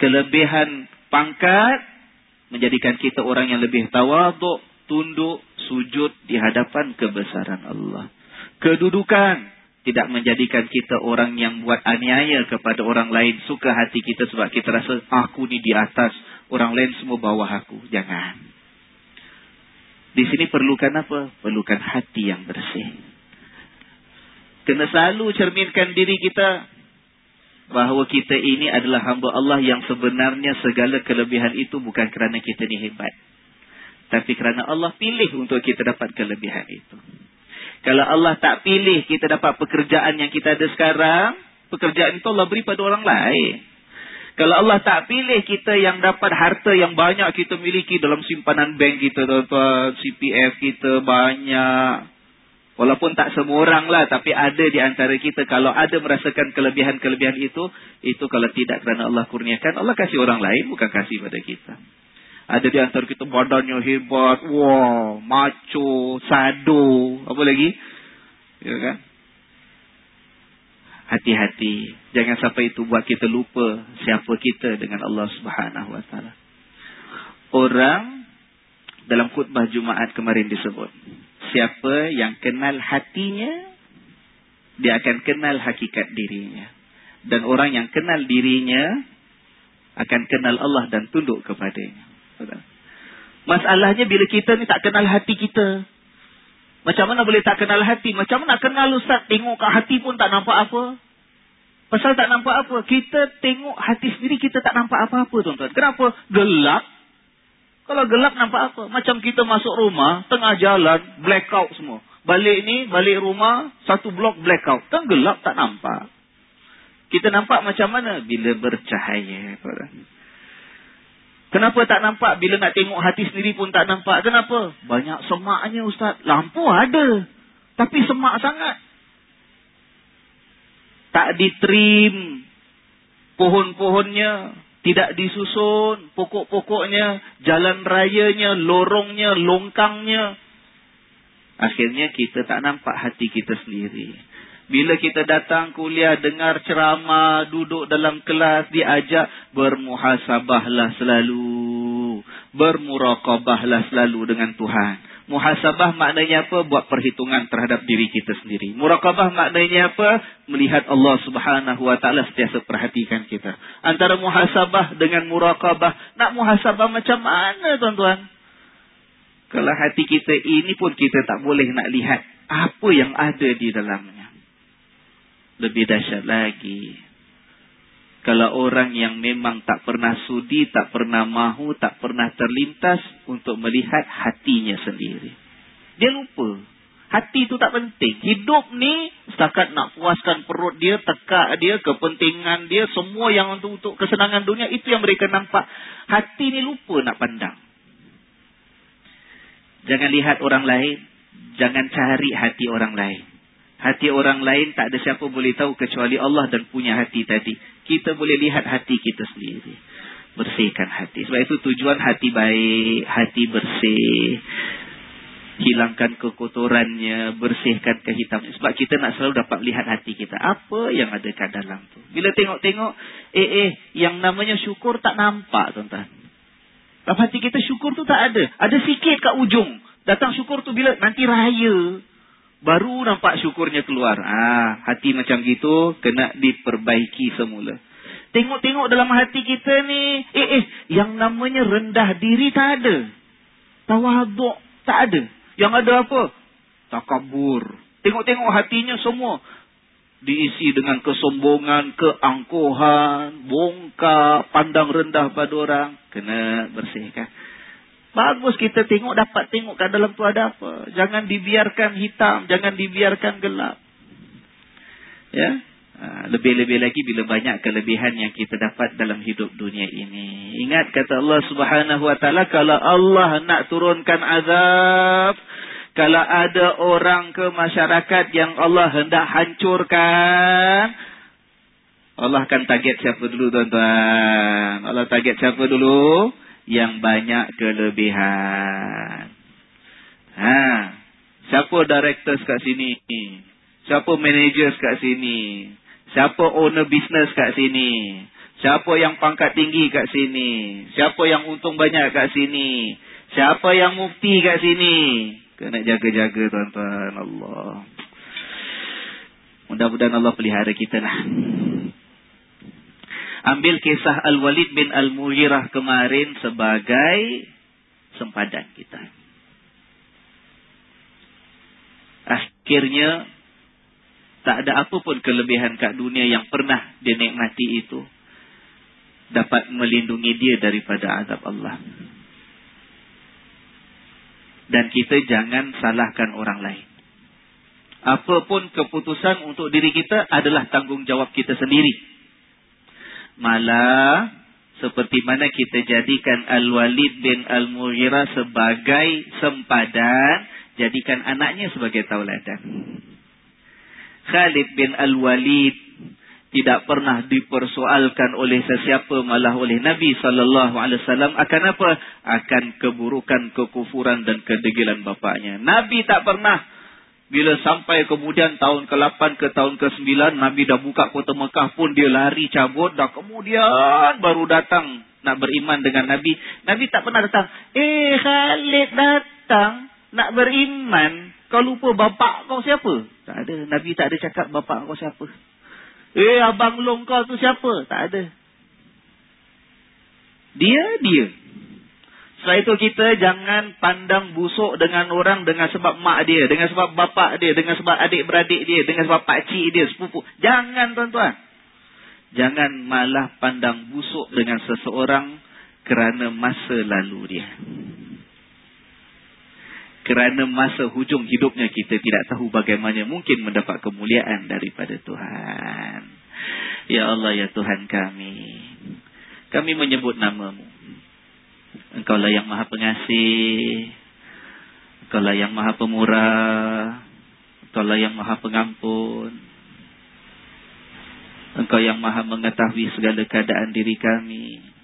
A: Kelebihan pangkat, menjadikan kita orang yang lebih tawaduk, tunduk, sujud di hadapan kebesaran Allah. Kedudukan tidak menjadikan kita orang yang buat aniaya kepada orang lain. Suka hati kita sebab kita rasa aku ni di atas, orang lain semua bawah aku. Jangan. Di sini perlukan apa? Perlukan hati yang bersih. Kena selalu cerminkan diri kita bahawa kita ini adalah hamba Allah yang sebenarnya segala kelebihan itu bukan kerana kita ni hebat. Tapi kerana Allah pilih untuk kita dapat kelebihan itu. Kalau Allah tak pilih kita dapat pekerjaan yang kita ada sekarang, pekerjaan itu Allah beri pada orang lain. Kalau Allah tak pilih kita yang dapat harta yang banyak kita miliki dalam simpanan bank kita, tuan-tuan, CPF kita banyak, Walaupun tak semua orang lah, tapi ada di antara kita kalau ada merasakan kelebihan-kelebihan itu, itu kalau tidak kerana Allah kurniakan, Allah kasih orang lain, bukan kasih pada kita. Ada di antara kita badannya hebat, wow, macho, sado, apa lagi? Ya kan? Hati-hati, jangan sampai itu buat kita lupa siapa kita dengan Allah Subhanahu Wa Taala. orang dalam khutbah Jumaat kemarin disebut. Siapa yang kenal hatinya, dia akan kenal hakikat dirinya. Dan orang yang kenal dirinya, akan kenal Allah dan tunduk kepadanya. Masalahnya bila kita ni tak kenal hati kita. Macam mana boleh tak kenal hati? Macam mana kenal Ustaz? Tengok kat hati pun tak nampak apa. Pasal tak nampak apa? Kita tengok hati sendiri, kita tak nampak apa-apa tuan-tuan. Kenapa? Gelap. Kalau gelap nampak apa? Macam kita masuk rumah, tengah jalan, blackout semua. Balik ni, balik rumah, satu blok blackout. Kan gelap tak nampak. Kita nampak macam mana? Bila bercahaya. Kenapa tak nampak? Bila nak tengok hati sendiri pun tak nampak. Kenapa? Banyak semaknya Ustaz. Lampu ada. Tapi semak sangat. Tak ditrim. Pohon-pohonnya. Tidak disusun. Pokok-pokoknya. Jalan rayanya. Lorongnya. Longkangnya. Akhirnya kita tak nampak hati kita sendiri. Bila kita datang kuliah, dengar ceramah, duduk dalam kelas, diajak, bermuhasabahlah selalu. Bermurakabahlah selalu dengan Tuhan. Muhasabah maknanya apa? Buat perhitungan terhadap diri kita sendiri. Murakabah maknanya apa? Melihat Allah subhanahu wa ta'ala setiasa perhatikan kita. Antara muhasabah dengan murakabah. Nak muhasabah macam mana tuan-tuan? Kalau hati kita ini pun kita tak boleh nak lihat apa yang ada di dalamnya lebih dahsyat lagi. Kalau orang yang memang tak pernah sudi, tak pernah mahu, tak pernah terlintas untuk melihat hatinya sendiri. Dia lupa. Hati itu tak penting. Hidup ni setakat nak puaskan perut dia, tekak dia, kepentingan dia, semua yang untuk, untuk kesenangan dunia, itu yang mereka nampak. Hati ni lupa nak pandang. Jangan lihat orang lain. Jangan cari hati orang lain. Hati orang lain tak ada siapa boleh tahu kecuali Allah dan punya hati tadi. Kita boleh lihat hati kita sendiri. Bersihkan hati. Sebab itu tujuan hati baik, hati bersih. Hilangkan kekotorannya, bersihkan kehitaman. Sebab kita nak selalu dapat lihat hati kita. Apa yang ada kat dalam tu. Bila tengok-tengok, eh eh, yang namanya syukur tak nampak tuan-tuan. Dalam hati kita syukur tu tak ada. Ada sikit kat ujung. Datang syukur tu bila nanti raya. Baru nampak syukurnya keluar. Ah, hati macam gitu kena diperbaiki semula. Tengok-tengok dalam hati kita ni, eh eh, yang namanya rendah diri tak ada. Tawaduk tak ada. Yang ada apa? Takabur. Tengok-tengok hatinya semua diisi dengan kesombongan, keangkuhan, bongkar, pandang rendah pada orang. Kena bersihkan. Bagus kita tengok, dapat tengok kat dalam tu ada apa. Jangan dibiarkan hitam, jangan dibiarkan gelap. Ya, ha, lebih-lebih lagi bila banyak kelebihan yang kita dapat dalam hidup dunia ini. Ingat kata Allah subhanahu wa ta'ala, kalau Allah nak turunkan azab, kalau ada orang ke masyarakat yang Allah hendak hancurkan, Allah akan target siapa dulu tuan-tuan? Allah target siapa dulu? Yang banyak kelebihan. Ha, siapa directors kat sini? Siapa managers kat sini? Siapa owner business kat sini? Siapa yang pangkat tinggi kat sini? Siapa yang untung banyak kat sini? Siapa yang mufti kat sini? Kena jaga-jaga tuan-tuan Allah. Mudah-mudahan Allah pelihara kita lah ambil kisah Al-Walid bin Al-Mughirah kemarin sebagai sempadan kita. Akhirnya, tak ada apa pun kelebihan kat dunia yang pernah dinikmati itu dapat melindungi dia daripada azab Allah. Dan kita jangan salahkan orang lain. Apapun keputusan untuk diri kita adalah tanggungjawab kita sendiri. Malah seperti mana kita jadikan Al-Walid bin Al-Mughirah sebagai sempadan, jadikan anaknya sebagai tauladan. Khalid bin Al-Walid tidak pernah dipersoalkan oleh sesiapa malah oleh Nabi wasallam akan apa? Akan keburukan, kekufuran dan kedegilan bapaknya. Nabi tak pernah bila sampai kemudian tahun ke-8 ke tahun ke-9 Nabi dah buka kota Mekah pun dia lari cabut dah kemudian baru datang nak beriman dengan Nabi. Nabi tak pernah datang. Eh Khalid datang nak beriman. Kau lupa bapak kau siapa? Tak ada. Nabi tak ada cakap bapak kau siapa. Eh abang long kau tu siapa? Tak ada. Dia, dia. Setelah itu kita jangan pandang busuk dengan orang dengan sebab mak dia, dengan sebab bapak dia, dengan sebab adik-beradik dia, dengan sebab pakcik dia, sepupu. Jangan tuan-tuan. Jangan malah pandang busuk dengan seseorang kerana masa lalu dia. Kerana masa hujung hidupnya kita tidak tahu bagaimana mungkin mendapat kemuliaan daripada Tuhan. Ya Allah, ya Tuhan kami. Kami menyebut namamu. Engkau lah yang maha pengasih. Engkau lah yang maha pemurah. Engkau lah yang maha pengampun. Engkau yang maha mengetahui segala keadaan diri kami.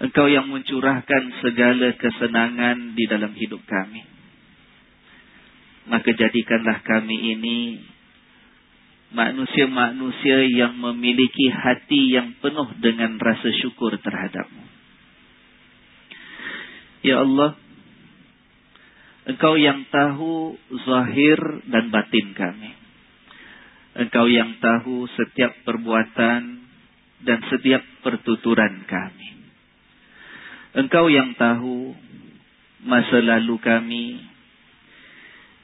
A: Engkau yang mencurahkan segala kesenangan di dalam hidup kami. Maka jadikanlah kami ini manusia-manusia yang memiliki hati yang penuh dengan rasa syukur terhadapmu. Ya Allah, Engkau yang tahu zahir dan batin kami. Engkau yang tahu setiap perbuatan dan setiap pertuturan kami. Engkau yang tahu masa lalu kami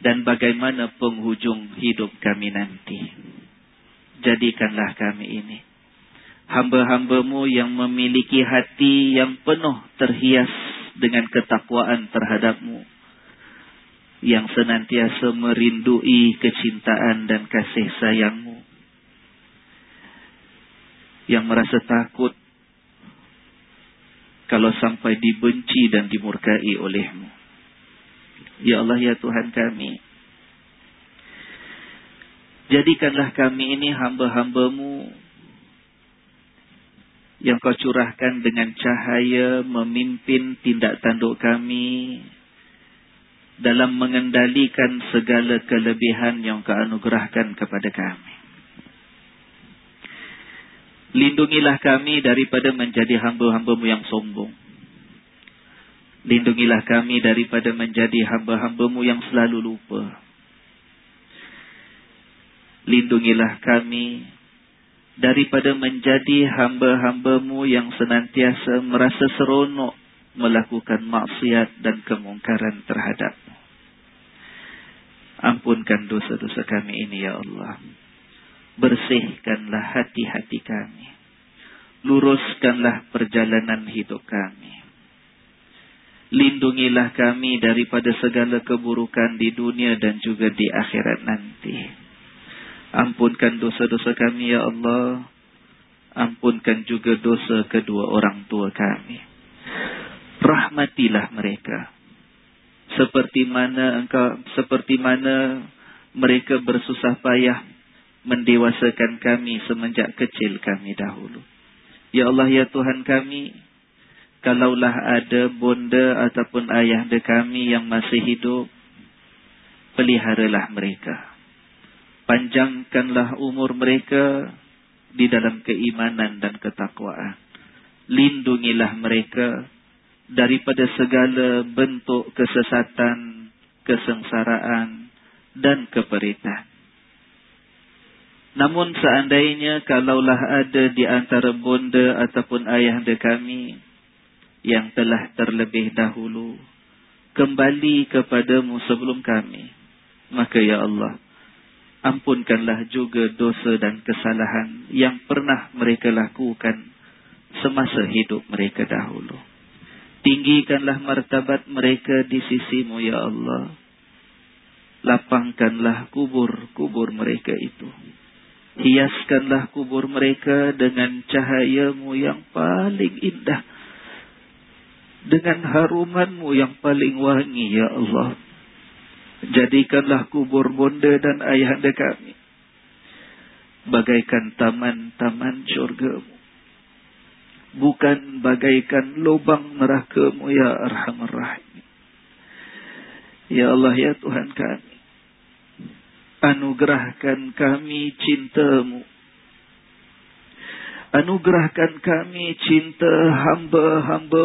A: dan bagaimana penghujung hidup kami nanti. Jadikanlah kami ini hamba-hambamu yang memiliki hati yang penuh terhias dengan ketakwaan terhadapmu. Yang senantiasa merindui kecintaan dan kasih sayangmu. Yang merasa takut kalau sampai dibenci dan dimurkai olehmu. Ya Allah, ya Tuhan kami. Jadikanlah kami ini hamba-hambamu yang kau curahkan dengan cahaya memimpin tindak tanduk kami dalam mengendalikan segala kelebihan yang kau anugerahkan kepada kami. Lindungilah kami daripada menjadi hamba-hambamu yang sombong. Lindungilah kami daripada menjadi hamba-hambamu yang selalu lupa. Lindungilah kami daripada menjadi hamba-hambamu yang senantiasa merasa seronok melakukan maksiat dan kemungkaran terhadapmu. Ampunkan dosa-dosa kami ini, Ya Allah bersihkanlah hati-hati kami. Luruskanlah perjalanan hidup kami. Lindungilah kami daripada segala keburukan di dunia dan juga di akhirat nanti. Ampunkan dosa-dosa kami, Ya Allah. Ampunkan juga dosa kedua orang tua kami. Rahmatilah mereka. Seperti mana engkau, seperti mana mereka bersusah payah mendewasakan kami semenjak kecil kami dahulu. Ya Allah, ya Tuhan kami, kalaulah ada bonda ataupun ayahda kami yang masih hidup, peliharalah mereka. Panjangkanlah umur mereka di dalam keimanan dan ketakwaan. Lindungilah mereka daripada segala bentuk kesesatan, kesengsaraan, dan keperitan. Namun seandainya kalaulah ada di antara bonda ataupun ayahanda kami yang telah terlebih dahulu kembali kepadamu sebelum kami, maka ya Allah, ampunkanlah juga dosa dan kesalahan yang pernah mereka lakukan semasa hidup mereka dahulu. Tinggikanlah martabat mereka di sisimu ya Allah. Lapangkanlah kubur-kubur mereka itu. Hiaskanlah kubur mereka dengan cahayamu yang paling indah. Dengan harumanmu yang paling wangi, Ya Allah. Jadikanlah kubur bonda dan ayahanda kami. Bagaikan taman-taman syurgamu. Bukan bagaikan lubang nerakamu, Ya Arhamar Rahim. Ya Allah, Ya Tuhan kami anugerahkan kami cintamu. anugerahkan kami cinta hamba-hamba